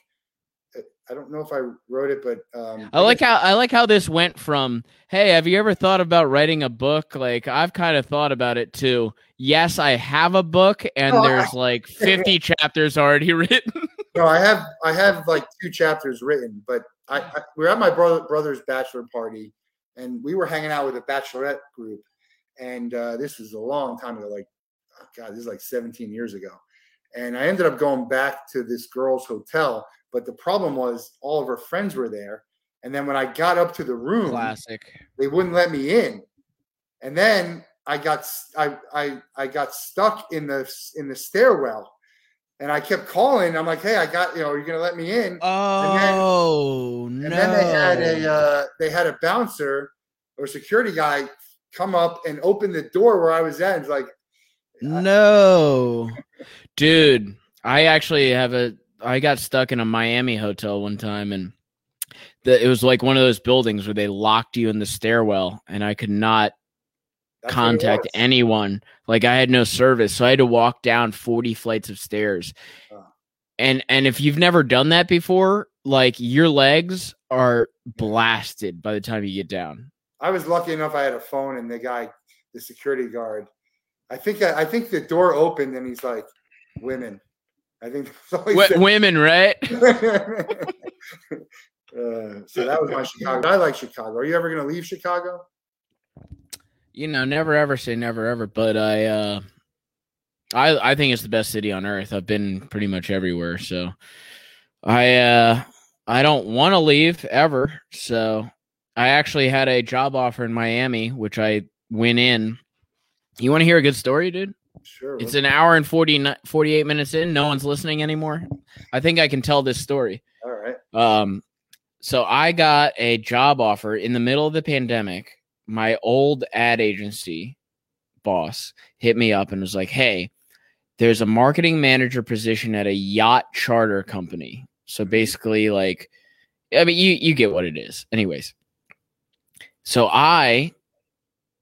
I don't know if I wrote it, but um, I like how I like how this went from, hey, have you ever thought about writing a book? Like I've kind of thought about it too. Yes, I have a book and I- there's like 50 chapters already written. No, I have I have like two chapters written, but I, I we were at my brother brother's bachelor party, and we were hanging out with a bachelorette group, and uh, this was a long time ago, like oh God, this is like 17 years ago, and I ended up going back to this girl's hotel, but the problem was all of her friends were there, and then when I got up to the room, Classic. they wouldn't let me in, and then I got I I I got stuck in the in the stairwell. And I kept calling. I'm like, "Hey, I got you know, are you gonna let me in?" Oh And no. then they had a uh, they had a bouncer or security guy come up and open the door where I was at. It's like, No. Dude, I actually have a I got stuck in a Miami hotel one time and the, it was like one of those buildings where they locked you in the stairwell and I could not that's contact anyone. Like I had no service, so I had to walk down 40 flights of stairs. Oh. And and if you've never done that before, like your legs are blasted by the time you get down. I was lucky enough. I had a phone, and the guy, the security guard, I think I, I think the door opened, and he's like, "Women." I think that's all he W- women, right? uh, so that was my Chicago. I like Chicago. Are you ever going to leave Chicago? you know, never ever say never ever, but I uh I I think it's the best city on earth. I've been pretty much everywhere, so I uh I don't want to leave ever. So I actually had a job offer in Miami, which I went in. You want to hear a good story, dude? Sure. It's an hour and 40, 48 minutes in. No one's listening anymore. I think I can tell this story. all right. Um, so I got a job offer in the middle of the pandemic. My old ad agency boss hit me up and was like, "Hey, there's a marketing manager position at a yacht charter company." So basically, like, I mean, you you get what it is. Anyways, so I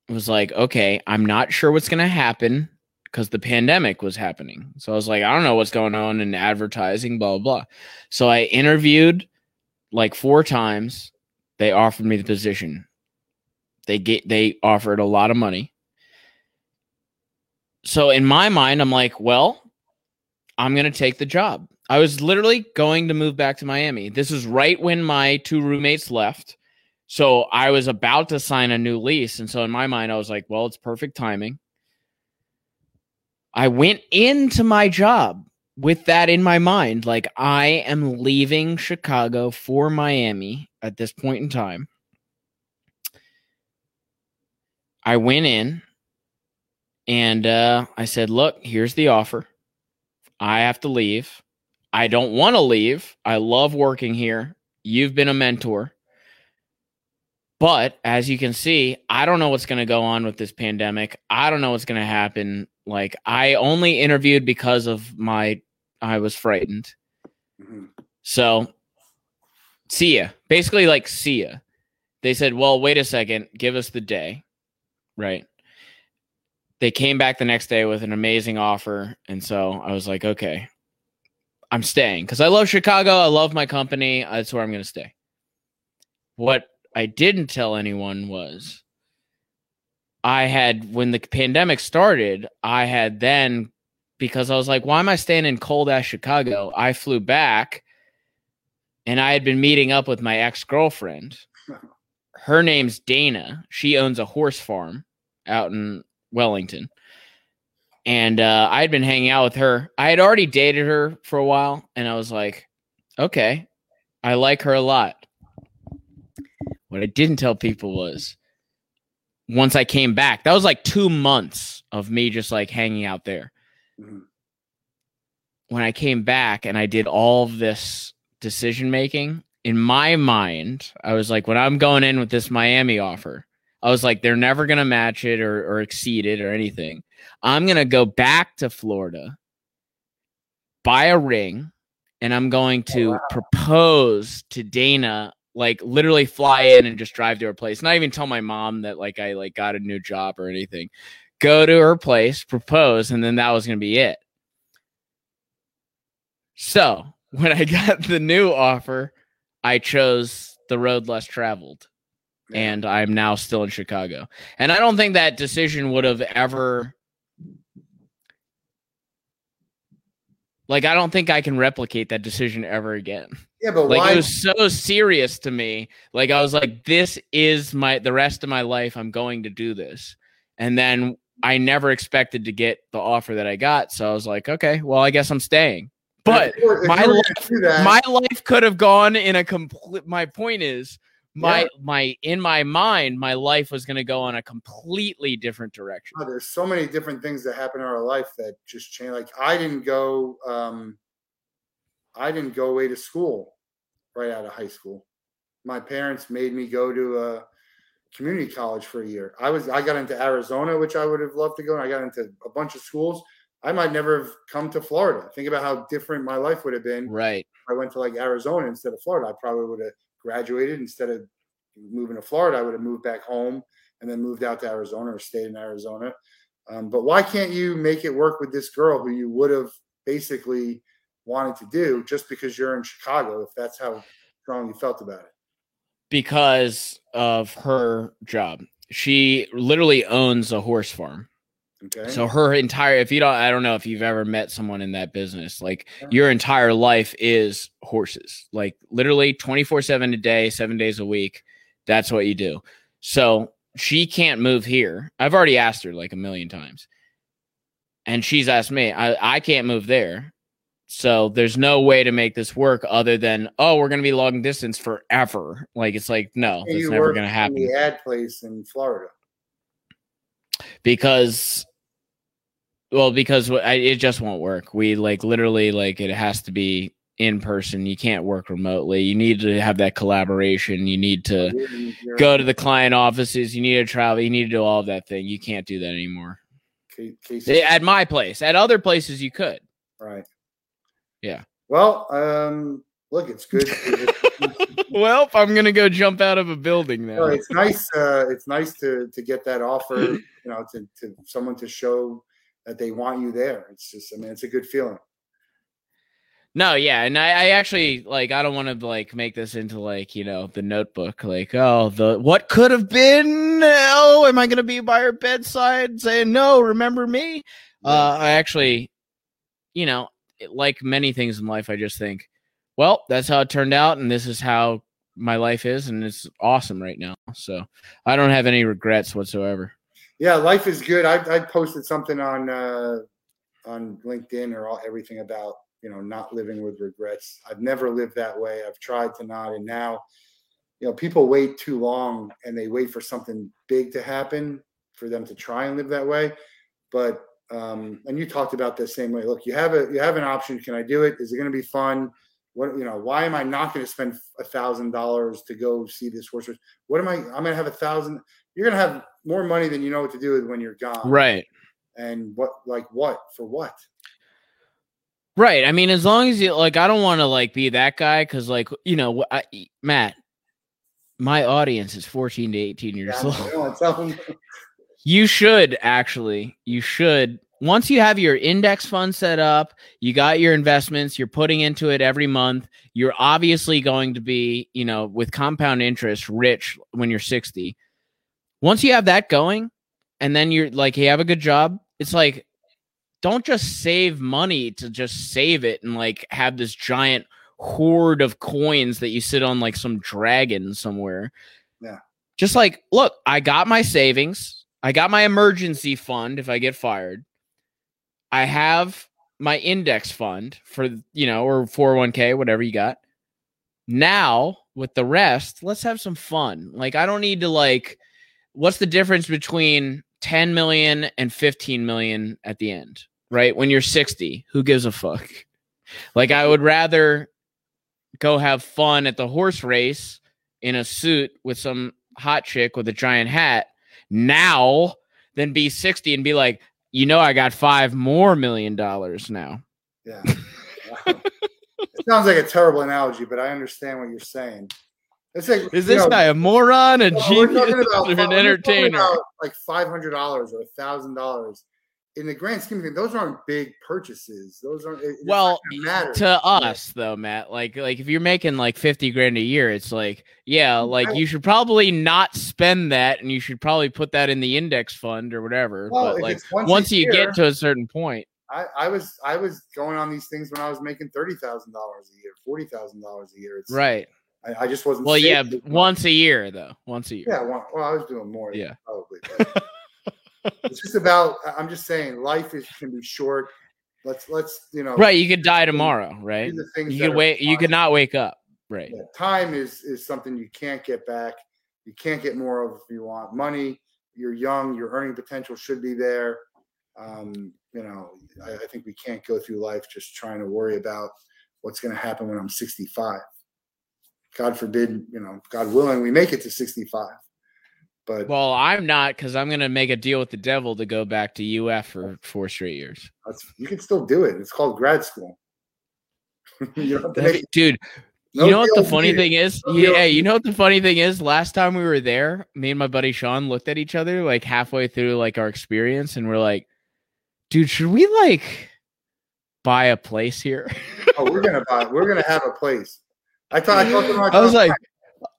was like, "Okay, I'm not sure what's gonna happen." Because the pandemic was happening. So I was like, I don't know what's going on in advertising, blah, blah, blah. So I interviewed like four times they offered me the position. They get they offered a lot of money. So in my mind, I'm like, well, I'm gonna take the job. I was literally going to move back to Miami. This is right when my two roommates left. So I was about to sign a new lease. And so in my mind, I was like, well, it's perfect timing. I went into my job with that in my mind. Like, I am leaving Chicago for Miami at this point in time. I went in and uh, I said, look, here's the offer. I have to leave. I don't want to leave. I love working here. You've been a mentor. But as you can see, I don't know what's going to go on with this pandemic. I don't know what's going to happen. Like I only interviewed because of my I was frightened. Mm-hmm. So see ya. Basically like see ya. They said, "Well, wait a second. Give us the day." Right? They came back the next day with an amazing offer, and so I was like, "Okay. I'm staying cuz I love Chicago. I love my company. That's where I'm going to stay." What I didn't tell anyone was I had when the pandemic started, I had then because I was like, why am I staying in cold ass Chicago? I flew back and I had been meeting up with my ex girlfriend. Her name's Dana. She owns a horse farm out in Wellington. And uh, I had been hanging out with her. I had already dated her for a while, and I was like, okay, I like her a lot. What I didn't tell people was once I came back, that was like two months of me just like hanging out there. Mm-hmm. When I came back and I did all of this decision making, in my mind, I was like, when I'm going in with this Miami offer, I was like, they're never going to match it or, or exceed it or anything. I'm going to go back to Florida, buy a ring, and I'm going to oh, wow. propose to Dana like literally fly in and just drive to her place. Not even tell my mom that like I like got a new job or anything. Go to her place, propose, and then that was gonna be it. So when I got the new offer, I chose the road less traveled. And I'm now still in Chicago. And I don't think that decision would have ever like I don't think I can replicate that decision ever again. Yeah, but like why? it was so serious to me. Like I was like, this is my the rest of my life. I'm going to do this, and then I never expected to get the offer that I got. So I was like, okay, well, I guess I'm staying. But my life, my life could have gone in a complete. My point is, my yeah. my in my mind, my life was going to go in a completely different direction. Oh, there's so many different things that happen in our life that just change. Like I didn't go. um I didn't go away to school right out of high school. My parents made me go to a community college for a year. I was I got into Arizona, which I would have loved to go. And I got into a bunch of schools. I might never have come to Florida. Think about how different my life would have been. Right. I went to like Arizona instead of Florida. I probably would have graduated instead of moving to Florida. I would have moved back home and then moved out to Arizona or stayed in Arizona. Um, but why can't you make it work with this girl who you would have basically wanted to do just because you're in Chicago, if that's how strong you felt about it? Because of her job. She literally owns a horse farm. Okay. So her entire if you don't I don't know if you've ever met someone in that business like yeah. your entire life is horses. Like literally 24/7 a day, 7 days a week. That's what you do. So she can't move here. I've already asked her like a million times. And she's asked me, I, I can't move there. So there's no way to make this work other than oh we're gonna be long distance forever. Like it's like no, it's never gonna happen. The ad place in Florida because well because it just won't work. We like literally like it has to be in person. You can't work remotely. You need to have that collaboration. You need to go to the client offices. You need to travel. You need to do all of that thing. You can't do that anymore. At my place, at other places, you could. Right. Yeah. Well, um, look, it's good. well, I'm gonna go jump out of a building now. Well, it's nice. Uh, it's nice to to get that offer. You know, to to someone to show that they want you there. It's just, I mean, it's a good feeling. No, yeah, and I, I actually like I don't want to like make this into like you know the Notebook, like oh the what could have been. Oh, am I gonna be by her bedside saying no? Remember me? Uh, I actually, you know, like many things in life, I just think, well, that's how it turned out, and this is how my life is, and it's awesome right now. So I don't have any regrets whatsoever. Yeah, life is good. I, I posted something on uh, on LinkedIn or all, everything about you know not living with regrets. I've never lived that way. I've tried to not, and now you know people wait too long and they wait for something big to happen for them to try and live that way. But um, and you talked about this same way. Look, you have a you have an option. Can I do it? Is it going to be fun? What you know? Why am I not going to spend a thousand dollars to go see this horse? What am I? I'm going to have a thousand. You're going to have more money than you know what to do with when you're gone. Right. And what? Like what? For what? Right. I mean, as long as you like, I don't want to like be that guy because, like, you know, I, Matt, my audience is 14 to 18 years Yeah, old. You should actually, you should. Once you have your index fund set up, you got your investments, you're putting into it every month. You're obviously going to be, you know, with compound interest, rich when you're 60. Once you have that going, and then you're like, you have a good job, it's like, don't just save money to just save it and like have this giant hoard of coins that you sit on like some dragon somewhere. Yeah. Just like, look, I got my savings. I got my emergency fund if I get fired. I have my index fund for, you know, or 401k, whatever you got. Now, with the rest, let's have some fun. Like, I don't need to, like, what's the difference between 10 million and 15 million at the end, right? When you're 60, who gives a fuck? Like, I would rather go have fun at the horse race in a suit with some hot chick with a giant hat now than be 60 and be like, you know, I got five more million dollars now. Yeah. Wow. it sounds like a terrible analogy, but I understand what you're saying. Like Is this know, guy a moron, a well, we're genius, talking about- or an entertainer? like five hundred dollars or a thousand dollars. In the grand scheme of things, those aren't big purchases. Those aren't. it- Well, to us though, Matt, like like if you're making like 50 grand a year, it's like, yeah, like Right. you should probably not spend that and you should probably put that in the index fund or whatever. Well, but like once, once you year, get to a certain point, I, I was I was going on these things when I was making thirty thousand dollars a year, forty thousand dollars a year. It's right. I, I just wasn't. Well, yeah, once a year though. Once a year. Yeah, well, well, I was doing more. than Yeah. probably. it's just about. I'm just saying, life is can be short. Let's let's you know. Right, you could die tomorrow, right? You could wait you could not wake up. Right. Yeah, time is is something you can't get back. You can't get more of if you want money. You're young. Your earning potential should be there. Um, you know, I, I think we can't go through life just trying to worry about what's going to happen when I'm 65. God forbid, you know, God willing, we make it to 65. But Well, I'm not because I'm gonna make a deal with the devil to go back to UF for four straight years. that's, you can still do it. It's called grad school. you don't have to That'd make dude, no you know what the funny needed. thing is? No Yeah, you know what the funny thing is? Last time we were there, me and my buddy Sean looked at each other like halfway through like our experience, and we're like, "Dude, should we like buy a place here?" Oh, we're gonna buy. We're gonna have a place. I thought I to I was like,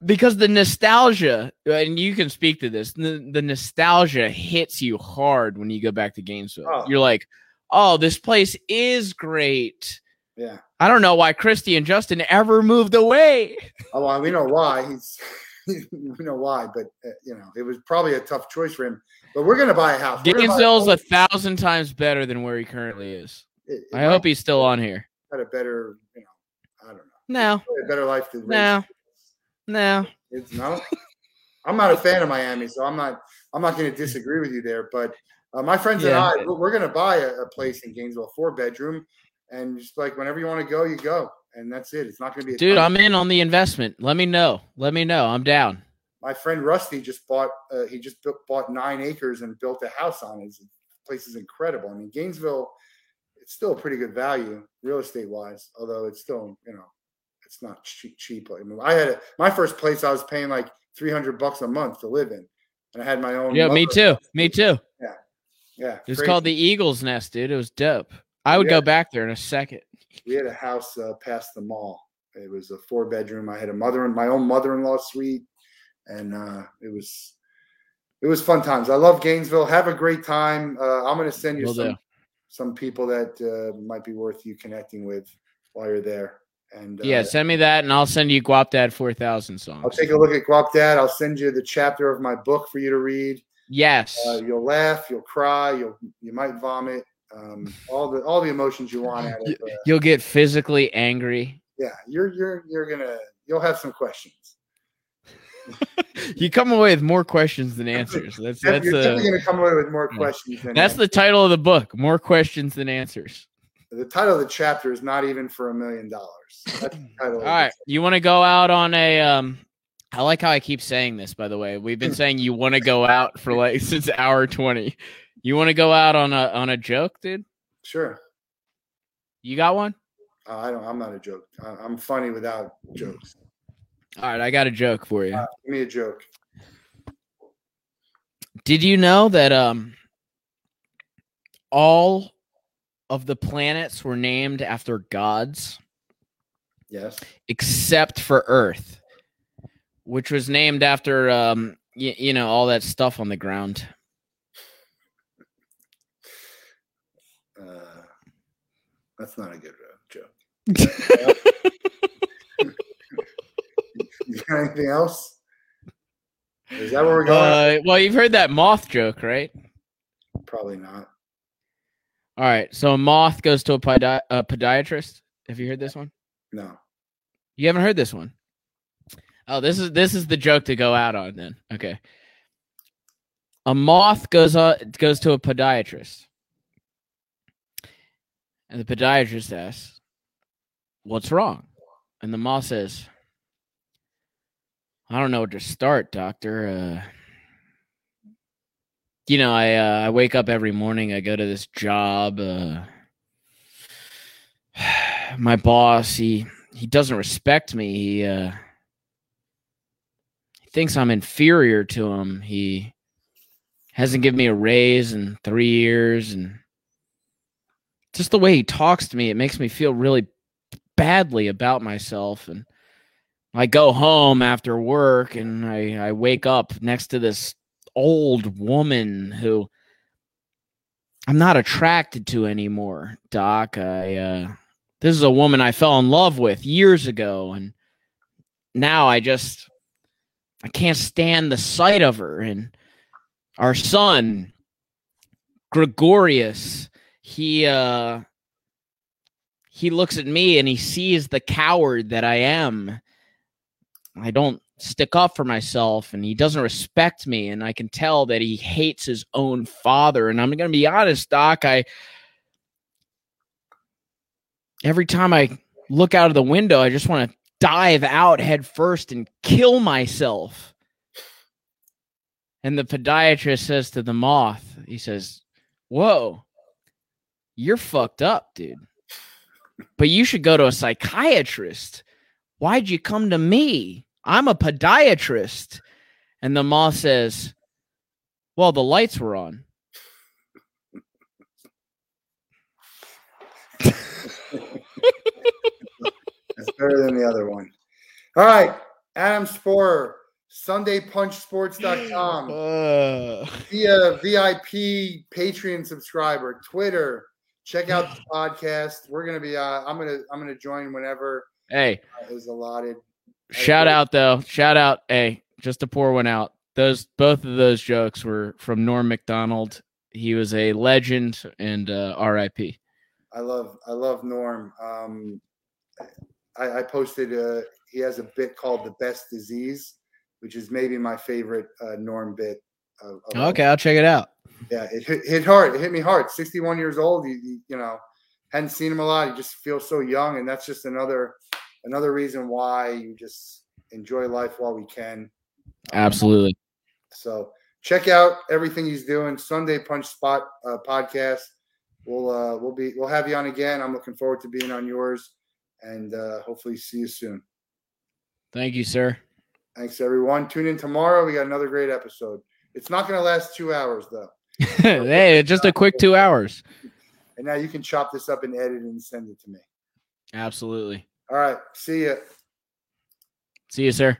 because the nostalgia, and you can speak to this, the, the nostalgia hits you hard when you go back to Gainesville. Oh. You're like, oh, this place is great. yeah. I don't know why Christy and Justin ever moved away. Oh, well, we know why. He's we know why, but uh, you know, it was probably a tough choice for him. But we're gonna buy a house. Gainesville's a home. thousand times better than where he currently is. It- it I hope he's still on here. had a better, you know, I don't know, No, a better life than no, no. It's no. I'm not a fan of Miami, so I'm not. I'm not going to disagree with you there. But uh, my friends Yeah. and I, we're, we're going to buy a, a place in Gainesville, four bedroom, and just like whenever you want to go, you go, and that's it. It's not going to be. A Dude. I'm in on the investment. Let me know. Let me know. I'm down. my friend Rusty just bought. Uh, he just bu- bought nine acres and built a house on it. The place is incredible. I mean, Gainesville, it's still a pretty good value real estate wise, although it's still you know, it's not cheap. cheap. I, I had a, my first place. I was paying like 300 bucks a month to live in, and I had my own. Yeah, me too. Me too. Yeah, yeah. It's called the Eagles Nest, dude. It was dope. I would Yeah. go back there in a second. we had a house uh, past the mall. It was a four bedroom. I had a mother and my own mother in law suite, and uh, it was it was fun times. I love Gainesville. Have a great time. Uh, I'm going to send you Will some do. some people that uh, might be worth you connecting with while you're there. And uh, Yeah, send me that, and I'll send you Guapdad four thousand songs. I'll take a look at Guapdad. I'll send you the chapter of my book for you to read. yes, Uh, you'll laugh, you'll cry, you'll you might vomit. Um, all the all the emotions you want out of uh, you'll get physically angry. yeah. You're you're you're gonna you'll have some questions. You come away with more questions than answers. That's that's you're definitely uh, gonna come away with more questions. Than that's the title of the book. More questions than answers. The title of the chapter is not even for a million dollars. That's the title. All right, you want to go out on a um. I like how I keep saying this. By the way, we've been saying you want to go out for like since hour twenty. You want to go out on a on a joke, dude? Sure. You got one? Uh, I don't. I'm not a joke. I, I'm funny without jokes. All right, I got a joke for you. Uh, give me a joke. Did you know that um all of the planets were named after gods Yes. except for Earth, which was named after um y- you know all that stuff on the ground. Uh, that's not a good uh, joke. Anything else? Is that where we're going? Uh, well, you've heard that moth joke, right? Probably not. All right, so a moth goes to a, podi- a podiatrist. Have you heard this one? No. You haven't heard this one. Oh, this is this is the joke to go out on then. Okay. A moth goes on goes to a podiatrist. And the podiatrist asks, "What's wrong?" And the moth says, "I don't know where to start, doctor. Uh you know, I uh, I wake up every morning, I go to this job, uh my boss, he he doesn't respect me. He uh he thinks I'm inferior to him. He hasn't given me a raise in 3 years and just the way he talks to me, it makes me feel really badly about myself and I go home after work and I I wake up next to this old woman who I'm not attracted to anymore, doc. I uh this is a woman I fell in love with years ago and now I just I can't stand the sight of her and our son Gregorius he uh he looks at me and he sees the coward that I am I don't stick up for myself and he doesn't respect me and I can tell that he hates his own father and I'm going to be honest doc I every time I look out of the window, I just want to dive out head first and kill myself. And the podiatrist says to the moth, he says, Whoa, you're fucked up, dude. But you should go to a psychiatrist. Why'd you come to me? I'm a podiatrist. And the moth says, Well, the lights were on. That's better than the other one. All right. Adam Sporer, SundayPunchSports.com. Uh, Be a VIP Patreon subscriber, Twitter. Check out the podcast. We're gonna be. Uh, I'm gonna. I'm gonna join whenever hey, uh, is allotted. Shout out though. Shout out. Hey, just to pour one out. Those both of those jokes were from Norm Macdonald. He was a legend and uh, R.I.P. I love. I love Norm. Um, I, I posted. Uh, he has a bit called "The Best Disease," which is maybe my favorite uh, Norm bit. Of, of Okay, I'll check it out. yeah, it hit, hit hard. It hit me hard. 61 years old. You, you, you know, hadn't seen him a lot. He just feels so young, and that's just another another reason why you just enjoy life while we can. Absolutely. So check out everything he's doing. Sunday Punch Spot uh, podcast. We'll uh, we'll be we'll have you on again. I'm looking forward to being on yours, and uh, hopefully see you soon. Thank you, sir. Thanks everyone. Tune in tomorrow. We got another great episode. It's not going to last two hours though. hey, just a quick two hours. and now you can chop this up and edit and send it to me. Absolutely. All right. See you. See you, sir.